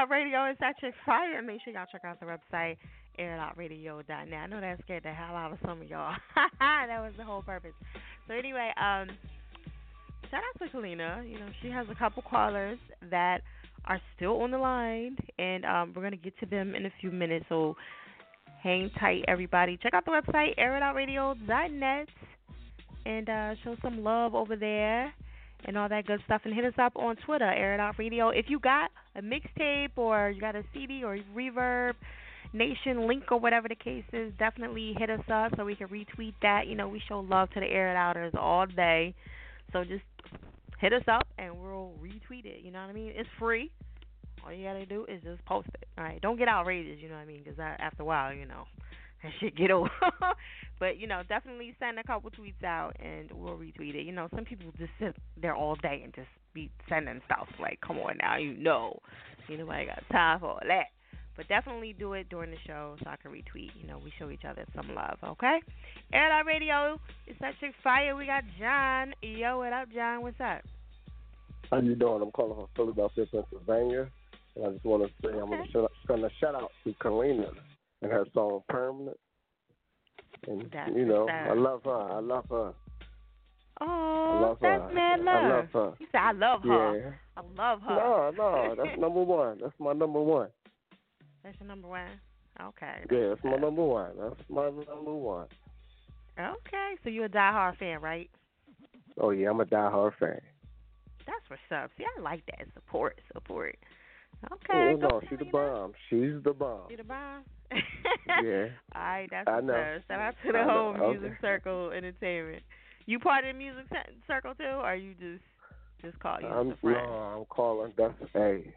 Radio is your fire. Make sure y'all check out the website, airitoutradio.net. I know that scared the hell out of some of y'all. *laughs* that was the whole purpose. So anyway, um, shout out to Kalina. You know, she has a couple callers that are still on the line, and um, we're gonna get to them in a few minutes. So hang tight, everybody. Check out the website, airitoutradio.net, and uh, show some love over there and all that good stuff. And hit us up on Twitter, Air It Out Radio. If you got a mixtape or you got a CD or Reverb Nation link or whatever the case is, definitely hit us up so we can retweet that. You know, we show love to the Air It Outers all day. So just hit us up and we'll retweet it. You know what I mean? It's free. All you gotta do is just post it. All right, don't get outrageous. You know what I mean? Because after a while, you know, *laughs* that shit get old. *laughs* but you know, definitely send a couple tweets out and we'll retweet it. You know, some people just sit there all day and just be sending stuff. Like, come on now, you know, you know, I got time for all that. But definitely do it during the show so I can retweet. You know, we show each other some love, okay? Air Out Radio, it's that chick fire. We got John. Yo, what up, John? What's up? How you doing? I'm calling from Philadelphia, Pennsylvania, and I just want to say I'm going to send a shout out to Kalina and her song "Permanent." And That's you know. I love her. I love her. Oh, that's her. mad love. I love her. You said I love her. Yeah. I love her. No, no, that's number one. That's my number one. That's your number one. Okay. Yeah, that's my number one. That's my number one. Okay, so you're a diehard fan, right? Oh yeah, I'm a diehard fan. That's what's up. See, I like that support, support. Oh, Okay, go no, she's the bomb. She's the bomb. see the bomb. Yeah. *laughs* All right, that's I know. Shout out to the whole music Okay. circle entertainment. You part of the music circle too, or you just just call you I'm no, I'm calling. That's hey.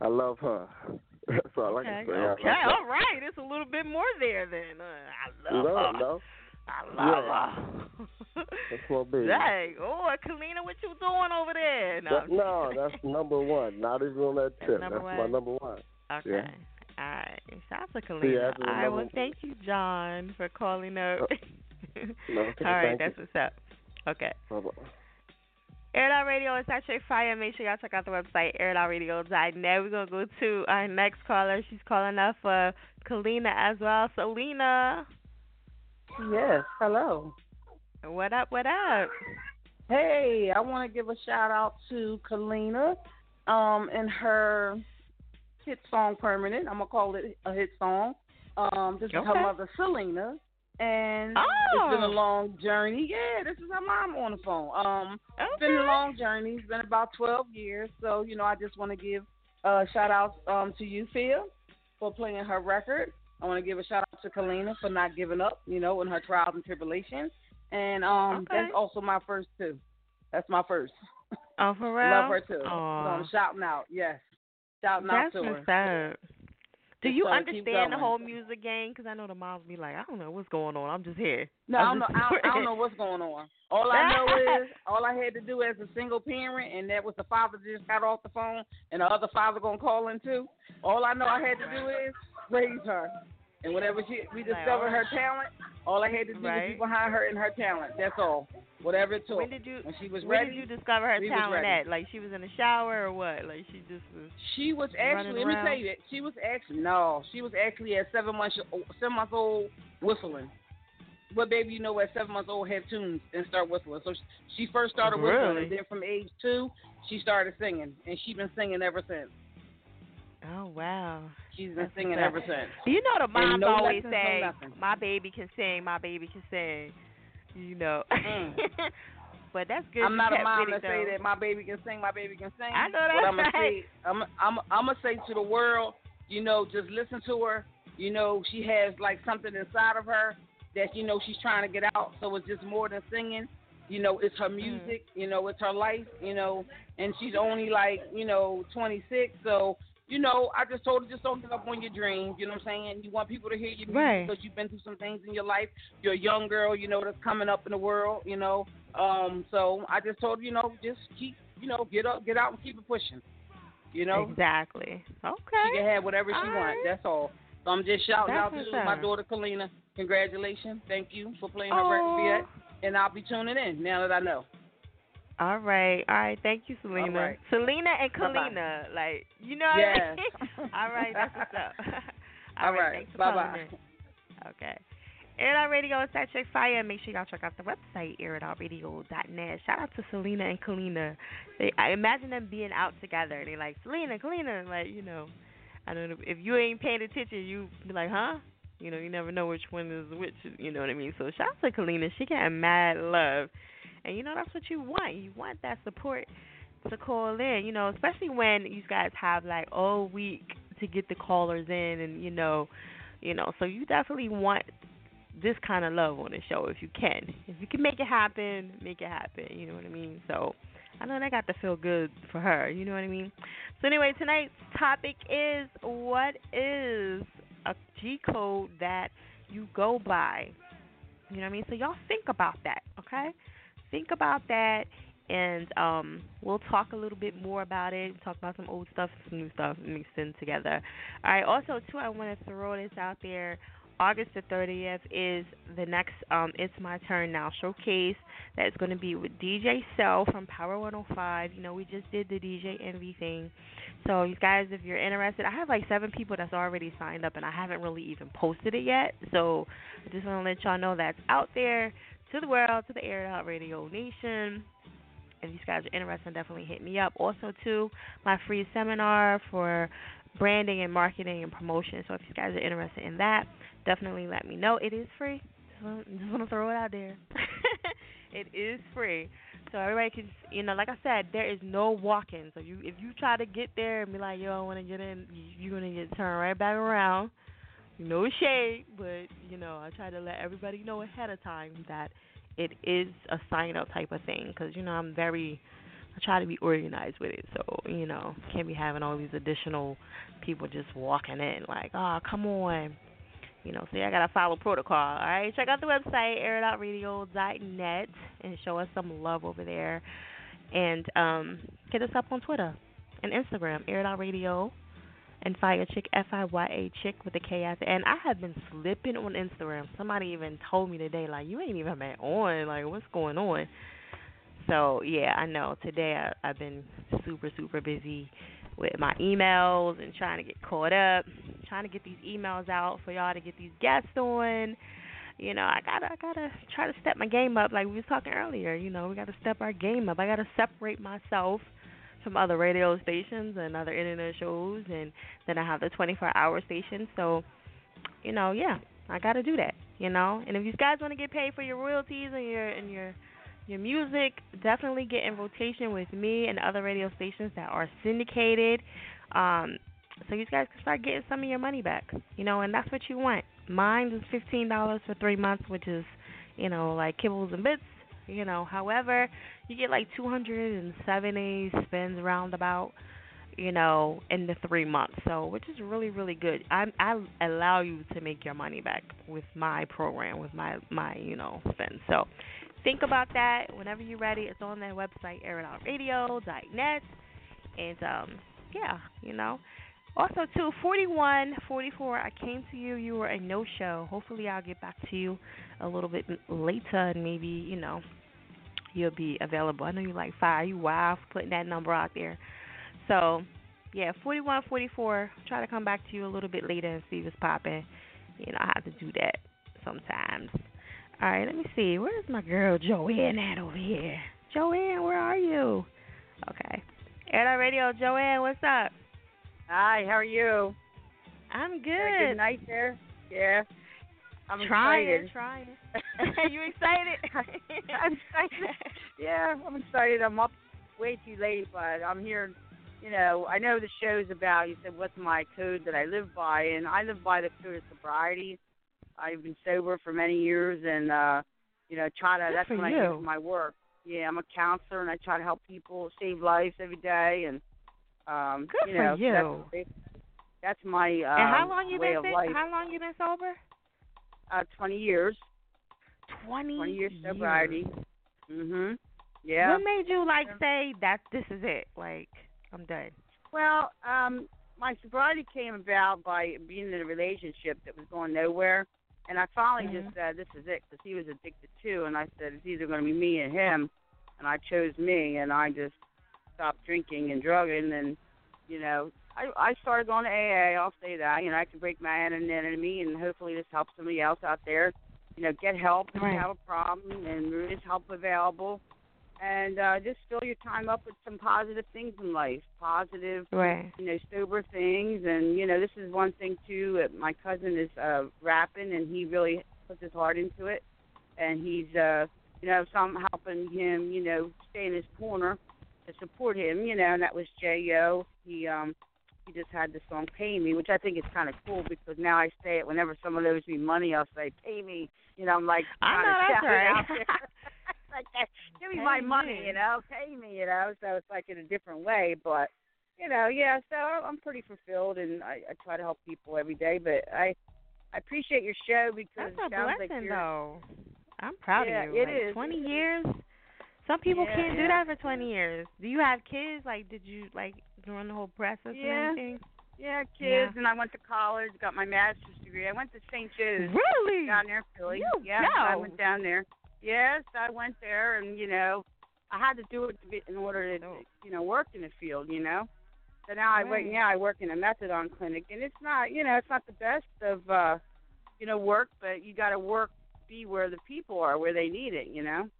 I love her. *laughs* That's all I Okay, can say. I okay, all right. It's a little bit more there then. Uh, I love No, her. no. I love her. That's my baby. Dang. Oh, Kalina, what you doing over there? No, That- no, that's number one. Not even on that tip. number That's my number one. Okay. Yeah. All right. Shout out to Kalina. that's All the Well, one. thank you, John, for calling up. *laughs* *laughs* No, All right. That's you. what's up. Okay. Bye-bye. Air Out Radio is actually fire. Make sure y'all check out the website, airitoutradio.net. We're going to go to our next caller. She's calling up for Kalina as well. Selena, Yes, hello. what up, what up? Hey, I want to give a shout out to Kalina um, and her hit song Permanent. I'm going to call it a hit song. Um, this is her mother, Selena. And it's been a Oh. long journey. Yeah, this is her mom on the phone. Um, It's been a long journey. It's been about 12 years. So, you know, I just want to give a shout out um, to you, Phil, for playing her record. I want to give a shout out to Kalina for not giving up, you know, in her trials and tribulations. And um, Okay. that's also my first, too. That's my first. Oh, for *laughs* real? Love her, too. So I'm shouting out, yes. Shouting That's out to her. up. Do you so to keep understand the whole music game? Because I know the moms be like, I don't know what's going on. I'm just here. No, I I'm don't know. I, I don't know what's going on. All I know is *laughs* all I had to do as a single parent, and that was the father just got off the phone, and the other father gonna call in too. All I know I had to do is raise her, and whenever she we discovered oh, her talent, all I had to do was be behind her and her talent. That's all. Whatever it took. When did you? When she was when ready, did you discover her talent at? Like she was in the shower or what? Like she just was. She was actually. Let me tell you that she was actually no. She was actually at seven months seven months old whistling. What baby you know at seven months old have tunes and start whistling? So she, she first started whistling, and then from age two she started singing, and she's been singing ever since. Oh wow. She's been That's singing ever since. You know the moms no always lessons, say, no "My baby can sing. My baby can sing." You know. Mm. *laughs* but that's good. I'm not a mom that say that my baby can sing, my baby can sing. I know What that's I'm gonna right. say, I'm, I'm, I'm gonna say to the world, you know, just listen to her. You know, she has like something inside of her that you know she's trying to get out. So it's just more than singing. You know, it's her mm. music. You know, it's her life. You know, and she's only like you know 26. So you know, I just told her just don't give up on your dreams. You know what I'm saying? You want people to hear your music Right. because you've been through some things in your life. You're a young girl, you know, that's coming up in the world. You know, um, so I just told her, you know, just keep, you know, get up, get out, and keep it pushing. You know, Exactly. Okay. she can have whatever she All wants. right. That's all. So I'm just shouting That's out to what's my daughter Kalina. Congratulations. Thank you for playing her record yet. And I'll be tuning in now that I know. All right, all right. Thank you, Selena. All right. Selena and. Kalina, like you know. What I mean? *laughs* all right, that's what's up. *laughs* All right, thanks for bye-bye. calling in. Okay. Air It Out Radio is that chick fire. Make sure y'all check out the website, airitoutradio.net. Shout out to Selena and Kalina. They, I imagine them being out together. They like Selena, Kalina, like you know. I don't know if you ain't paying attention, you be like, huh? You know, you never know which one is which. You know what I mean? So shout out to Kalina. She getting mad love, and you know that's what you want. You want that support to call in. You know, especially when you guys have like all week to get the callers in, and you know, you know. So you definitely want this kind of love on the show if you can. If you can make it happen, make it happen. You know what I mean? So I know that got to feel good for her. You know what I mean? So anyway, tonight's topic is what is a G code that you go by? You know what I mean? So y'all think about that, okay? Think about that and um we'll talk a little bit more about it, talk about some old stuff, some new stuff mixed in together. All right, also too I want to throw this out there. August the 30th is the next um It's My Turn Now showcase that's going to be with DJ Self from Power 105. You know, we just did the DJ Envy thing. So, you guys, if you're interested, I have like seven people that's already signed up, and I haven't really even posted it yet. So, I just want to let y'all know that's out there to the world, to the Air Out Radio Nation. If you guys are interested, definitely hit me up. Also, too, my free seminar for branding and marketing and promotion. So, if you guys are interested in that, definitely let me know. It is free. Just want, to throw it out there. *laughs* it is free. So everybody can, you know, like I said, there is no walking. So you, if you try to get there and be like, yo, I want to get in, you- you're gonna get turned right back around. No shade, but you know, I try to let everybody know ahead of time that it is a sign up type of thing because you know I'm very, I try to be organized with it. So you know, can't be having all these additional people just walking in like, oh, come on. You know, See, I gotta follow protocol. All right, check out the website airitoutradio.net and show us some love over there, and um, hit us up on Twitter and Instagram, Air It Out Radio, and Fire Chick F I Y A Chick with a K at end. I have been slipping on Instagram. Somebody even told me today, like, you ain't even been on. Like, what's going on? So yeah, I know. Today I, I've been super super busy with my emails and trying to get caught up, trying to get these emails out for y'all to get these guests on. You know, I gotta I gotta try to step my game up like we was talking earlier, you know, we gotta step our game up. I gotta separate myself from other radio stations and other internet shows and then I have the twenty four hour station. So, you know, yeah, I gotta do that, you know. And if you guys wanna get paid for your royalties and your and your your music, definitely get in rotation with me and other radio stations that are syndicated. Um, so you guys can start getting some of your money back. You know, and that's what you want. Mine is fifteen dollars for three months, which is, you know, like kibbles and bits. You know, however, you get like two hundred and seventy spins roundabout. You know, in the three months, so which is really really good. I I allow you to make your money back with my program, with my my you know spins. So think about that whenever you're ready. It's on their website, airitoutradio.net. And um, yeah, you know. Also, too, 41, 44, I came to you. You were a no show. Hopefully, I'll get back to you a little bit later and maybe, you know, you'll be available. I know you're like fire. You wow for putting that number out there. So, yeah, 41, 44. Try to come back to you a little bit later and see what's popping. You know, I have to do that sometimes. All right, let me see. Where's my girl Joanne at over here? Joanne, where are you? Okay. Air Radio, Joanne, what's up? Hi, how are you? I'm good. good night there. Yeah. I'm trying, excited. trying. *laughs* *laughs* you excited? *laughs* I'm excited. Yeah, I'm excited. I'm up way too late, but I'm here. You know, I know the show's about. You said what's my code that I live by, and I live by the code of sobriety. I've been sober for many years, and uh, you know, try to. Good that's for what I do for my work. Yeah, I'm a counselor, and I try to help people save lives every day, and um, Good you for know, you. That's, that's my uh, and how long you been how long you been sober? Uh, 20 years. 20, 20 years sobriety. Mhm. Yeah. What made you like say that this is it? Like I'm done. Well, um, my sobriety came about by being in a relationship that was going nowhere, and I finally Mhm. just said, "This is it," because he was addicted too, and I said, "It's either going to be me and him." and I chose me, and I just stopped drinking and drugging, and you know, I I started going to AA. I'll say that. You know, I can break my anonymity, and hopefully this helps somebody else out there. You know, get help if Right. you have a problem, and there is help available. And uh, just fill your time up with some positive things in life, positive, Right. you know, sober things. And you know, this is one thing too. My cousin is uh, rapping, and he really puts his heart into it. And he's, uh, you know, so I'm helping him, you know, stay in his corner to support him, you know. And that was J.O. He um he just had the song "Pay Me," which I think is kind of cool because now I say it whenever someone owes me money, I'll say "Pay me." You know, I'm like I know that's right. *laughs* like that. Give me my Pay money, you know, pay me, you know. So it's like in a different way, but you know, yeah. So I'm pretty fulfilled, and I, I try to help people every day. But I I appreciate your show because That's it a sounds like blessing, you're, though. I'm proud Yeah, of you. it like, is. 20 years. Some people Yeah, can't do that for 20 years. Do you have kids? Like, did you like during the whole process Yeah. and everything? Yeah, kids, Yeah. and I went to college, got my master's degree. I went to St. Joe's. Really? Down there in Philly. You yeah, go. I went down there. Yes, I went there, and you know, I had to do it to be, in order to, you know, work in the field. You know, so now I work. Right. Now I work in a methadone clinic, and it's not, you know, it's not the best of, uh, you know, work, but you got to work, be where the people are, where they need it. You know.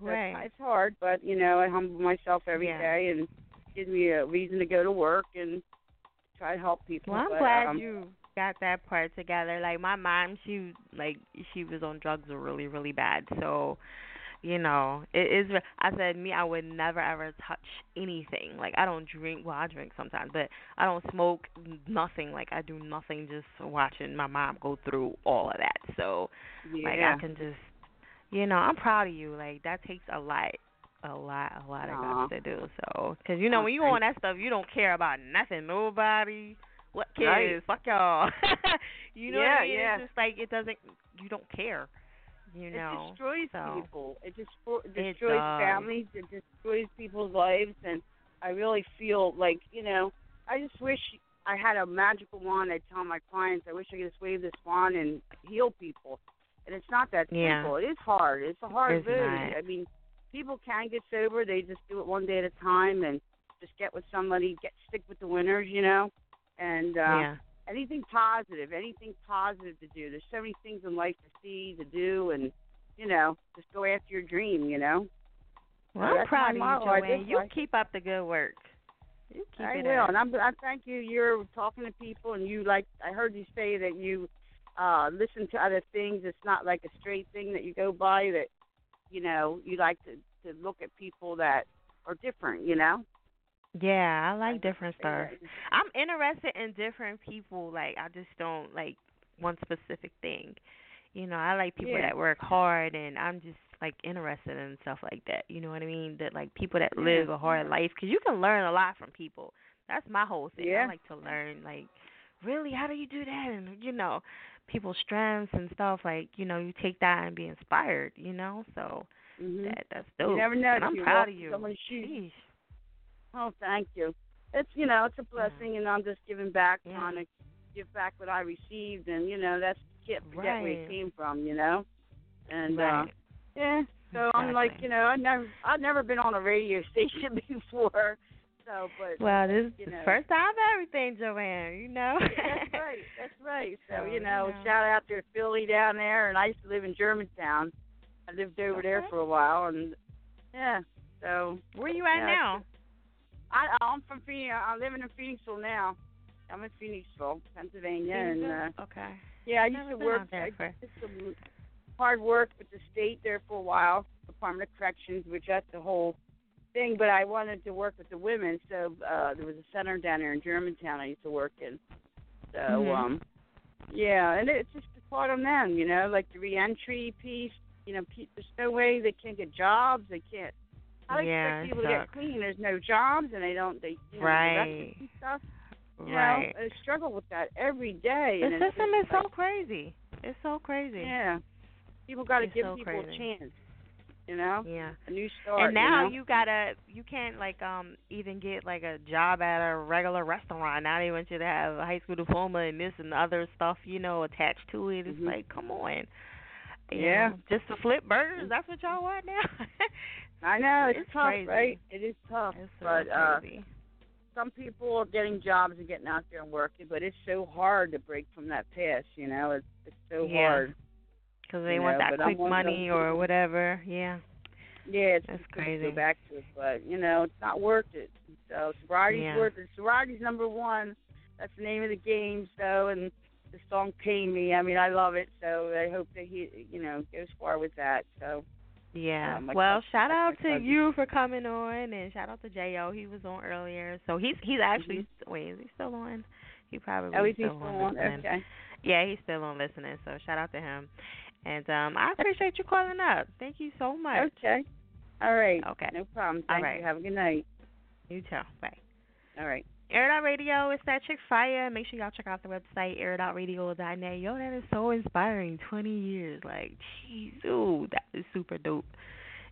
Right. It's, hard, but you know, I humble myself every Yeah. day, and gives me a reason to go to work and try to help people. Well, I'm but, glad um, you got that part together. Like my mom, she like she was on drugs really really bad. So, you know, it is. I said me, I would never ever touch anything. Like I don't drink. Well, I drink sometimes, but I don't smoke nothing. Like I do nothing. Just watching my mom go through all of that. So, like I can just, you know, I'm proud of you. Like that takes a lot. A lot, a lot of guts to do. So, because you know, when you thank on that stuff, you don't care about nothing, nobody, what kids, Right. fuck y'all. *laughs* you know what I mean? yeah. It's just like it doesn't. You don't care. You know. It destroys so. people. It destroys It destroys does. families. It destroys people's lives, and I really feel like you know. I just wish I had a magical wand. I tell my clients, I wish I could just wave this wand and heal people. And it's not that Yeah. simple. It is hard. It's a hard It's not. I mean, people can get sober. They just do it one day at a time and just get with somebody. Get stick with the winners, you know. And uh, Yeah. anything positive, anything positive to do. There's so many things in life to see, to do, and you know, just go after your dream. You know. Well, I'm that's proud of you. Joanne. You keep up the good work. You keep I it will, up. and I'm. I thank you. You're talking to people, and you like. I heard you say that you uh listen to other things. It's not like a straight thing that you go by. That you know you like to to look at people that are different. You know. Yeah, I like different stuff. I'm interested in different people. Like I just don't like one specific thing. You know, I like people Yeah. that work hard, and I'm just like interested in stuff like that. You know what I mean? That like people that live a hard life, because you can learn a lot from people. That's my whole thing. Yeah. I like to learn. Like, really, how do you do that? And you know, people's strengths and stuff. Like, you know, you take that and be inspired. You know, so Mhm. that that's dope. You never know. And I'm you proud of you. Someone's shoes. Oh, thank you. It's you know it's a blessing, and I'm just giving back, Yeah. trying to give back what I received, and you know that's can't forget where it came from, you know. And Right. uh yeah, so I'm like you know I never I've never been on a radio *laughs* station before, so but Well, this is you the know. first time everything, Joanne. You know. *laughs* that's right, that's right. So So, you you know, shout out to Philly down there, and I used to live in Germantown. I lived over there for a while, and yeah. So Where you at yeah, now? I I'm from Phoenix. I'm living in Phoenixville now. I'm in Phoenixville, Pennsylvania, and uh, okay. yeah, I used Never to work. I did some hard work with the state there for a while, Department of Corrections, which that's the whole thing. But I wanted to work with the women, so uh there was a center down there in Germantown I used to work in. So Mhm. um, yeah, and it's just a part on them, you know, like the reentry piece. You know, pe- there's no way they can't get jobs. They can't. I do you Yeah, expect it people to get clean? There's no jobs, and they don't. They you know, Right. and stuff. You Right. know, I struggle with that every day. The and it's system is so crazy. It's so crazy. Yeah. People got to give so people crazy. a chance. You know. Yeah. A new start. and now you, know? you gotta you can't like um even get like a job at a regular restaurant. Now they want you to have a high school diploma and this and other stuff, you know, attached to it. It's Mhm. like, come on. You Yeah. know, just to flip burgers. That's what y'all want now. *laughs* I know it's, It's tough, crazy. right? It is tough, It's so but uh, crazy. some people are getting jobs and getting out there and working, but it's so hard to break from that past. You know, it's it's so Yeah. hard. Because they you want know, that quick money or people- whatever. Yeah. Yeah, it's That's good to crazy. go back to it, but you know, it's not worth it. So sobriety's Yeah. worth it. Sobriety's number one. That's the name of the game. So and the song "Pay Me." I mean, I love it. So I hope that he, you know, goes far with that. So Yeah. Um, well, cousin- shout out to cousin. you for coming on, and shout out to Jo. He was on earlier, so he's he's actually wait, is he still on? He probably Mm-hmm. oh, he's still still on on. Okay. Yeah, he's still on listening. So shout out to him, and um I appreciate you calling up. Thank you so much. Okay. All right. Okay. No problem. All Thank right. you. Have a good night. You too. Bye. All right. Air It Out Radio, it's that chick fire. Make sure y'all check out the website, airitoutradio.net. Yo, that is so inspiring. 20 years. Like, jeez, ooh, that is super dope.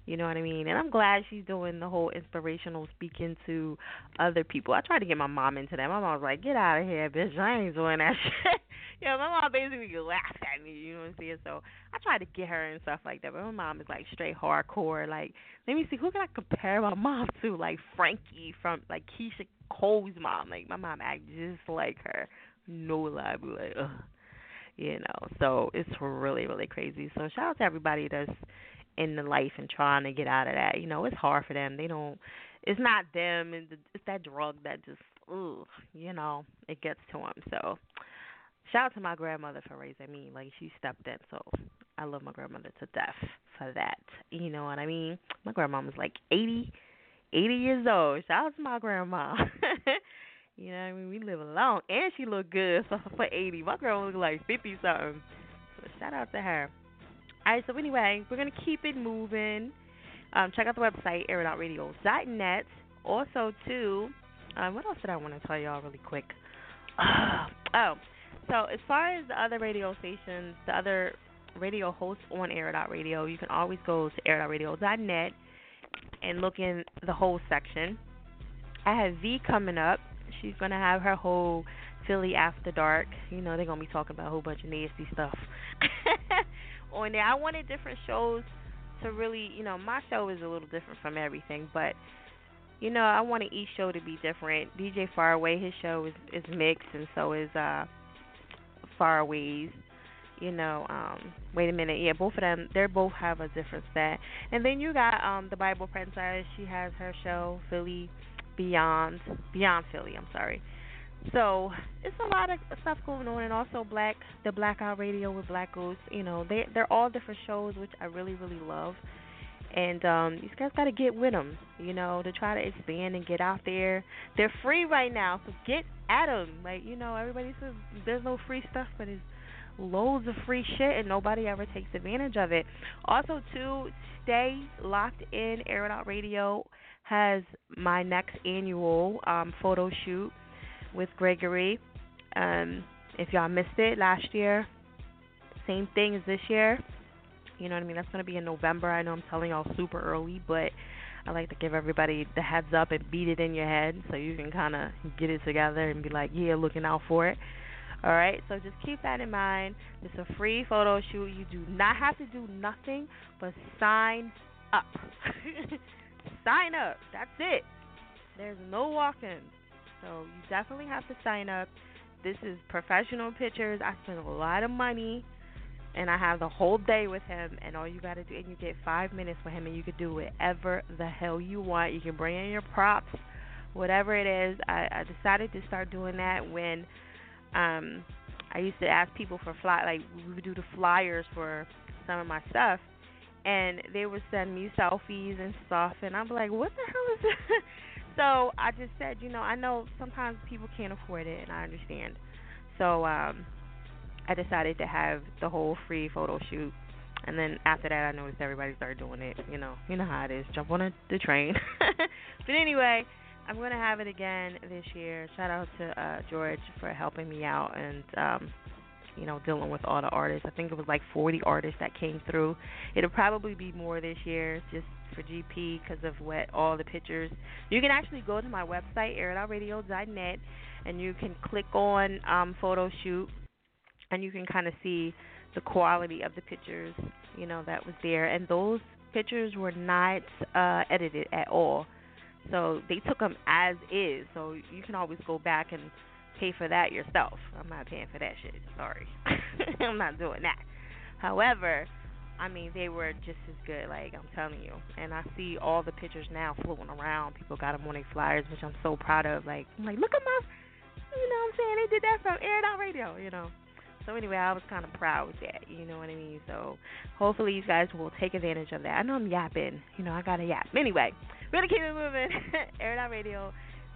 You know what I mean? And I'm glad she's doing the whole inspirational speaking to other people. I tried to get my mom into that. My mom was like, get out of here, bitch. I ain't doing that *laughs* shit. Yeah, my mom basically laughed at me, you know what I'm saying? So I tried to get her and stuff like that. But my mom is like straight hardcore. Like, let me see, who can I compare my mom *laughs* to? Like Frankie from, like Keyshia Cole's mom. Like, my mom act just like her. No lie. Be like, ugh. You know, so it's really, really crazy. So shout out to everybody that's in the life and trying to get out of that. You know, it's hard for them. They don't. It's not them. It's that drug that just, ooh, you know, it gets to them. So, shout out to my grandmother for raising me. Like she stepped in. So I love my grandmother to death for that. You know what I mean? My grandma was like eighty, eighty years old. Shout out to my grandma. *laughs* you know what I mean? We live long, and she look good for for eighty. My grandma look like fifty something. So shout out to her. All right, so anyway, we're to keep it moving. Um, check out the website, airitoutradio.net. Also, too, um, what else did I want to tell y'all really quick? *sighs* oh, so as far as the other radio stations, the other radio hosts on Air Radio, you can always go to airitoutradio.net and look in the whole section. I have V coming up. She's to have her whole Philly After Dark. You know, they're to be talking about a whole bunch of nasty stuff *laughs* on there. I wanted different shows to really, you know, my show is a little different from everything, but you know, I wanted each show to be different. DJ Faraway, his show is is mixed, and so is uh Faraway's. You know, um, wait a minute, yeah, both of them, they both have a different set. And then you got um the Bible Princess. She has her show Philly Beyond Beyond Philly. I'm sorry. So it's a lot of stuff going on, and also Black the Blackout Radio with Black Ghost. You know, they they're all different shows, which I really really love. And um, these guys got to get with them, you know, to try to expand and get out there. They're free right now, so get at them. Like you know, everybody says there's no free stuff, but it's loads of free shit, and nobody ever takes advantage of it. Also, to stay locked in. Air Radio has my next annual um, photo shoot with Gregory. Um, if y'all missed it last year, same thing as this year. You know what I mean? That's going to be in November. I know I'm telling y'all super early, but I like to give everybody the heads up and beat it in your head so you can kind of get it together and be like, yeah, looking out for it. All right, so just keep that in mind. It's a free photo shoot. You do not have to do nothing but sign up. *laughs* sign up. That's it. There's no walk-ins. So you definitely have to sign up. This is professional pictures. I spend a lot of money and I have the whole day with him and all you gotta do and you get five minutes with him and you can do whatever the hell you want. You can bring in your props, whatever it is. I, I decided to start doing that when um I used to ask people for fly like we would do the flyers for some of my stuff and they would send me selfies and stuff and I'm like, What the hell is this? *laughs* So I just said, you know, I know sometimes people can't afford it, and I understand. So um, I decided to have the whole free photo shoot, and then after that, I noticed everybody started doing it. You know, you know how it is. Jump on a, the train. *laughs* but anyway, I'm gonna have it again this year. Shout out to uh, George for helping me out and. um you know, dealing with all the artists. I think it was like 40 artists that came through. It'll probably be more this year, just for GP because of what all the pictures. You can actually go to my website, airitoutradio.net, and you can click on um, photo shoot, and you can kind of see the quality of the pictures, you know, that was there. And those pictures were not uh, edited at all. So they took them as is. So you can always go back and pay for that yourself. I'm not paying for that shit. Sorry. *laughs* I'm not doing that. However, I mean, they were just as good, like I'm telling you. And I see all the pictures now floating around. People got them on their flyers, which I'm so proud of. Like, I'm like, look at my, you know what I'm saying? They did that from Air Out Radio, you know. So anyway, I was kind of proud with that, you know what I mean? So hopefully you guys will take advantage of that. I know I'm yapping, you know, I got to yap. Anyway, we're going to keep it moving. *laughs* Air It Out Radio.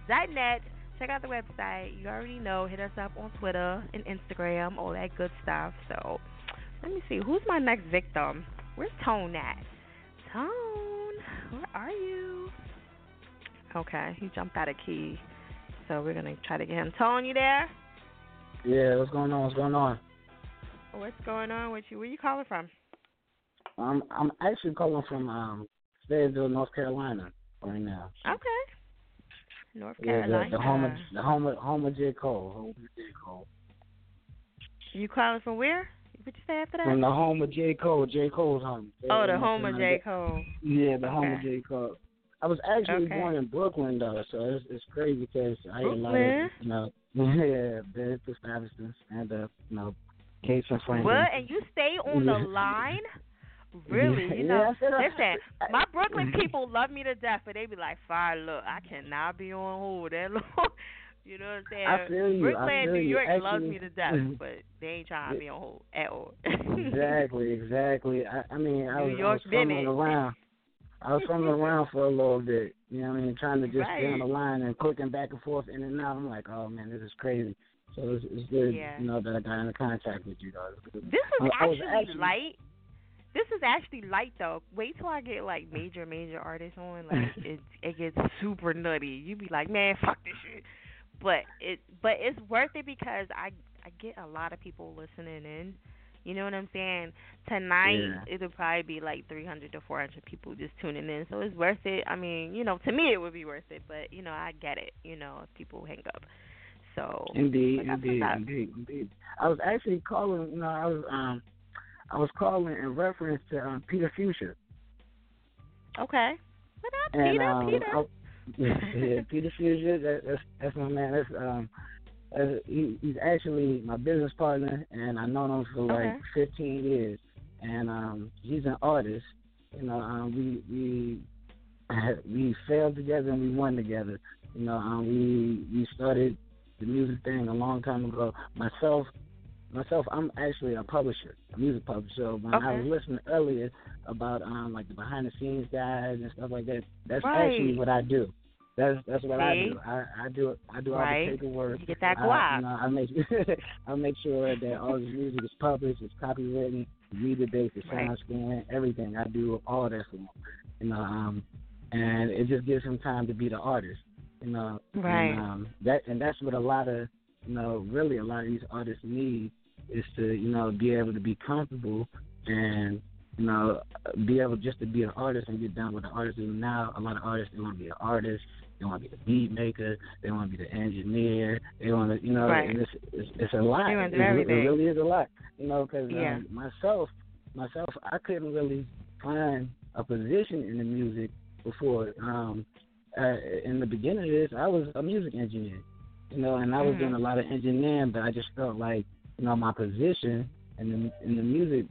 .net. Check out the website. You already know. Hit us up on Twitter and Instagram, all that good stuff. So let me see. Who's my next victim? Where's Tone at? Tone, where are you? Okay, he jumped out of key. So we're gonna try to get him. Tone, you there? Yeah, what's going on? What's going on? What's going on with you? Where you calling from? Um, I'm actually calling from um Fayetteville, North Carolina, right now. Okay. North Yeah, Carolina. the, the home of the home of, home of J Cole. Home of J Cole. You calling from where? What you say after that? From the home of J Cole. J Cole's home. oh, the home of J. Cole. Yeah, the home of J Cole. I was actually Okay. born in Brooklyn though, so it's, it's crazy because I didn't you know, *laughs* yeah, Bedford Stuyvesant and uh, you know, Case and Franklin. What? And you stay on the *laughs* line? Really? You Yeah, know, I said I- my Brooklyn *laughs* people love me to death, but they be like, "Fine, look, I cannot be on hold that long." You know what I'm saying? You, Brooklyn, New. York loves me to death, but they ain't trying to be on hold at all. exactly, exactly. I, I mean, I New was, I was fumbling around. I was fumbling around for a little bit. You know what I mean? Trying to just stay on the line and clicking back and forth in and out. I'm like, oh man, this is crazy. So it's, it's good, Yeah. you know, that I got into contact with you guys. This is I- I actually, actually- light. This is actually light though. Wait till I get like major, major artists on. Like *laughs* it, it gets super nutty. You be like, man, fuck this shit. But it, but it's worth it because I, I get a lot of people listening in. You know what I'm saying? Tonight Yeah. it'll probably be like 300 to 400 people just tuning in. So it's worth it. I mean, you know, to me it would be worth it. But you know, I get it. You know, if people hang up. So Indeed, indeed, indeed, indeed. I was actually calling. You know, I was um, I was calling in reference to um, Peter Fuchsia. Okay. What up, And Peter? um, Peter. I, *laughs* yeah, Peter Fuchsia. That, that's that's my man. That's um, that's, he, he's actually my business partner, and I've known him for like 15 years. And um, he's an artist. You know, um, we we we failed together and we won together. You know, um, we we started the music thing a long time ago. Myself, myself, I'm actually a publisher, a music publisher. When I was listening earlier about um like the behind the scenes guys and stuff like that, that's Right. actually what I do. That's that's what I do. I I do I do all Right. the paperwork. You get that I, you know, I make *laughs* I make sure that all this music is published, it's copywritten, Mediabase, the Right. SoundScan, everything. I do all that for him. You know, um, and it just gives him time to be the artist. You know, Right. And, um, that and that's what a lot of you know really a lot of these artists need is to you know be able to be comfortable and you know be able just to be an artist and get done with the artist And now. A lot of artists they want to be an artist. They want to be the beat maker. They want to be the engineer. They want to, you know, Right. and it's, it's it's a lot. It- it, really is a lot, you know, because Yeah. um, myself, myself, I couldn't really find a position in the music before. Um, uh, in the beginning of this, I was a music engineer, you know, and I was Mhm. doing a lot of engineering, but I just felt like, you know, my position in the in the music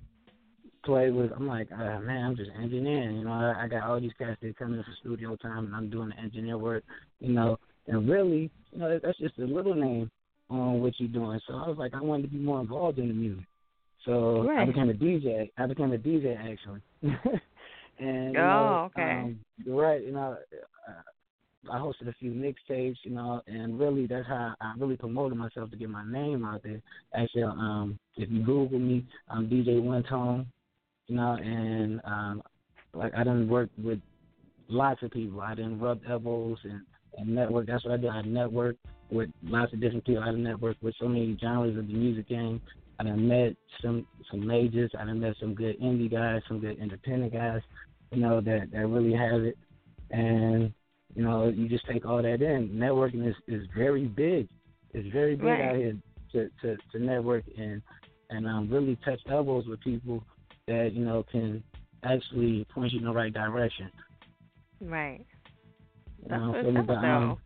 play was, I'm like, uh, man, I'm just engineering, you know. I, I got all these cats that come in for studio time, and I'm doing the engineer work, you know, and really, you know, that's just a little name on what you're doing. So I was like, I wanted to be more involved in the music. So I became a DJ. I became a DJ actually. *laughs* and you Oh, know, okay. um, right, you know, I hosted a few mixtapes, you know, and really that's how I really promoted myself to get my name out there. Actually, um, if you Google me, I'm DJ One Tone, you know, and um, like I didn't work with lots of people. I didn't rub elbows and, and network. That's what I do. I network with lots of different people. I done network with so many genres of the music game. I done met some some majors. I done met some good indie guys, some good independent guys, you know, that that really have it. And you know, you just take all that in. Networking is is very big. It's very big Right. out here to to to network and and um, really touch elbows with people that you know can actually point you in the right direction. Right. You That's know, what's up, But, um,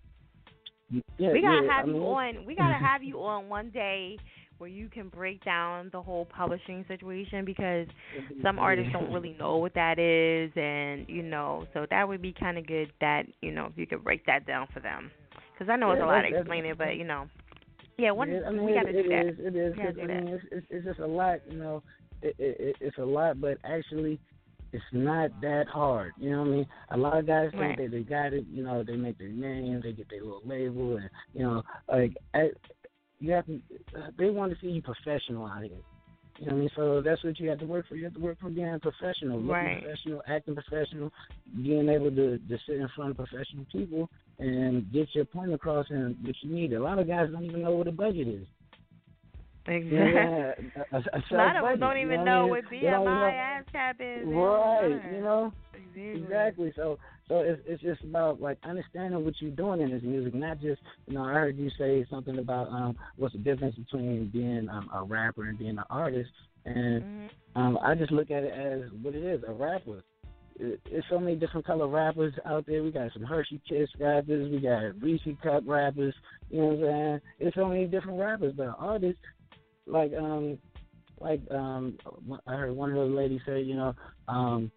yeah, we gotta yeah, have I mean, you on. We gotta have you on one day where you can break down the whole publishing situation because *laughs* some artists don't really know what that is, and you know, so that would be kind of good that you know if you could break that down for them because I know it's Yeah, a lot to explain it, but you know, yeah, one Yeah, I mean, we gotta it, do that. It is. It is. We gotta 'cause, do I mean, it's, it's it's just a lot. You know, it, it, it it's a lot, but actually, it's not that hard. You know what I mean? A lot of guys think Right. that they got it. You know, they make their name, they get their little label, and you know, like I, you have to. They want to see you professional out here. You know what I mean? So that's what you have to work for. You have to work for being professional, looking Right. professional, acting professional, being able to, to sit in front of professional people and get your point across and what you need. A lot of guys don't even know what a budget is. Exactly. Yeah, *laughs* a, a, a lot of them self-budget, don't even know I what BMI, ASCAP is. Right, you know, Exactly. exactly. So, so it's it's just about like understanding what you're doing in this music, not just you know. I heard you say something about um what's the difference between being um, a rapper and being an artist, and Mm-hmm. um I just look at it as what it is, a rapper. It- It's so many different color rappers out there. We got some Hershey Kiss rappers. We got Reese Cup rappers. You know what I'm saying? There's so many different rappers, but artists like um like um I heard one of the ladies say, you know, um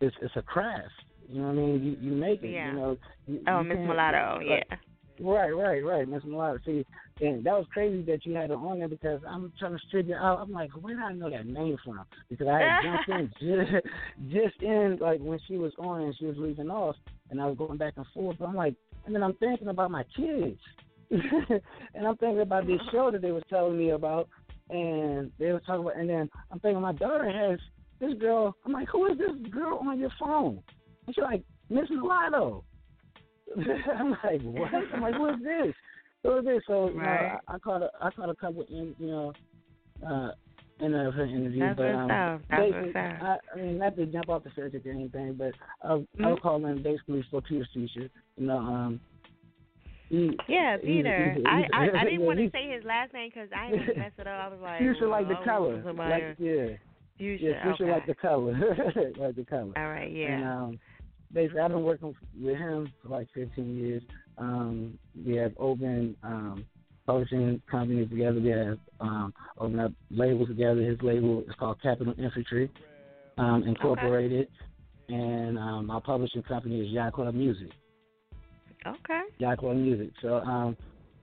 it's it's a craft. You know what I mean? You you make it. Yeah. You know. You, Oh, Miss Mulatto, like- yeah. Right, right, right, Miss Mulatto. See, and that was crazy that you had her on there because I'm trying to figure out. I'm like, where did I know that name from? Because I had jumped in *laughs* just, just in like when she was on and she was leaving off, and I was going back and forth. But I'm like, and then I'm thinking about my kids, *laughs* and I'm thinking about this show that they were telling me about, and they were talking about, and then I'm thinking my daughter has this girl. I'm like, who is this girl on your phone? And she's like, Miss Mulatto. *laughs* I'm like, what? I'm like, who is this? Who is this? So you know, I, I caught a I caught a couple in you know uh in a, her interview, That's but um, basically. I, I mean, not to jump off the subject or anything, but I was, I was calling basically for Peter Fuchsia. You know, um, Yeah, Peter. *laughs* I, I I didn't want to *laughs* say his last name because I didn't mess it up. I was like, Fuchsia like the oh, color, like yeah, Fuchsia. yeah, Fuchsia okay. like the color, *laughs* like the color. All right, And yeah. um, basically, I've been working with him for like 15 years. Um, we have opened um, publishing companies together. We have um, opened up labels together. His label is called Capital Infantry um, Incorporated, and um, my publishing company is Yacht Club Music. Okay. Club Music. So um,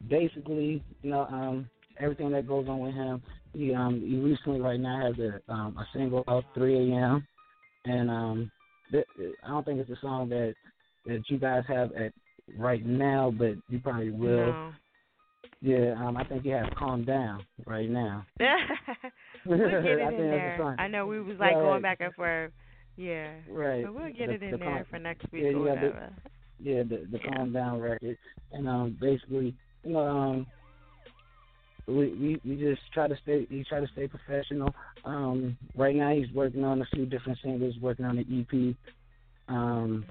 basically, you know, um, everything that goes on with him. He um, he recently right now has a um, a single out 3 a.m. and um, th- I don't think it's a song that that you guys have at right now, but you probably will. No. Yeah, um, I think you have "Calm Down" right now. *laughs* we'll get it in there. I know we was like Right. going back and forth. Yeah. Right. But we'll get The- it in the there calm- for next week yeah, or got the- whatever. Yeah, the the Calm Down record, and um, basically, you know, um, we we we just try to stay. We try to stay professional. Um, right now, he's working on a few different singles, working on the EP. Um,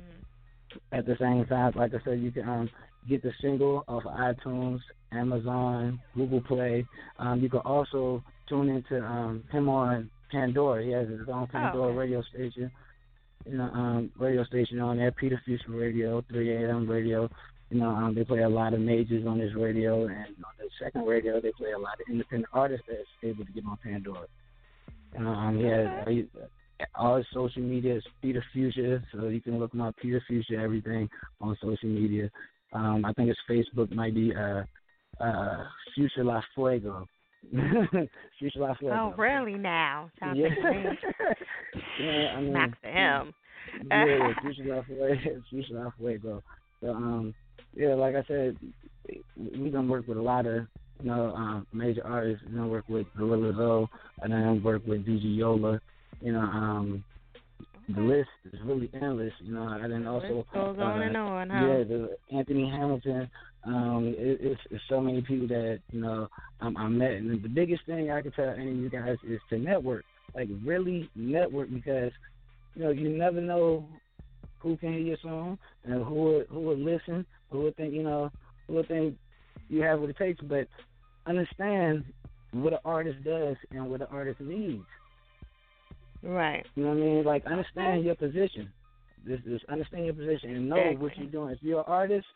at the same time, like I said, you can um get the single off of iTunes, Amazon, Google Play. Um, you can also tune into um him on Pandora. He has his own Pandora okay. radio station. You know, um, radio station on there, Peter Fuchsia Radio, 3 a.m. radio. You know, um, they play a lot of majors on this radio, and on the second radio, they play a lot of independent artists that's able to get on Pandora. Um, he, all his social media is Peter Fuchsia, so you can look him up, Peter Fuchsia, everything on social media. Um, I think his Facebook might be uh, uh, Fuchsia La Fuego. *laughs* Fuchsia La Fuego. Oh, really now? Sounds Yeah. like *laughs* yeah, I mean, Max to him. yeah, *laughs* Fuchsia La Fuego. Fuchsia La Fuego. So, um, yeah, like I said, we gonna work with a lot of you know um, major artists. You know, work with Gorilla Zoe, and then work with DJ Yola. You know, um, the list is really endless. You know, and then also goes on uh, and on, huh? Yeah, the Anthony Hamilton. Um, it, it's, it's so many people that you know um, I met, and the biggest thing I can tell any of you guys is to network. Like really network because you know you never know who can hear your song and who would, who would listen, who would think you know who would think you have what it takes. But understand what an artist does and what an artist needs. Right. You know what I mean? Like understand your position. This is understand your position and know Exactly. what you're doing. If you're an artist,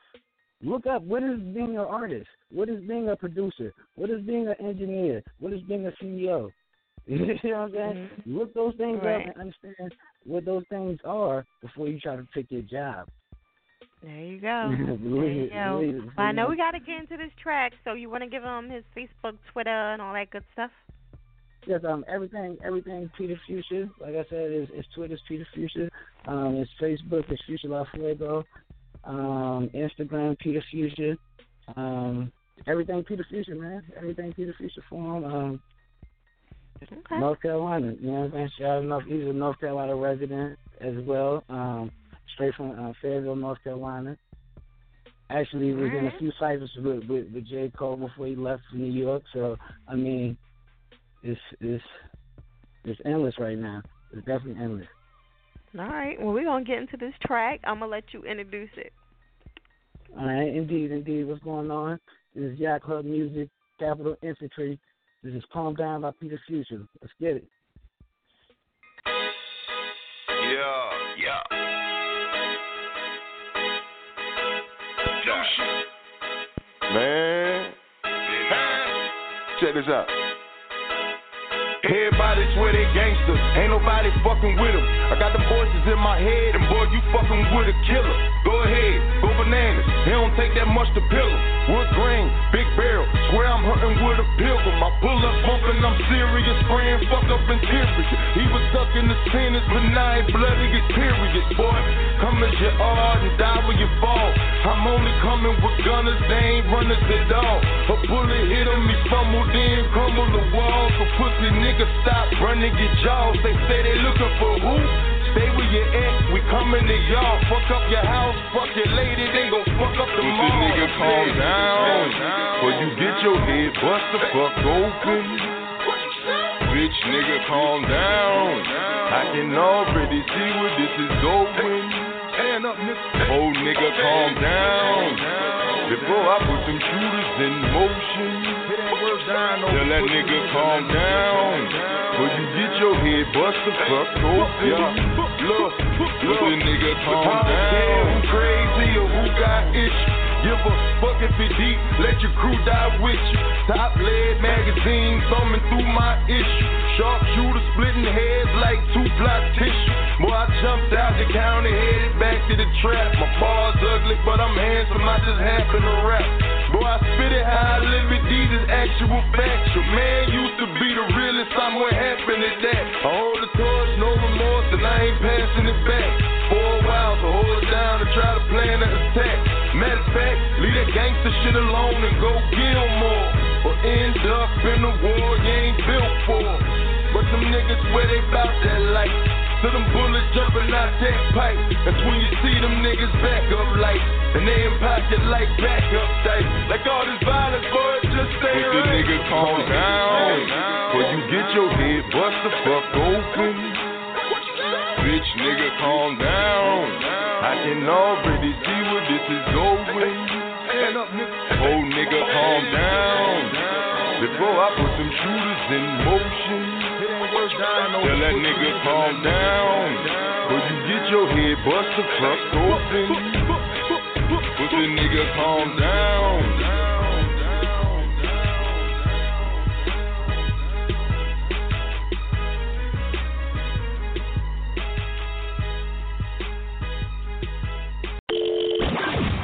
look up what is being an artist. What is being a producer? What is being an engineer? What is being a CEO? *laughs* you know what I'm saying? Look those things Mm-hmm. Right. up and understand what those things are before you try to pick your job. There you *laughs* go. there you go. Well, I know we got to get into this track, so you want to give him his Facebook, Twitter, and all that good stuff? Yes, um, everything, everything Peter Fuchsia. Like I said, is is Twitter's Peter Fuchsia. Um, it's Facebook is Fuchsia La Fuego. Um, Instagram Peter Fuchsia. Um, everything Peter Fuchsia, man. Everything Peter Fuchsia form. Um, North Carolina. You know what I'm saying? Shout out He's a North Carolina resident as well. Um, straight from uh, Fayetteville, North Carolina. Actually, was in a few cyphers with, with with J Cole before he left for New York. So I mean, it's it's it's endless right now. It's definitely endless. All right. Well, we're going to get into this track. I'm going to let you introduce it. All right, indeed, indeed. What's going on? This is Yacht Club Music, Capital Infantry. This is Calm Down by Peter Fuchsia. Let's get it. Yeah, yeah. Man. Check this out. Everybody swear they gangsters, ain't nobody fucking with them. I got the voices in my head, and boy, you fucking with a killer. Go ahead, go bananas. It don't take that much to pill 'em. Wood grain, big barrel. Swear I'm hunting with a pilgrim. I pull up bumping, I'm serious, spraying fuck up interior. He was stuck in the sentence, but now he bloody get period. Boy, come as you are and die when you fall. I'm only coming with gunners, they ain't runners at all. A bullet hit him, he fumbled in, crumbled the wall. So pussy niggas stop running your jaws. They say they looking for who? Stay where you at, we coming to y'all. Fuck up your house, fuck your lady, then go fuck up the mall. nigga calm down, or you get your head bust the fuck open. Bitch nigga calm down, I can already see where this is going. Oh nigga calm down, before I put them shooters in motion. Tell that nigga calm down. Or you get your head bust the fuck open. Yeah. Look, look, nigga calm down. Who crazy or who got issues? Give a fuck if it deep, let your crew die with you. Top lead magazine thumbing through my issue. Sharpshooter splitting heads like two plot tissue. Boy, I jumped out the county, headed back to the trap. My bars ugly, but I'm handsome, I just happen to rap. Boy, I spit it how I live it, these is actual facts. Your man used to be the realest, I'm what happened to that. I hold the torch, no remorse, and I ain't passing it back. While, so hold it down and try to plan an attack. Matter of fact, leave that gangster shit alone and go kill more. Or end up in a war you ain't built for. But them niggas swear they bout that life. So them bullets jumping out that pipe. That's when you see them niggas back up light. And they in pocket like backup type. Like all this violence, boy, just stay But the nigga calm down. Or you get your head bust the fuck open. Bitch nigga calm down. I can already see where this is going. Oh nigga calm down. Before I put them shooters in motion. Tell that nigga calm down. Or you get your head bust the fuck open. But the nigga calm down.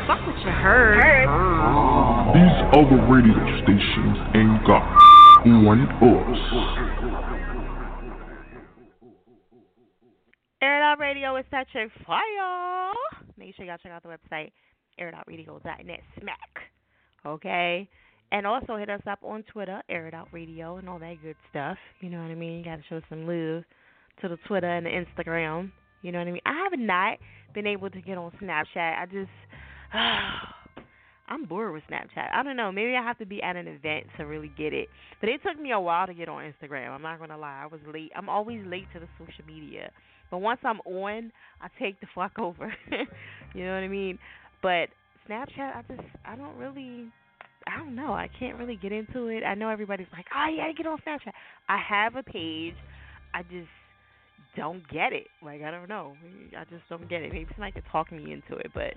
Fuck what you heard. Oh. These other radio stations ain't got on us. Air It Out Radio is such a fire. Make sure y'all check out the website, airitoutradio.net smack. Okay? And also hit us up on Twitter, Air It Out Radio, and all that good stuff. You know what I mean? You got to show some love to the Twitter and the Instagram. You know what I mean? I have not been able to get on Snapchat. I just. *sighs* I'm bored with Snapchat. I don't know. Maybe I have to be at an event to really get it. But it took me a while to get on Instagram. I'm not gonna lie. I was late. I'm always late to the social media. But once I'm on, I take the fuck over. *laughs* you know what I mean? But Snapchat, I just I don't really I don't know. I can't really get into it. I know everybody's like, oh yeah, get on Snapchat. I have a page. I just don't get it. Like I don't know. I just don't get it. Maybe somebody could talk me into it, but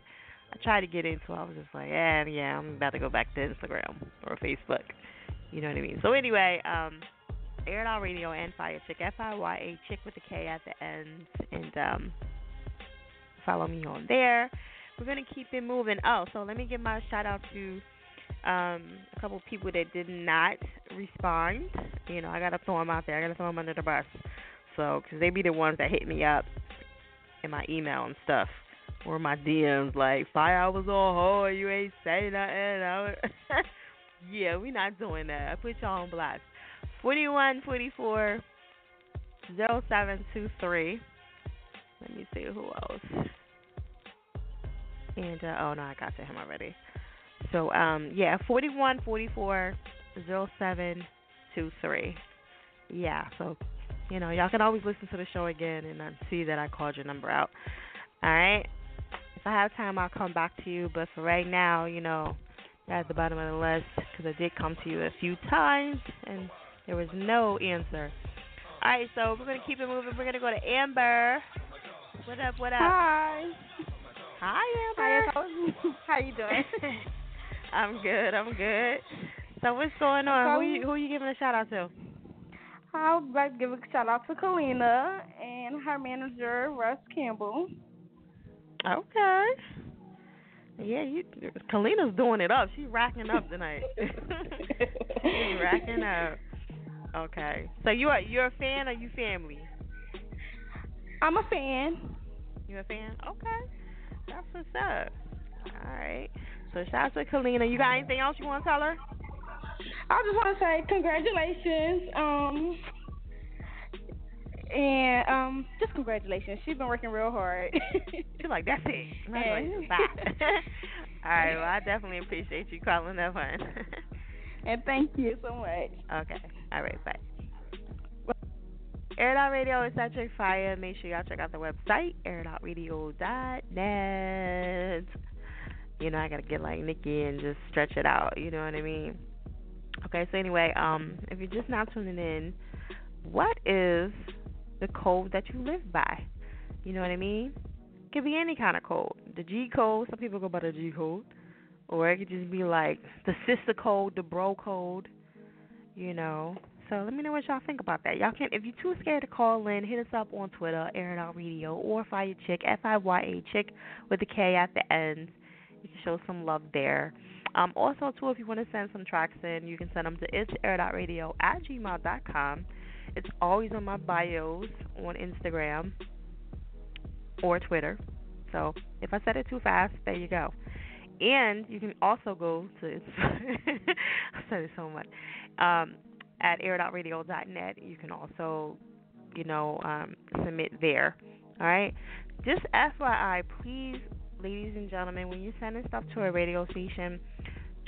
I tried to get into. it. I was just like, yeah, yeah, I'm about to go back to Instagram or Facebook. You know what I mean? So anyway, um, Air It Out Radio and Fire Chick, F I Y A Chick with a K at the end, and um, follow me on there. We're gonna keep it moving. Oh, so let me give my shout out to um, a couple people that did not respond. You know, I gotta throw them out there. I gotta throw them under the bus. So, cause they be the ones that hit me up in my email and stuff, or my DMs like five hours on hold, you ain't say nothing. *laughs* Yeah, we not doing that. I put y'all on blast. Forty one forty four zero seven two three. Let me see who else. And uh, oh no, I got to him already. So um yeah, forty one forty four zero seven two three. Yeah, so you know y'all can always listen to the show again and uh, see that I called your number out. All right. If I have time, I'll come back to you. But for right now, you know, at the bottom of the list because I did come to you a few times and there was no answer. All right, so we're gonna keep it moving. We're gonna go to Amber. What up? What up? Hi. Hi, Amber. How, *laughs* how you doing? *laughs* I'm good. I'm good. So what's going on? Who you um, who you giving a shout out to? I would like to give a shout out to Kalina and her manager Russ Campbell. Okay. Yeah, you Kalina's doing it up. She's racking up tonight. *laughs* She's racking up. Okay. So you are you're a fan or you family? I'm a fan. You a fan? Okay. That's what's up. All right. So shout out to Kalina. You got anything else you want to tell her? I just want to say congratulations. Um, and um, just congratulations. She's been working real hard. *laughs* She's like, that's it. Congratulations. Bye. *laughs* All right. Well, I definitely appreciate you calling that one. *laughs* and thank you so much. Okay. All right. Bye. Air Out Radio is Electric Fire. Make sure y'all check out the website, airitoutradio.net. You know, I gotta get like Nikki and just stretch it out. You know what I mean? Okay. So anyway, um, if you're just now tuning in, what is the code that you live by? You know what I mean? It could be any kind of code. The G code. Some people go by the G code, or it could just be like the sister code, the bro code. You know, so let me know what y'all think about that. Y'all can, if you're too scared to call in, hit us up on Twitter, It Out Radio, or Fire Chick, F I Y A Chick with a K at the end. You can show some love there. Um, also, too, if you want to send some tracks in, you can send them to it's air.radio at gmail.com. It's always on my bios on Instagram or Twitter. So if I said it too fast, there you go. And you can also go to, *laughs* I said it so much. Um, at airitoutradio.net. You can also, you know, um, submit there. All right. Just FYI, please, ladies and gentlemen, when you're sending stuff to a radio station,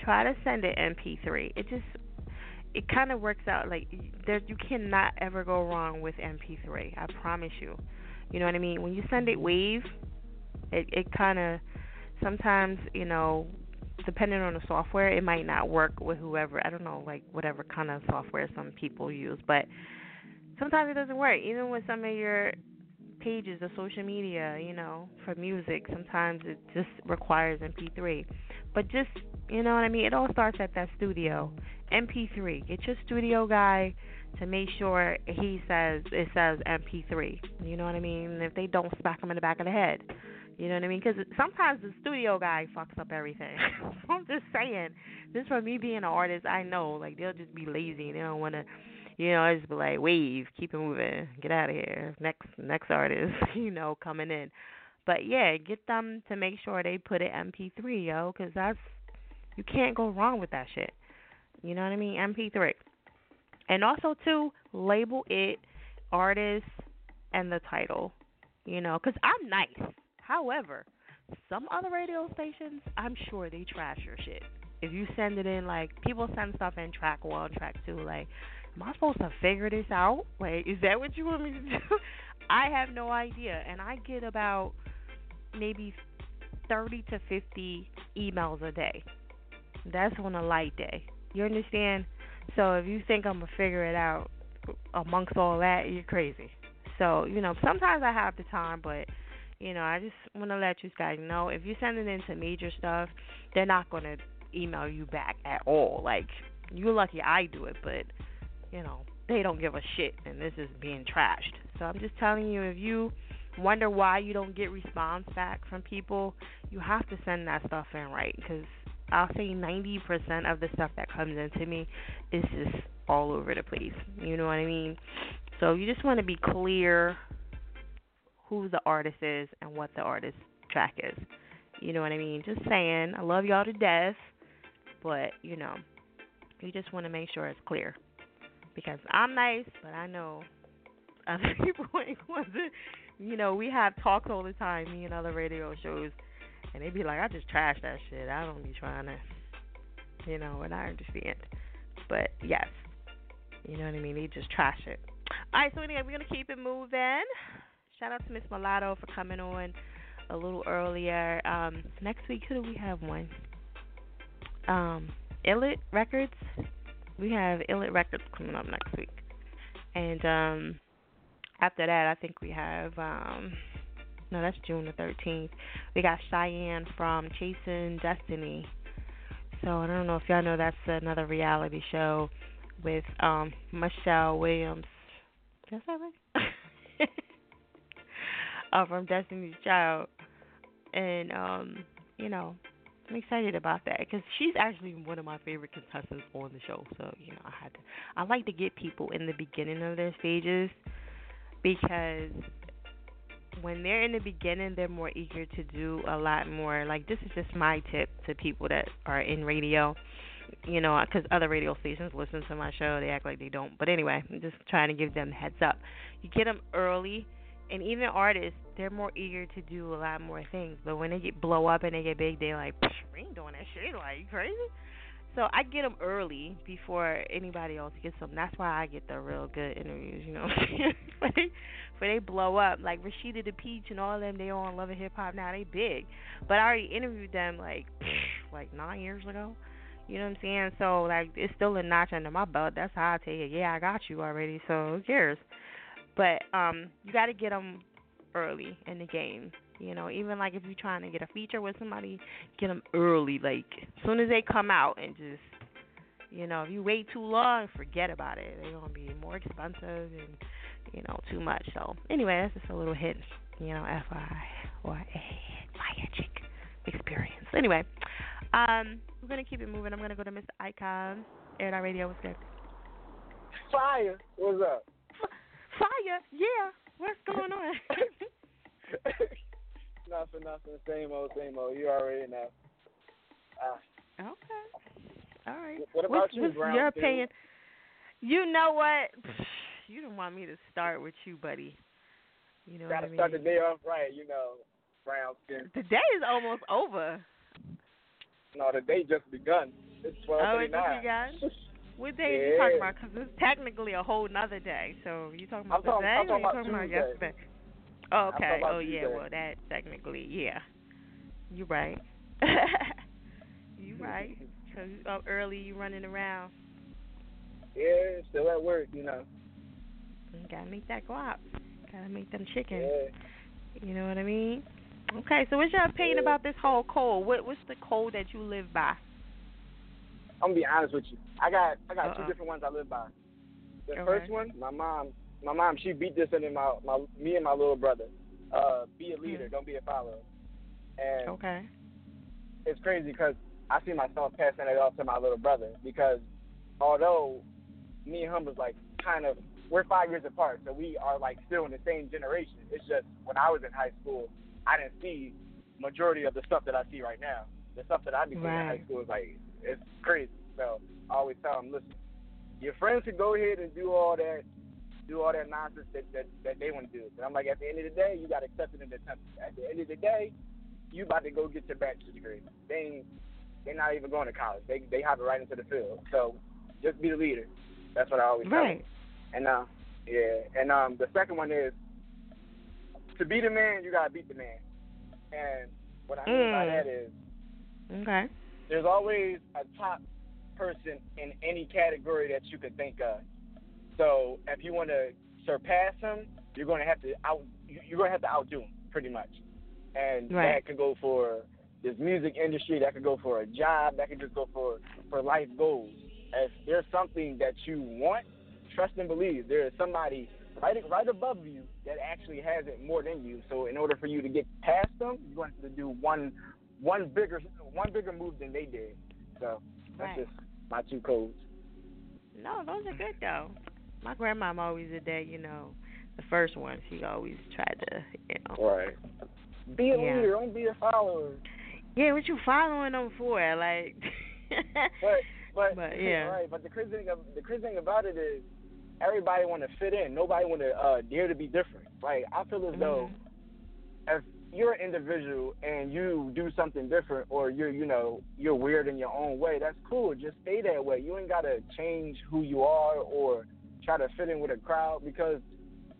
try to send it MP3. It just it kind of works out like there you cannot ever go wrong with MP3. I promise you. You know what I mean? When you send it wave, it it kind of sometimes you know depending on the software, it might not work with whoever. I don't know, like whatever kind of software some people use, but sometimes it doesn't work. Even with some of your pages, of social media, you know, for music, sometimes it just requires MP3. But just, you know what I mean? It all starts at that studio. MP3. Get your studio guy to make sure he says it says MP3. You know what I mean? If they don't, smack him in the back of the head. You know what I mean? Because sometimes the studio guy fucks up everything. *laughs* I'm just saying. Just for me being an artist, I know like they'll just be lazy. And they don't want to, you know, I just be like wave, keep it moving, get out of here. Next, next artist, *laughs* you know, coming in. But yeah, get them to make sure they put it MP3, yo, because that's you can't go wrong with that shit. You know what I mean? MP3. And also to label it artist and the title. You know, because I'm nice. However, some other radio stations, I'm sure they trash your shit. If you send it in, like people send stuff in track one, track two, like, am I supposed to figure this out? Like, is that what you want me to do? *laughs* I have no idea, and I get about maybe thirty to fifty emails a day That's on a light day. You understand? So if you think I'm gonna figure it out amongst all that, you're crazy. So you know, sometimes I have the time, but you know, I just want to let you guys know if you're sending in some major stuff, they're not gonna email you back at all. Like you're lucky I do it, but you know, they don't give a shit, and this is being trashed. So I'm just telling you, if you wonder why you don't get response back from people, you have to send that stuff in right because I'll say 90% of the stuff that comes into me is just all over the place. You know what I mean? So you just want to be clear who the artist is and what the artist track is. You know what I mean? Just saying, I love y'all to death, but you know, you just want to make sure it's clear. Because I'm nice, but I know other *laughs* people ain't going to. You know, we have talks all the time, me and other radio shows, and they be like, I just trash that shit. I don't be trying to, you know, and I understand. But yes, you know what I mean? They just trash it. All right, so anyway, we're going to keep it moving. Shout out to Miss Mulatto for coming on a little earlier. Um, next week, who do we have one? Um, Illit Records. We have Illit Records coming up next week. And um after that I think we have um no, that's June the thirteenth. We got Cheyenne from Chasing Destiny. So I don't know if y'all know that's another reality show with um Michelle Williams. That's that right? *laughs* uh, from Destiny's Child, and um, you know, I'm excited about that because she's actually one of my favorite contestants on the show. So you know, I had to. I like to get people in the beginning of their stages because when they're in the beginning, they're more eager to do a lot more. Like this is just my tip to people that are in radio. You know, because other radio stations listen to my show, they act like they don't. But anyway, I'm just trying to give them heads up. You get them early and even artists, they're more eager to do a lot more things. But when they get blow up and they get big, they're like, we ain't doing that shit. Like, you crazy? So I get them early before anybody else gets them. That's why I get the real good interviews, you know. *laughs* when they blow up, like Rashida the Peach and all them, they all on Love and Hip Hop now. They big, but I already interviewed them like like nine years ago. You know what I'm saying? So like it's still a notch under my belt. That's how I tell you, yeah, I got you already. So who cares? But um, you got to get them early in the game. You know, even like if you're trying to get a feature with somebody, get them early. Like as soon as they come out, and just you know, if you wait too long, forget about it. They're gonna be more expensive and you know too much. So anyway, that's just a little hint. You know, FYI fire chick experience. Anyway, um, we're gonna keep it moving. I'm gonna go to Mr. Icon. Air Out Radio. What's good? Fire. What's up? Fire, yeah. What's going on? *laughs* nothing, nothing. Same old, same old. You already know. Uh, okay. All right. What about what's, you, what's Brown your opinion? You know what? *sighs* You don't want me to start with you, buddy. You know Gotta what I mean? start the day off right, you know. Brown skin. The day is almost over. No, the day just begun. It's twelve Oh, thirty it just nine. begun? What day are you talking about? Because it's technically a whole nother day. So you talking about I'm talking- today I'm or talking you about talking about yesterday? Oh, okay. Oh, yeah. Well, that technically, yeah. You right. *laughs* you right. *laughs* Because you up early, you running around. Yeah, still at work, you know. You gotta make that go up. Gotta make them chicken. Yeah. You know what I mean? Okay, so what's your opinion about this whole code? What what's the code that you live by? I'm gonna be honest with you. I got I got Uh-uh. two different ones I live by. The Okay. first one, my mom, my mom, she beat this into my my me and my little brother. Uh, be a leader, don't be a follower. And Okay. it's crazy because I see myself passing it off to my little brother because although me and him was like kind of we're five years apart, so we are like still in the same generation. It's just when I was in high school, I didn't see majority of the stuff that I see right now. The stuff that I be seeing in high school is like it's crazy. So I always tell them, listen, your friends can go ahead and do all that, do all that nonsense that that, that they want to do. But I'm like, at the end of the day, you got to accept it and attempt it. At the end of the day, you about to go get your bachelor's degree. They they're not even going to college. They they hop right into the field. So just be the leader. That's what I always tell. Right. And uh, yeah, and um, the second one is to be the man, you gotta beat the man. And what I mean by Mm. that is Okay. there's always a top person in any category that you could think of. So if you want to surpass him, you're going to have to out you're going to have to outdo him pretty much. And Right. that could go for this music industry, that could go for a job, that could just go for for life goals. If there's something that you want, trust and believe there is somebody right right above you that actually has it more than you. So in order for you to get past them, you're going to have to do one one bigger one bigger move than they did. So that's Right. just my two codes. No, those are good though. My grandmom always did that, you know. The first one, she always tried to, you know. Right. Be a Yeah. leader, don't be a follower. Yeah, what you following them for? Like, But but, *laughs* But, yeah. right. But the crazy thing of, the crazy thing about it is everybody want to fit in. Nobody want to uh, dare to be different. Like I feel as though Mm-hmm. if you're an individual and you do something different, or you're you know you're weird in your own way, that's cool. Just stay that way. You ain't gotta change who you are or try to fit in with a crowd because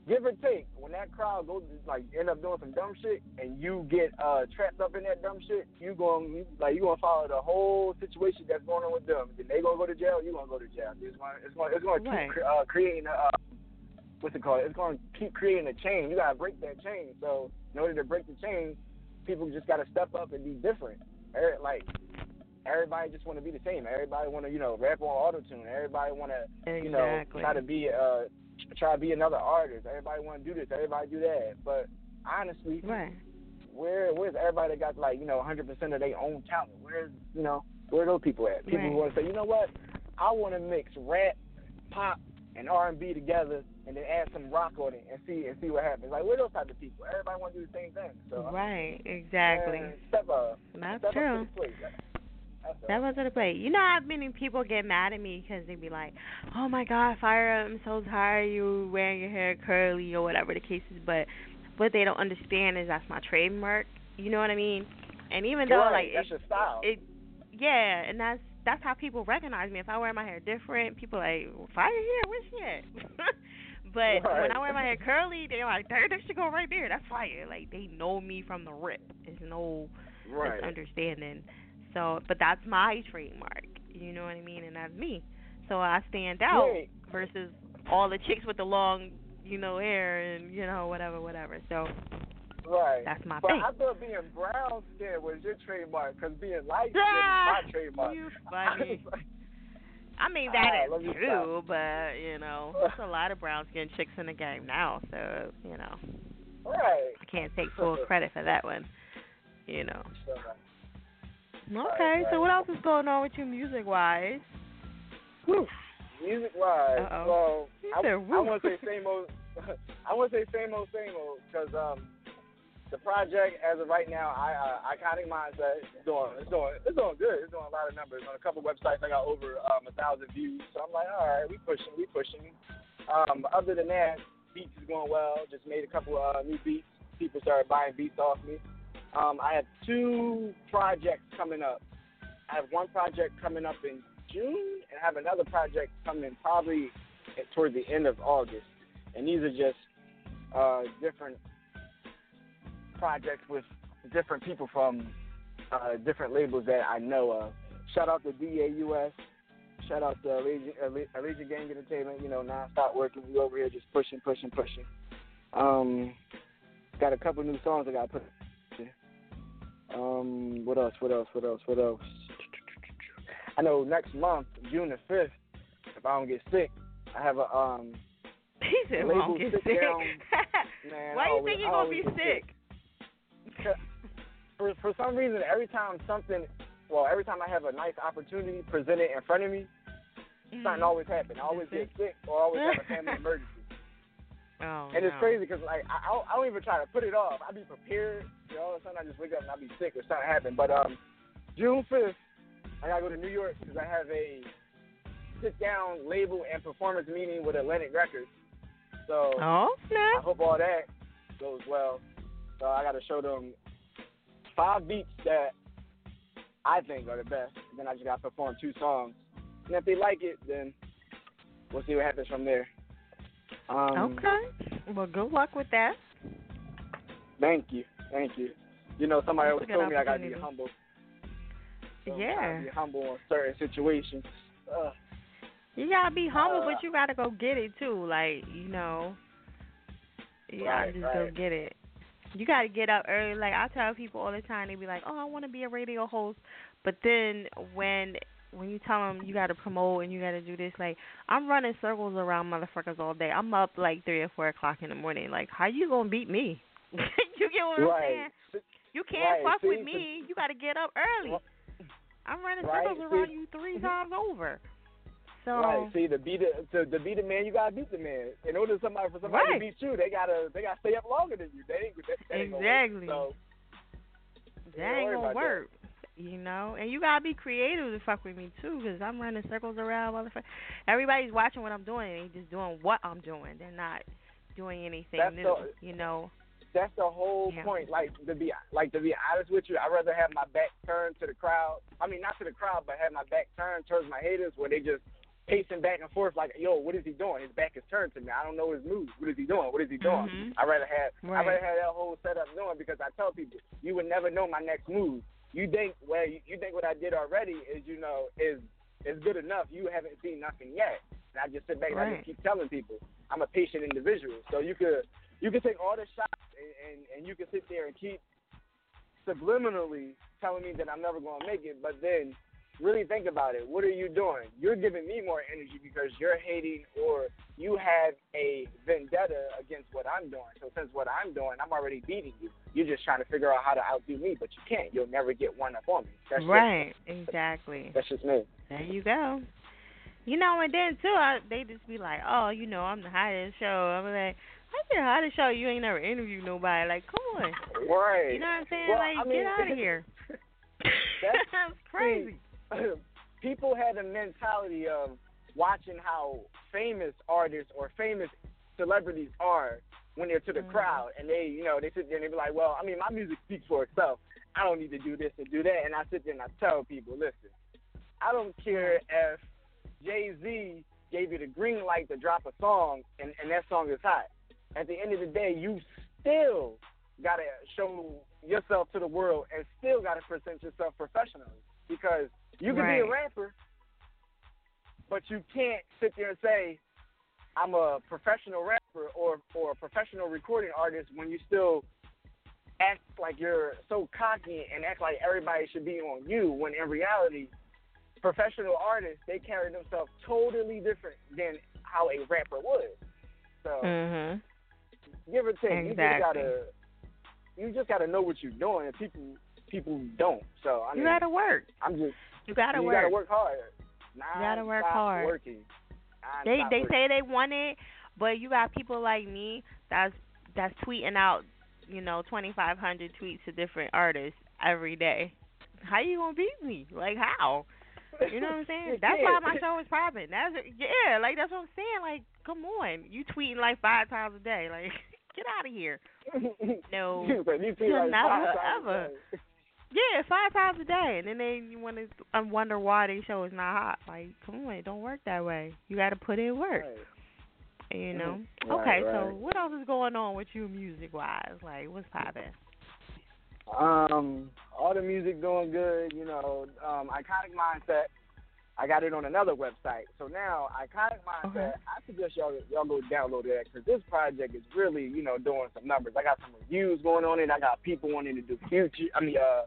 give or take, when that crowd goes like end up doing some dumb shit and you get uh trapped up in that dumb shit, you going like you gonna follow the whole situation that's going on with them. Then they gonna go to jail, you gonna go to jail. It's gonna it's gonna it's gonna Right. keep cre- uh, creating a uh, what's it called? It's gonna keep creating a chain. You gotta break that chain. So in order to break the chain, people just gotta step up and be different. Er- Like everybody just want to be the same. Everybody want to you know rap on auto tune. Everybody want to you know try to be uh try to be another artist. Everybody want to do this. Everybody do that. But honestly, right. where where's everybody that got like you know 100 percent of their own talent? Where's you know where are those people at? People Right. who want to say, you know what, I want to mix rap, pop, and R&B together, and then add some rock on it and see and see what happens. Like we're those type of people. Everybody want to do the same thing. So Right, exactly. step up. That's step true. Up to the plate. That- That's all. That was at the plate. You know how many people get mad at me because they be like, "Oh my God, fire! I'm so tired you wearing your hair curly or whatever the case is." But what they don't understand is that's my trademark. You know what I mean? And even though Right, like that's it, your style. it, yeah, and that's that's how people recognize me. If I wear my hair different, people like fire hair, where's she at? but when I wear my hair curly, they're like, "There, that should go right there. That's fire." Like they know me from the rip. There's no Right. misunderstanding. So, but that's my trademark. You know what I mean? And that's me. So I stand out Wait. versus all the chicks with the long, you know, hair and you know whatever, whatever. So Right. That's my but thing. I thought being brown skin was your trademark because being light skin Ah, is my trademark. you *laughs* funny. I mean Ah, that let is true, but you know, there's a lot of brown skinned chicks in the game now, so you know, Right. I can't take full credit for that one. You know. *laughs* So, Okay, so what else is going on with you music wise? Music wise, well, I, I want to say same old. *laughs* I want to say same old, same old, because um, the project as of right now, I uh, iconic mindset is doing, it's doing, it's doing good. It's doing a lot of numbers on a couple websites. I got over um, a thousand views, so I'm like, all right, we pushing, we pushing. Um, other than that, beats is going well. Just made a couple uh, new beats. People started buying beats off me. Um, I have two projects coming up. I have one project coming up in June, and I have another project coming probably toward the end of August. And these are just uh, different projects with different people from uh, different labels that I know of. Shout out to DAUS. Shout out to Allegiant, Alle- Allegiant Gang Entertainment. You know, non-stop working. We over here just pushing, pushing, pushing. Um, got a couple new songs I got to put. Um, what else? What else? What else? What else? I know next month, June the fifth, if I don't get sick, I have a um. *laughs* He said, label "Won't get sick." *laughs* Man, Why do you always- think you I gonna be get sick? For for some reason, every time something, well, every time I have a nice opportunity presented in front of me, Mm-hmm. something always happens. I always get sick or always have a family *laughs* emergency. Oh, And it's no. crazy because like I, I don't- I don't even try to put it off. I be prepared. You know, all of a sudden I just wake up and I be sick or something happen. But um, June fifth, I gotta go to New York because I have a sit down label and performance meeting with Atlantic Records. So Oh, I hope all that goes well. So I gotta show them five beats that I think are the best. And then I just gotta perform two songs. And if they like it, then we'll see what happens from there. Um, Okay. Well, good luck with that. Thank you, thank you. You know, somebody That's always told me I gotta be humble. So Yeah. be humble in certain situations. Uh, You gotta be humble, Uh, but you gotta go get it too. Like you know, you gotta Right, just go right. get it. You gotta get up early. Like I tell people all the time, they be like, "Oh, I want to be a radio host," but then when when you tell them you gotta promote and you gotta do this, like I'm running circles around motherfuckers all day. I'm up like three or four o'clock in the morning. Like, how you gonna beat me? *laughs* you get what I'm saying? You can't Right, fuck see, with me. You gotta get up early. I'm running Right, circles around see. you three mm-hmm. times over. So Right. See, to beat the to, to beat a man, you gotta beat the man. In order for somebody for somebody Right. to beat you, they gotta they gotta stay up longer than you. They ain't, that, that ain't gonna Exactly. work. So that ain't gonna about that. You know, and you gotta be creative to fuck with me too, because I'm running circles around motherfucker. Everybody's watching what I'm doing, they just doing what I'm doing. They're not doing anything That's new. the- you know. that's the whole Yeah. point. Like to be like to be honest with you, I'd rather have my back turned to the crowd. I mean, not to the crowd, but have my back turned towards my haters, where they just pacing back and forth like, yo, what is he doing? His back is turned to me. I don't know his moves. What is he doing? What is he doing? Mhm. I'd rather have Right. I'd rather have that whole setup going because I tell people you would never know my next move. You think well, you, you think what I did already is you know is is good enough. You haven't seen nothing yet. And I just sit back and I just keep telling people I'm a patient individual. So you could you could take all the shots and, and, and you can sit there and keep subliminally telling me that I'm never going to make it, but then really think about it. What are you doing? You're giving me more energy because you're hating or you have a vendetta against what I'm doing. So since what I'm doing, I'm already beating you. You're just trying to figure out how to outdo me, but you can't. You'll never get one up on me. That's right. Exactly. That's just me. There you go. You know, and then too, I, they just be like, "Oh, you know, I'm the hottest show." I'm like, "I'm the hottest show." You ain't never interviewed nobody. Like, come on. Right. You know what I'm saying? Well, like, I mean, get out of here. That's *laughs* crazy. *clears throat* people had a mentality of watching how famous artists or famous celebrities are when they're to the Mhm. crowd, and they, you know, they sit there and they be like, "Well, I mean, my music speaks for itself. I don't need to do this and do that." And I sit there and I tell people, "Listen, I don't care if Jay Z gave you the green light to drop a song and, and that song is hot. At the end of the day, you still gotta show yourself to the world and still gotta present yourself professionally because you can be a rapper, but you can't sit there and say I'm a professional rapper or or a professional recording artist when you still act like you're so cocky and act like everybody should be on you when in reality professional artists they carry themselves totally different than how a rapper would. So Mhm. give or take, you just gotta you just gotta know what you're doing and people people don't. So I You gotta work. I'm just You gotta you work. gotta work hard. You gotta work hard. Working. They they working. say they want it, but you got people like me that's that's tweeting out, you know, twenty five hundred tweets to different artists every day. How you gonna beat me? Like how? You know what I'm saying? *laughs* That's why my show is popping. That's yeah, like that's what I'm saying. Like, come on, you tweeting like five times a day. Like, *laughs* get out of here. *laughs* No, You you tweet like never five times a ever. day. Yeah, five times a day, and then they you want to I wonder why they show is not hot. Like, come on, it don't work that way. You got to put in work. You know. Right, okay, right. so what else is going on with you music wise? Like, what's popping? Um, all the music doing good. You know, um, Iconic Mindset. I got it on another website. So now, Iconic Mindset. I suggest y'all y'all go download that because this project is really you know doing some numbers. I got some reviews going on it. I got people wanting to do future. I mean, uh,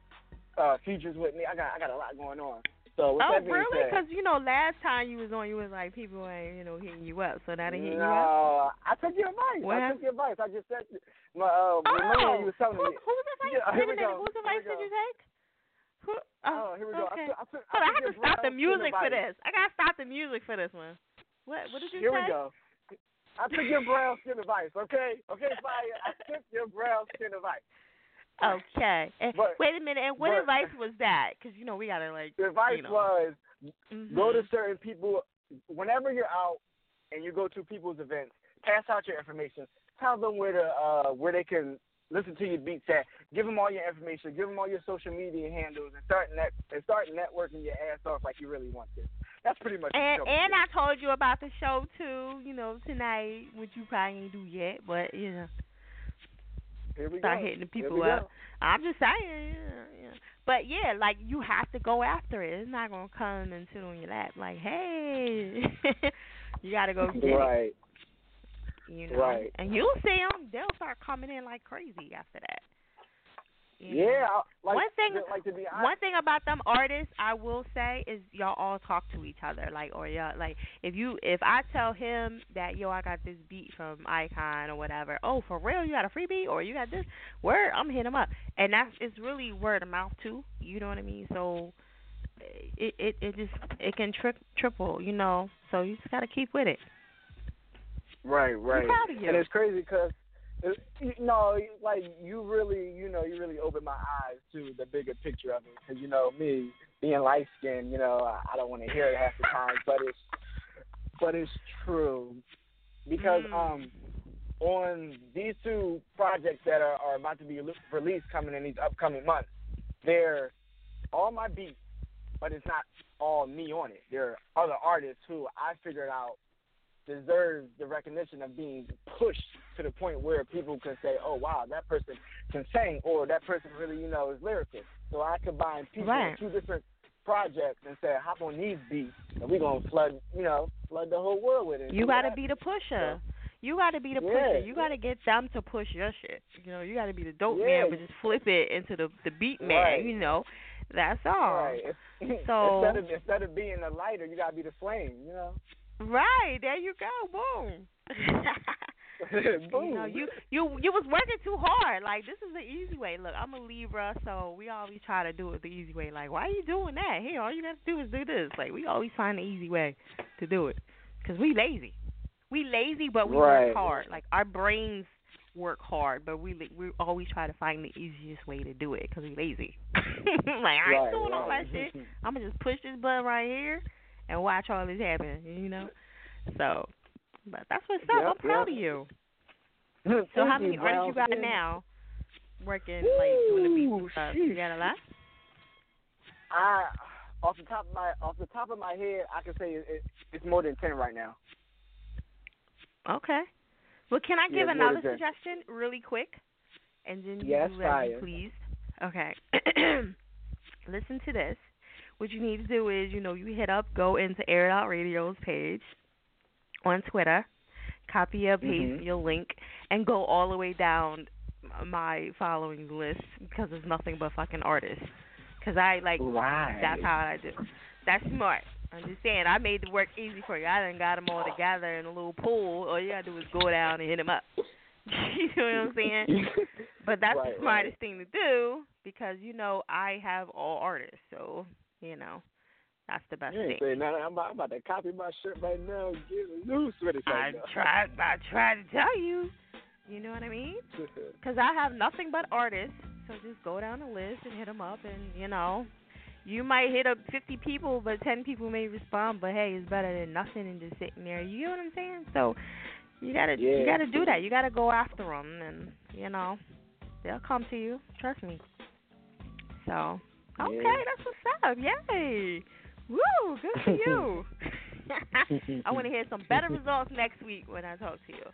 uh, features with me. I got I got a lot going on. So oh, that really? Because you know, last time you was on, you was like people ain't you know hitting you up, so now they hitting you up. no, I took your advice. What I took your advice. I just said my uh, when you was telling who, me. whose advice? *laughs* Yeah, Wait a minute, whose advice did you take? Who, Oh, here we go. I okay. took- I took- I Hold on, I have to stop the music for this. I gotta stop the music for this one. What? What did you Here say? Here we go. I took your brown skin advice, okay? Okay, Fire. I took your brown skin advice. Okay. And But- wait a minute. And what but- advice was that? Because you know we gotta like. The advice you know. was Mhm. go to certain people. Whenever you're out and you go to people's events, pass out your information. Tell them where to uh where they can listen to your beats at. Give them all your information. Give them all your social media handles and start net and start networking your ass off like you really want to. That's pretty much. It. And and I told you about the show too. You know tonight, which you probably ain't do yet, but you know. Start go. hitting the people up. go. I'm just saying, yeah, yeah. But yeah, like you have to go after it. It's not gonna come and sit on your lap. Like, hey, *laughs* you gotta go get it. Right. You know, Right. and you'll see them. They'll start coming in like crazy after that. Yeah. Like, one thing, like to be honest, one thing about them artists, I will say, is y'all all talk to each other. Like, or y'all, like, if you, if I tell him that yo, I got this beat from Icon or whatever. Oh, for real? You got a free beat or you got this? Word, I'm hitting him up, and that's it's really word of mouth too. You know what I mean? So. It it it just it can trip triple, you know. So you just gotta keep with it. Right, right. proud of you. And it's crazy because, know, like you really, you know, you really opened my eyes to the bigger picture of it. Because you know, me being light skinned, you know, I, I don't want to hear it half the time, but it's, but it's true. Because Mm. um, on these two projects that are, are about to be released coming in these upcoming months, they're all my beats, but it's not all me on it. There are other artists who I figured out deserves the recognition of being pushed to the point where people can say, "Oh wow, that person can sing," or "That person really, you know, is lyrical." So I combine people Right. in two different projects and say, "Hop on these beats, and we're gonna flood, you know, flood the whole world with it." You got to be the pusher. You got to be the Yeah. pusher. You got to get them to push your shit. You know, you got to be the dope Yeah. man, but just flip it into the the beat man. Right. You know, that's all. Right. *laughs* So- instead of instead of being the lighter, you gotta be the flame. You know. Right there, you go. Boom. *laughs* Boom. *laughs* You know, you you you was working too hard. Like this is the easy way. Look, I'm a Libra, so we always try to do it the easy way. Like, why are you doing that? Here, all you got to do is do this. Like, we always find the easy way to do it, cause we lazy. We lazy, but we Right. work hard. Like our brains work hard, but we we always try to find the easiest way to do it, cause we lazy. *laughs* like I ain't Right, doing all that shit. I'm gonna just push this button right here and watch all this happen. You know. So, but that's what's up. Yep, I'm proud yep. of you. *laughs* Thank So how many you, artists you got now? Working like doing the beats and stuff. You got a lot? I off the top of my off the top of my head, I can say it, it, it's more than ten right now. Okay. Well, can I give more another suggestion really quick? And then Yes, you fire. please. Okay. *clears throat* Listen to this. What you need to do is, you know, you hit up, go into Air It Out Radio's page on Twitter, copy or paste Mhm. your link, and go all the way down my following list because it's nothing but fucking artists. Because I like Right. that's how I do. That's smart. I'm just saying, I made the work easy for you. I done got them all together in a little pool. All you gotta do is go down and hit them up. *laughs* you know what I'm saying? *laughs* But that's Right, the smartest thing to do because you know I have all artists, so you know that's the best You ain't thing. saying nothing. I'm about, I'm about to copy my shirt right now and get loose with it I now. tried. I tried to tell you. You know what I mean? *laughs* Because I have nothing but artists, so just go down the list and hit them up, and you know, you might hit up 50 people, but 10 people may respond. But hey, it's better than nothing and just sitting there. You know what I'm saying? So you gotta you gotta do that. You gotta go after them, and you know, they'll come to you. Trust me. So okay, that's what's up. Yay! Woo! Good for you. *laughs* I want to hear some better *laughs* results next week when I talk to you.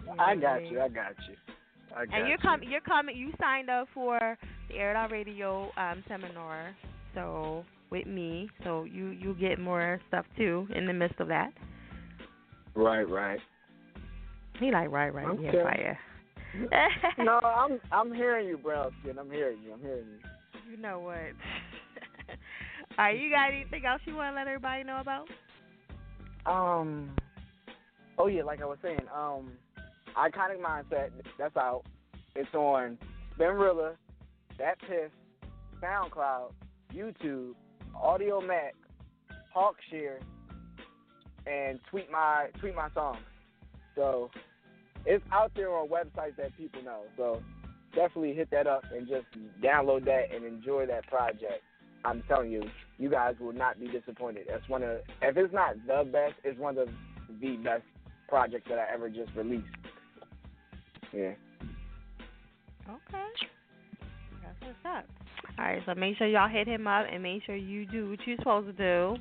You know I got mean? you. I got you. I got you. And you're you. coming. You're coming. You signed up for the Air Out Radio um, seminar, so with me. So you you get more stuff too in the midst of that. Right, right. He like right, right, Okay. yeah, fire. no, I'm I'm hearing you, brown skin. I'm hearing you. I'm hearing you. You know what? *laughs* All right, you got anything else you want to let everybody know about? Um. Oh yeah, like I was saying, um, iconic mindset. That's out. It's on Spinrilla, DatPiff, SoundCloud, YouTube, Audio Mac, Hulkshare, and tweet my tweet my songs. So it's out there on websites that people know. So definitely hit that up and just download that and enjoy that project. I'm telling you, you guys will not be disappointed. That's one of if it's not the best, it's one of the best projects that I ever just released. Yeah. Okay. That's what's up. All right, so make sure y'all hit him up and make sure you do what you're supposed to do.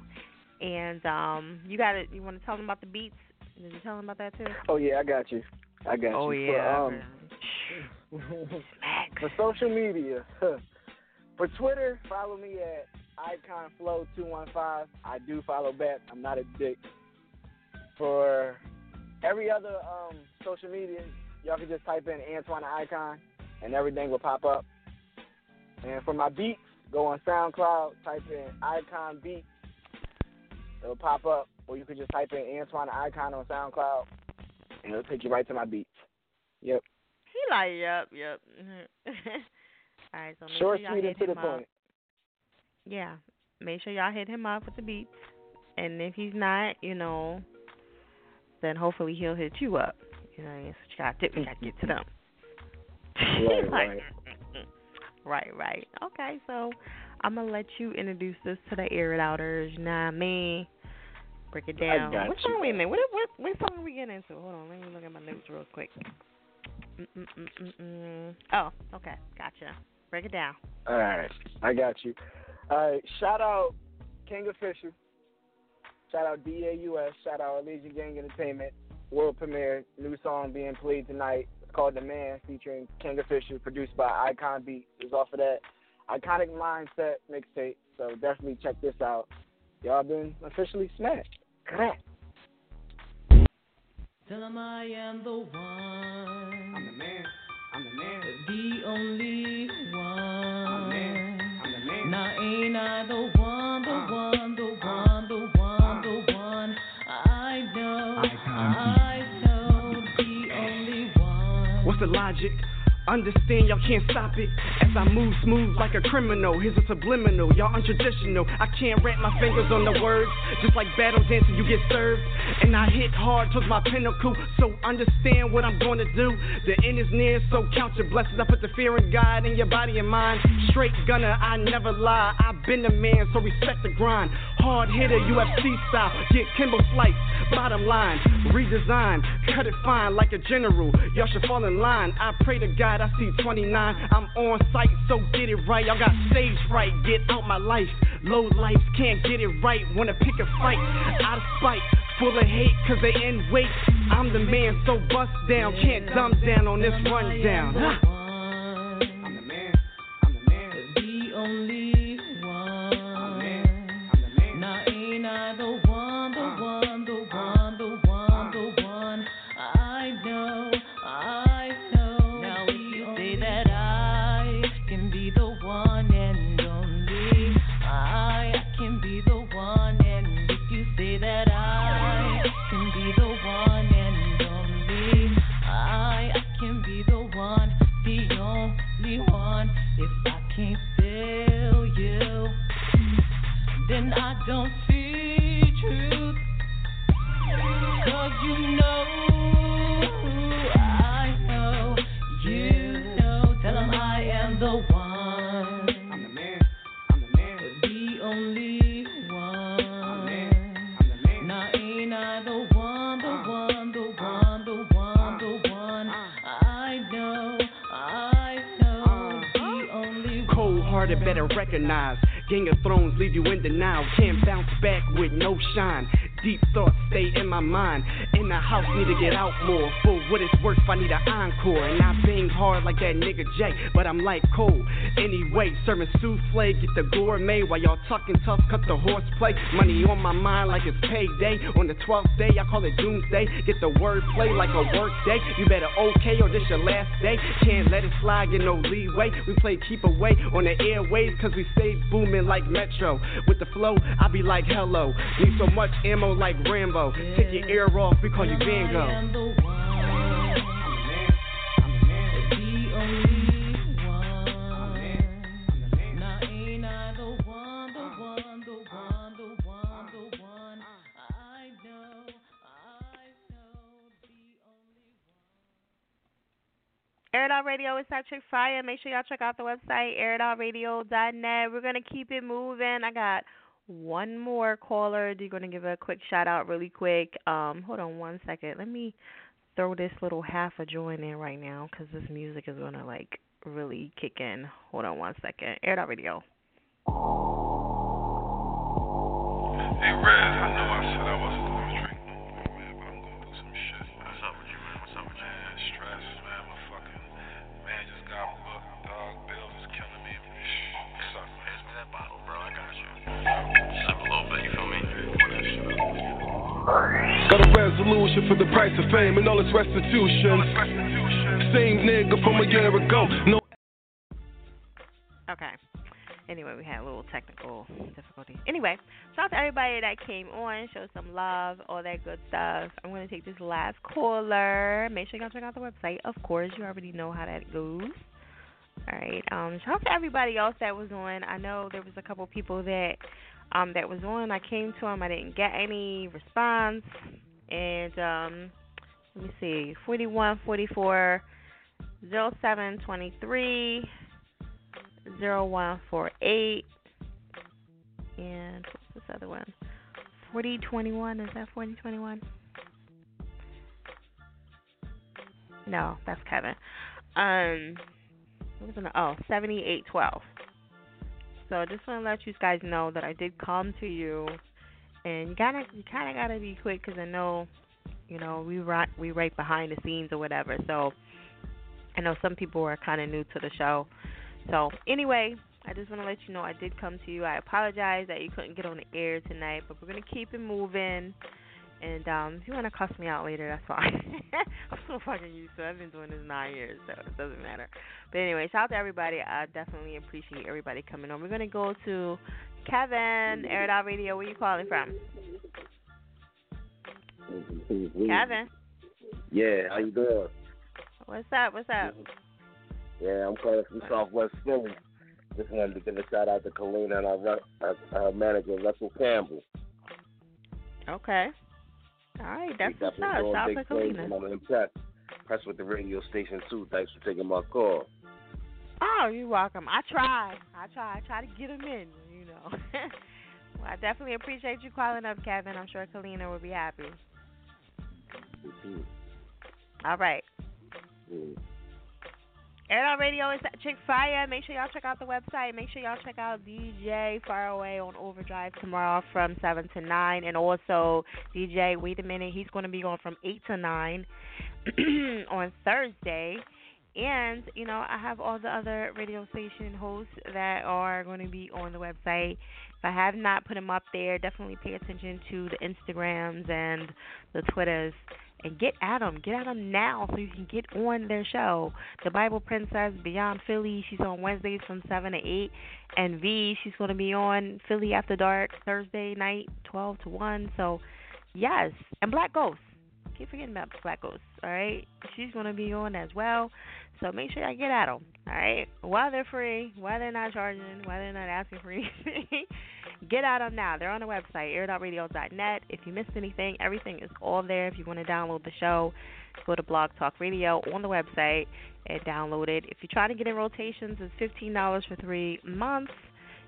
And um, you got to You want to tell them about the beats? Did you tell them about that too? Oh yeah, I got you. I got Oh, you. Oh yeah. For, um, *laughs* For social media, *laughs* for Twitter, follow me at iconflow215. I do follow back. I'm not a dick. For every other um, social media, y'all can just type in Antoine Icon, and everything will pop up. And for my beats, go on SoundCloud, type in Icon Beats. It'll pop up, or you can just type in Antoine Icon on SoundCloud, and it'll take you right to my beats. Yep. He like, yep, yep. *laughs* All right, so make Short, sure y'all sweet, hit and to the him up. point. Yeah, make sure y'all hit him up with the beats, and if he's not, you know, then hopefully he'll hit you up. You know, what so you gotta, we gotta get to them. *laughs* Right, Like, right. *laughs* Right, right. Okay, so I'm gonna let you introduce this to the air it outers. You know what I mean? Break it down. got what you. song we in? What, what what song are we getting into? Hold on, let me look at my notes real quick. Oh, okay, gotcha. Break it down. All right, I got you. All right, shout out King Official. Shout out DAUS. Shout out Allegiant Gang Entertainment. World premiere, new song being played tonight. It's called The Man, featuring King Official, produced by Icon Beats. It's off of that Iconic Mindset mixtape. So definitely check this out. Y'all been officially smashed. Correct. Tell him I am the one. The only one. I'm the man. I'm the man. Now ain't I the one, the uh. one, the uh. one, the one, the one? I know. I know the only one. What's the logic? Understand y'all can't stop it as I move smooth like a criminal. Here's a subliminal, y'all untraditional. I can't wrap my fingers on the words, just like battle dancing, you get served. And I hit hard towards my pinnacle, so understand what I'm gonna do. The end is near, so count your blessings. I put the fear in God in your body and mind. Straight gunner, I never lie. I've been a man, so respect the grind. Hard hitter, UFC style. Get Kimbo slice, bottom line. Redesign, cut it fine like a general. Y'all should fall in line. I pray to God I see 29. I'm on site, so get it right. Y'all got stage fright, get out my life. Low life can't get it right. Wanna pick a fight out of spite. Full of hate, cause they end weight. I'm the man, so bust down. Can't dumb down on this rundown. Better recognize. Gang of Thrones leave you in denial. Can't bounce back with no shine. Deep thoughts stay in my mind. In the house, need to get out more. For what it's worth, I need an encore. And I bang hard like that nigga Jay, but I'm like cold. Anyway, serving souffle, get the gourmet while y'all talking tough, cut the horseplay. Money on my mind like it's payday. On the 12th day, I call it doomsday. Get the wordplay like a work day. You better okay or this your last day. Can't let it slide, get no leeway. We play keep away on the airways, cause we stay booming like Metro. With the flow, I be like hello. Need so much ammo like Rambo. Take your ear off, we call you Van Gogh. The only one. Now ain't I the one, the one, the one, the one, the one? I know, I know the Air It Out Radio is Patrick Fire. Make sure y'all check out the website, airitoutradio.net. We're going to keep it moving. I got one more caller. They're going to give a quick shout out really quick. Um, Hold on one second. Let me throw this little half a joint in right now because this music is going to like really kick in. Hold on one second. Air It Out Radio. Hey, Rez, I know I said I wasn't price of fame and all its restitution. Same nigga from a year ago. No. Okay. Anyway, we had a little technical difficulty. Anyway, shout out to everybody that came on, showed some love, all that good stuff. I'm going to take this last caller. Make sure y'all check out the website. Of course, you already know how that goes. All right. Um, shout out to everybody else that was on. I know there was a couple people that um that was on. I came to them. I didn't get any response. And um, let me see, 41, 44, 07, 23. 0148 and what's this other one? 4021 is that 4021 no that's kevin. Um what was it oh 7812 so I just want to let you guys know that I did come to you and you gotta you kind of gotta be quick because I know you know we right we right behind the scenes or whatever so I know some people are kind of new to the show so anyway, I just want to let you know I did come to you. I apologize that you couldn't get on the air tonight, but we're gonna keep it moving. And um, if you want to cuss me out later, that's fine. *laughs* I'm so fucking used to. it. I've been doing this nine years, so it doesn't matter. But anyway, shout out to everybody. I definitely appreciate everybody coming on. We're gonna go to Kevin, Out Radio. Where you calling from? Kevin, Yeah, how you doing? what's up? What's up? Yeah, I'm calling from Southwest Philly. Just wanted to give a shout out to Kalina and our, our, our manager Russell Campbell. Okay. All right, that's what's up. Shout out to Kalina. and I'm impressed. Impressed with the radio station too. Thanks for taking my call. Oh, you're welcome. I try. I try. I try to get them in, know. *laughs* well, I definitely appreciate you calling up, Kevin. I'm sure Kalina will be happy. Mhm. All right. Mm. Air Radio is at Chick Fire. Make sure y'all check out the website. Make sure y'all check out DJ Far Away on Overdrive tomorrow from 7 to 9. And also, DJ, wait a minute, he's going to be on from 8 to 9 *clears throat* on Thursday. And, you know, I have all the other radio station hosts that are going to be on the website. If I have not put them up there, definitely pay attention to the Instagrams and the Twitters and get at them. Get at them now so you can get on their show. The Bible Princess Beyond Philly, she's on Wednesdays from 7 to 8. And V, she's going to be on Philly After Dark Thursday night, 12 to 1. So, yes. And Black Ghost. Keep forgetting about Black Ghost, all right? She's going to be on as well. So make sure I get at them, all right? While they're free, while they're not charging, while they're not asking for *laughs* anything, get at them now. They're on the website, airitoutradio.net. If you missed anything, everything is all there. If you want to download the show, go to Blog Talk Radio on the website and download it. If you're trying to get in rotations, it's $15 for three months.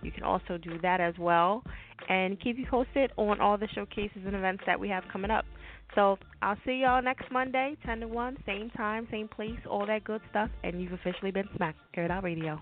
You can also do that as well and keep you posted on all the showcases and events that we have coming up. So I'll see y'all next Monday, 10 to 1, same time, same place, all that good stuff. And you've officially been smacked. Air Out Radio.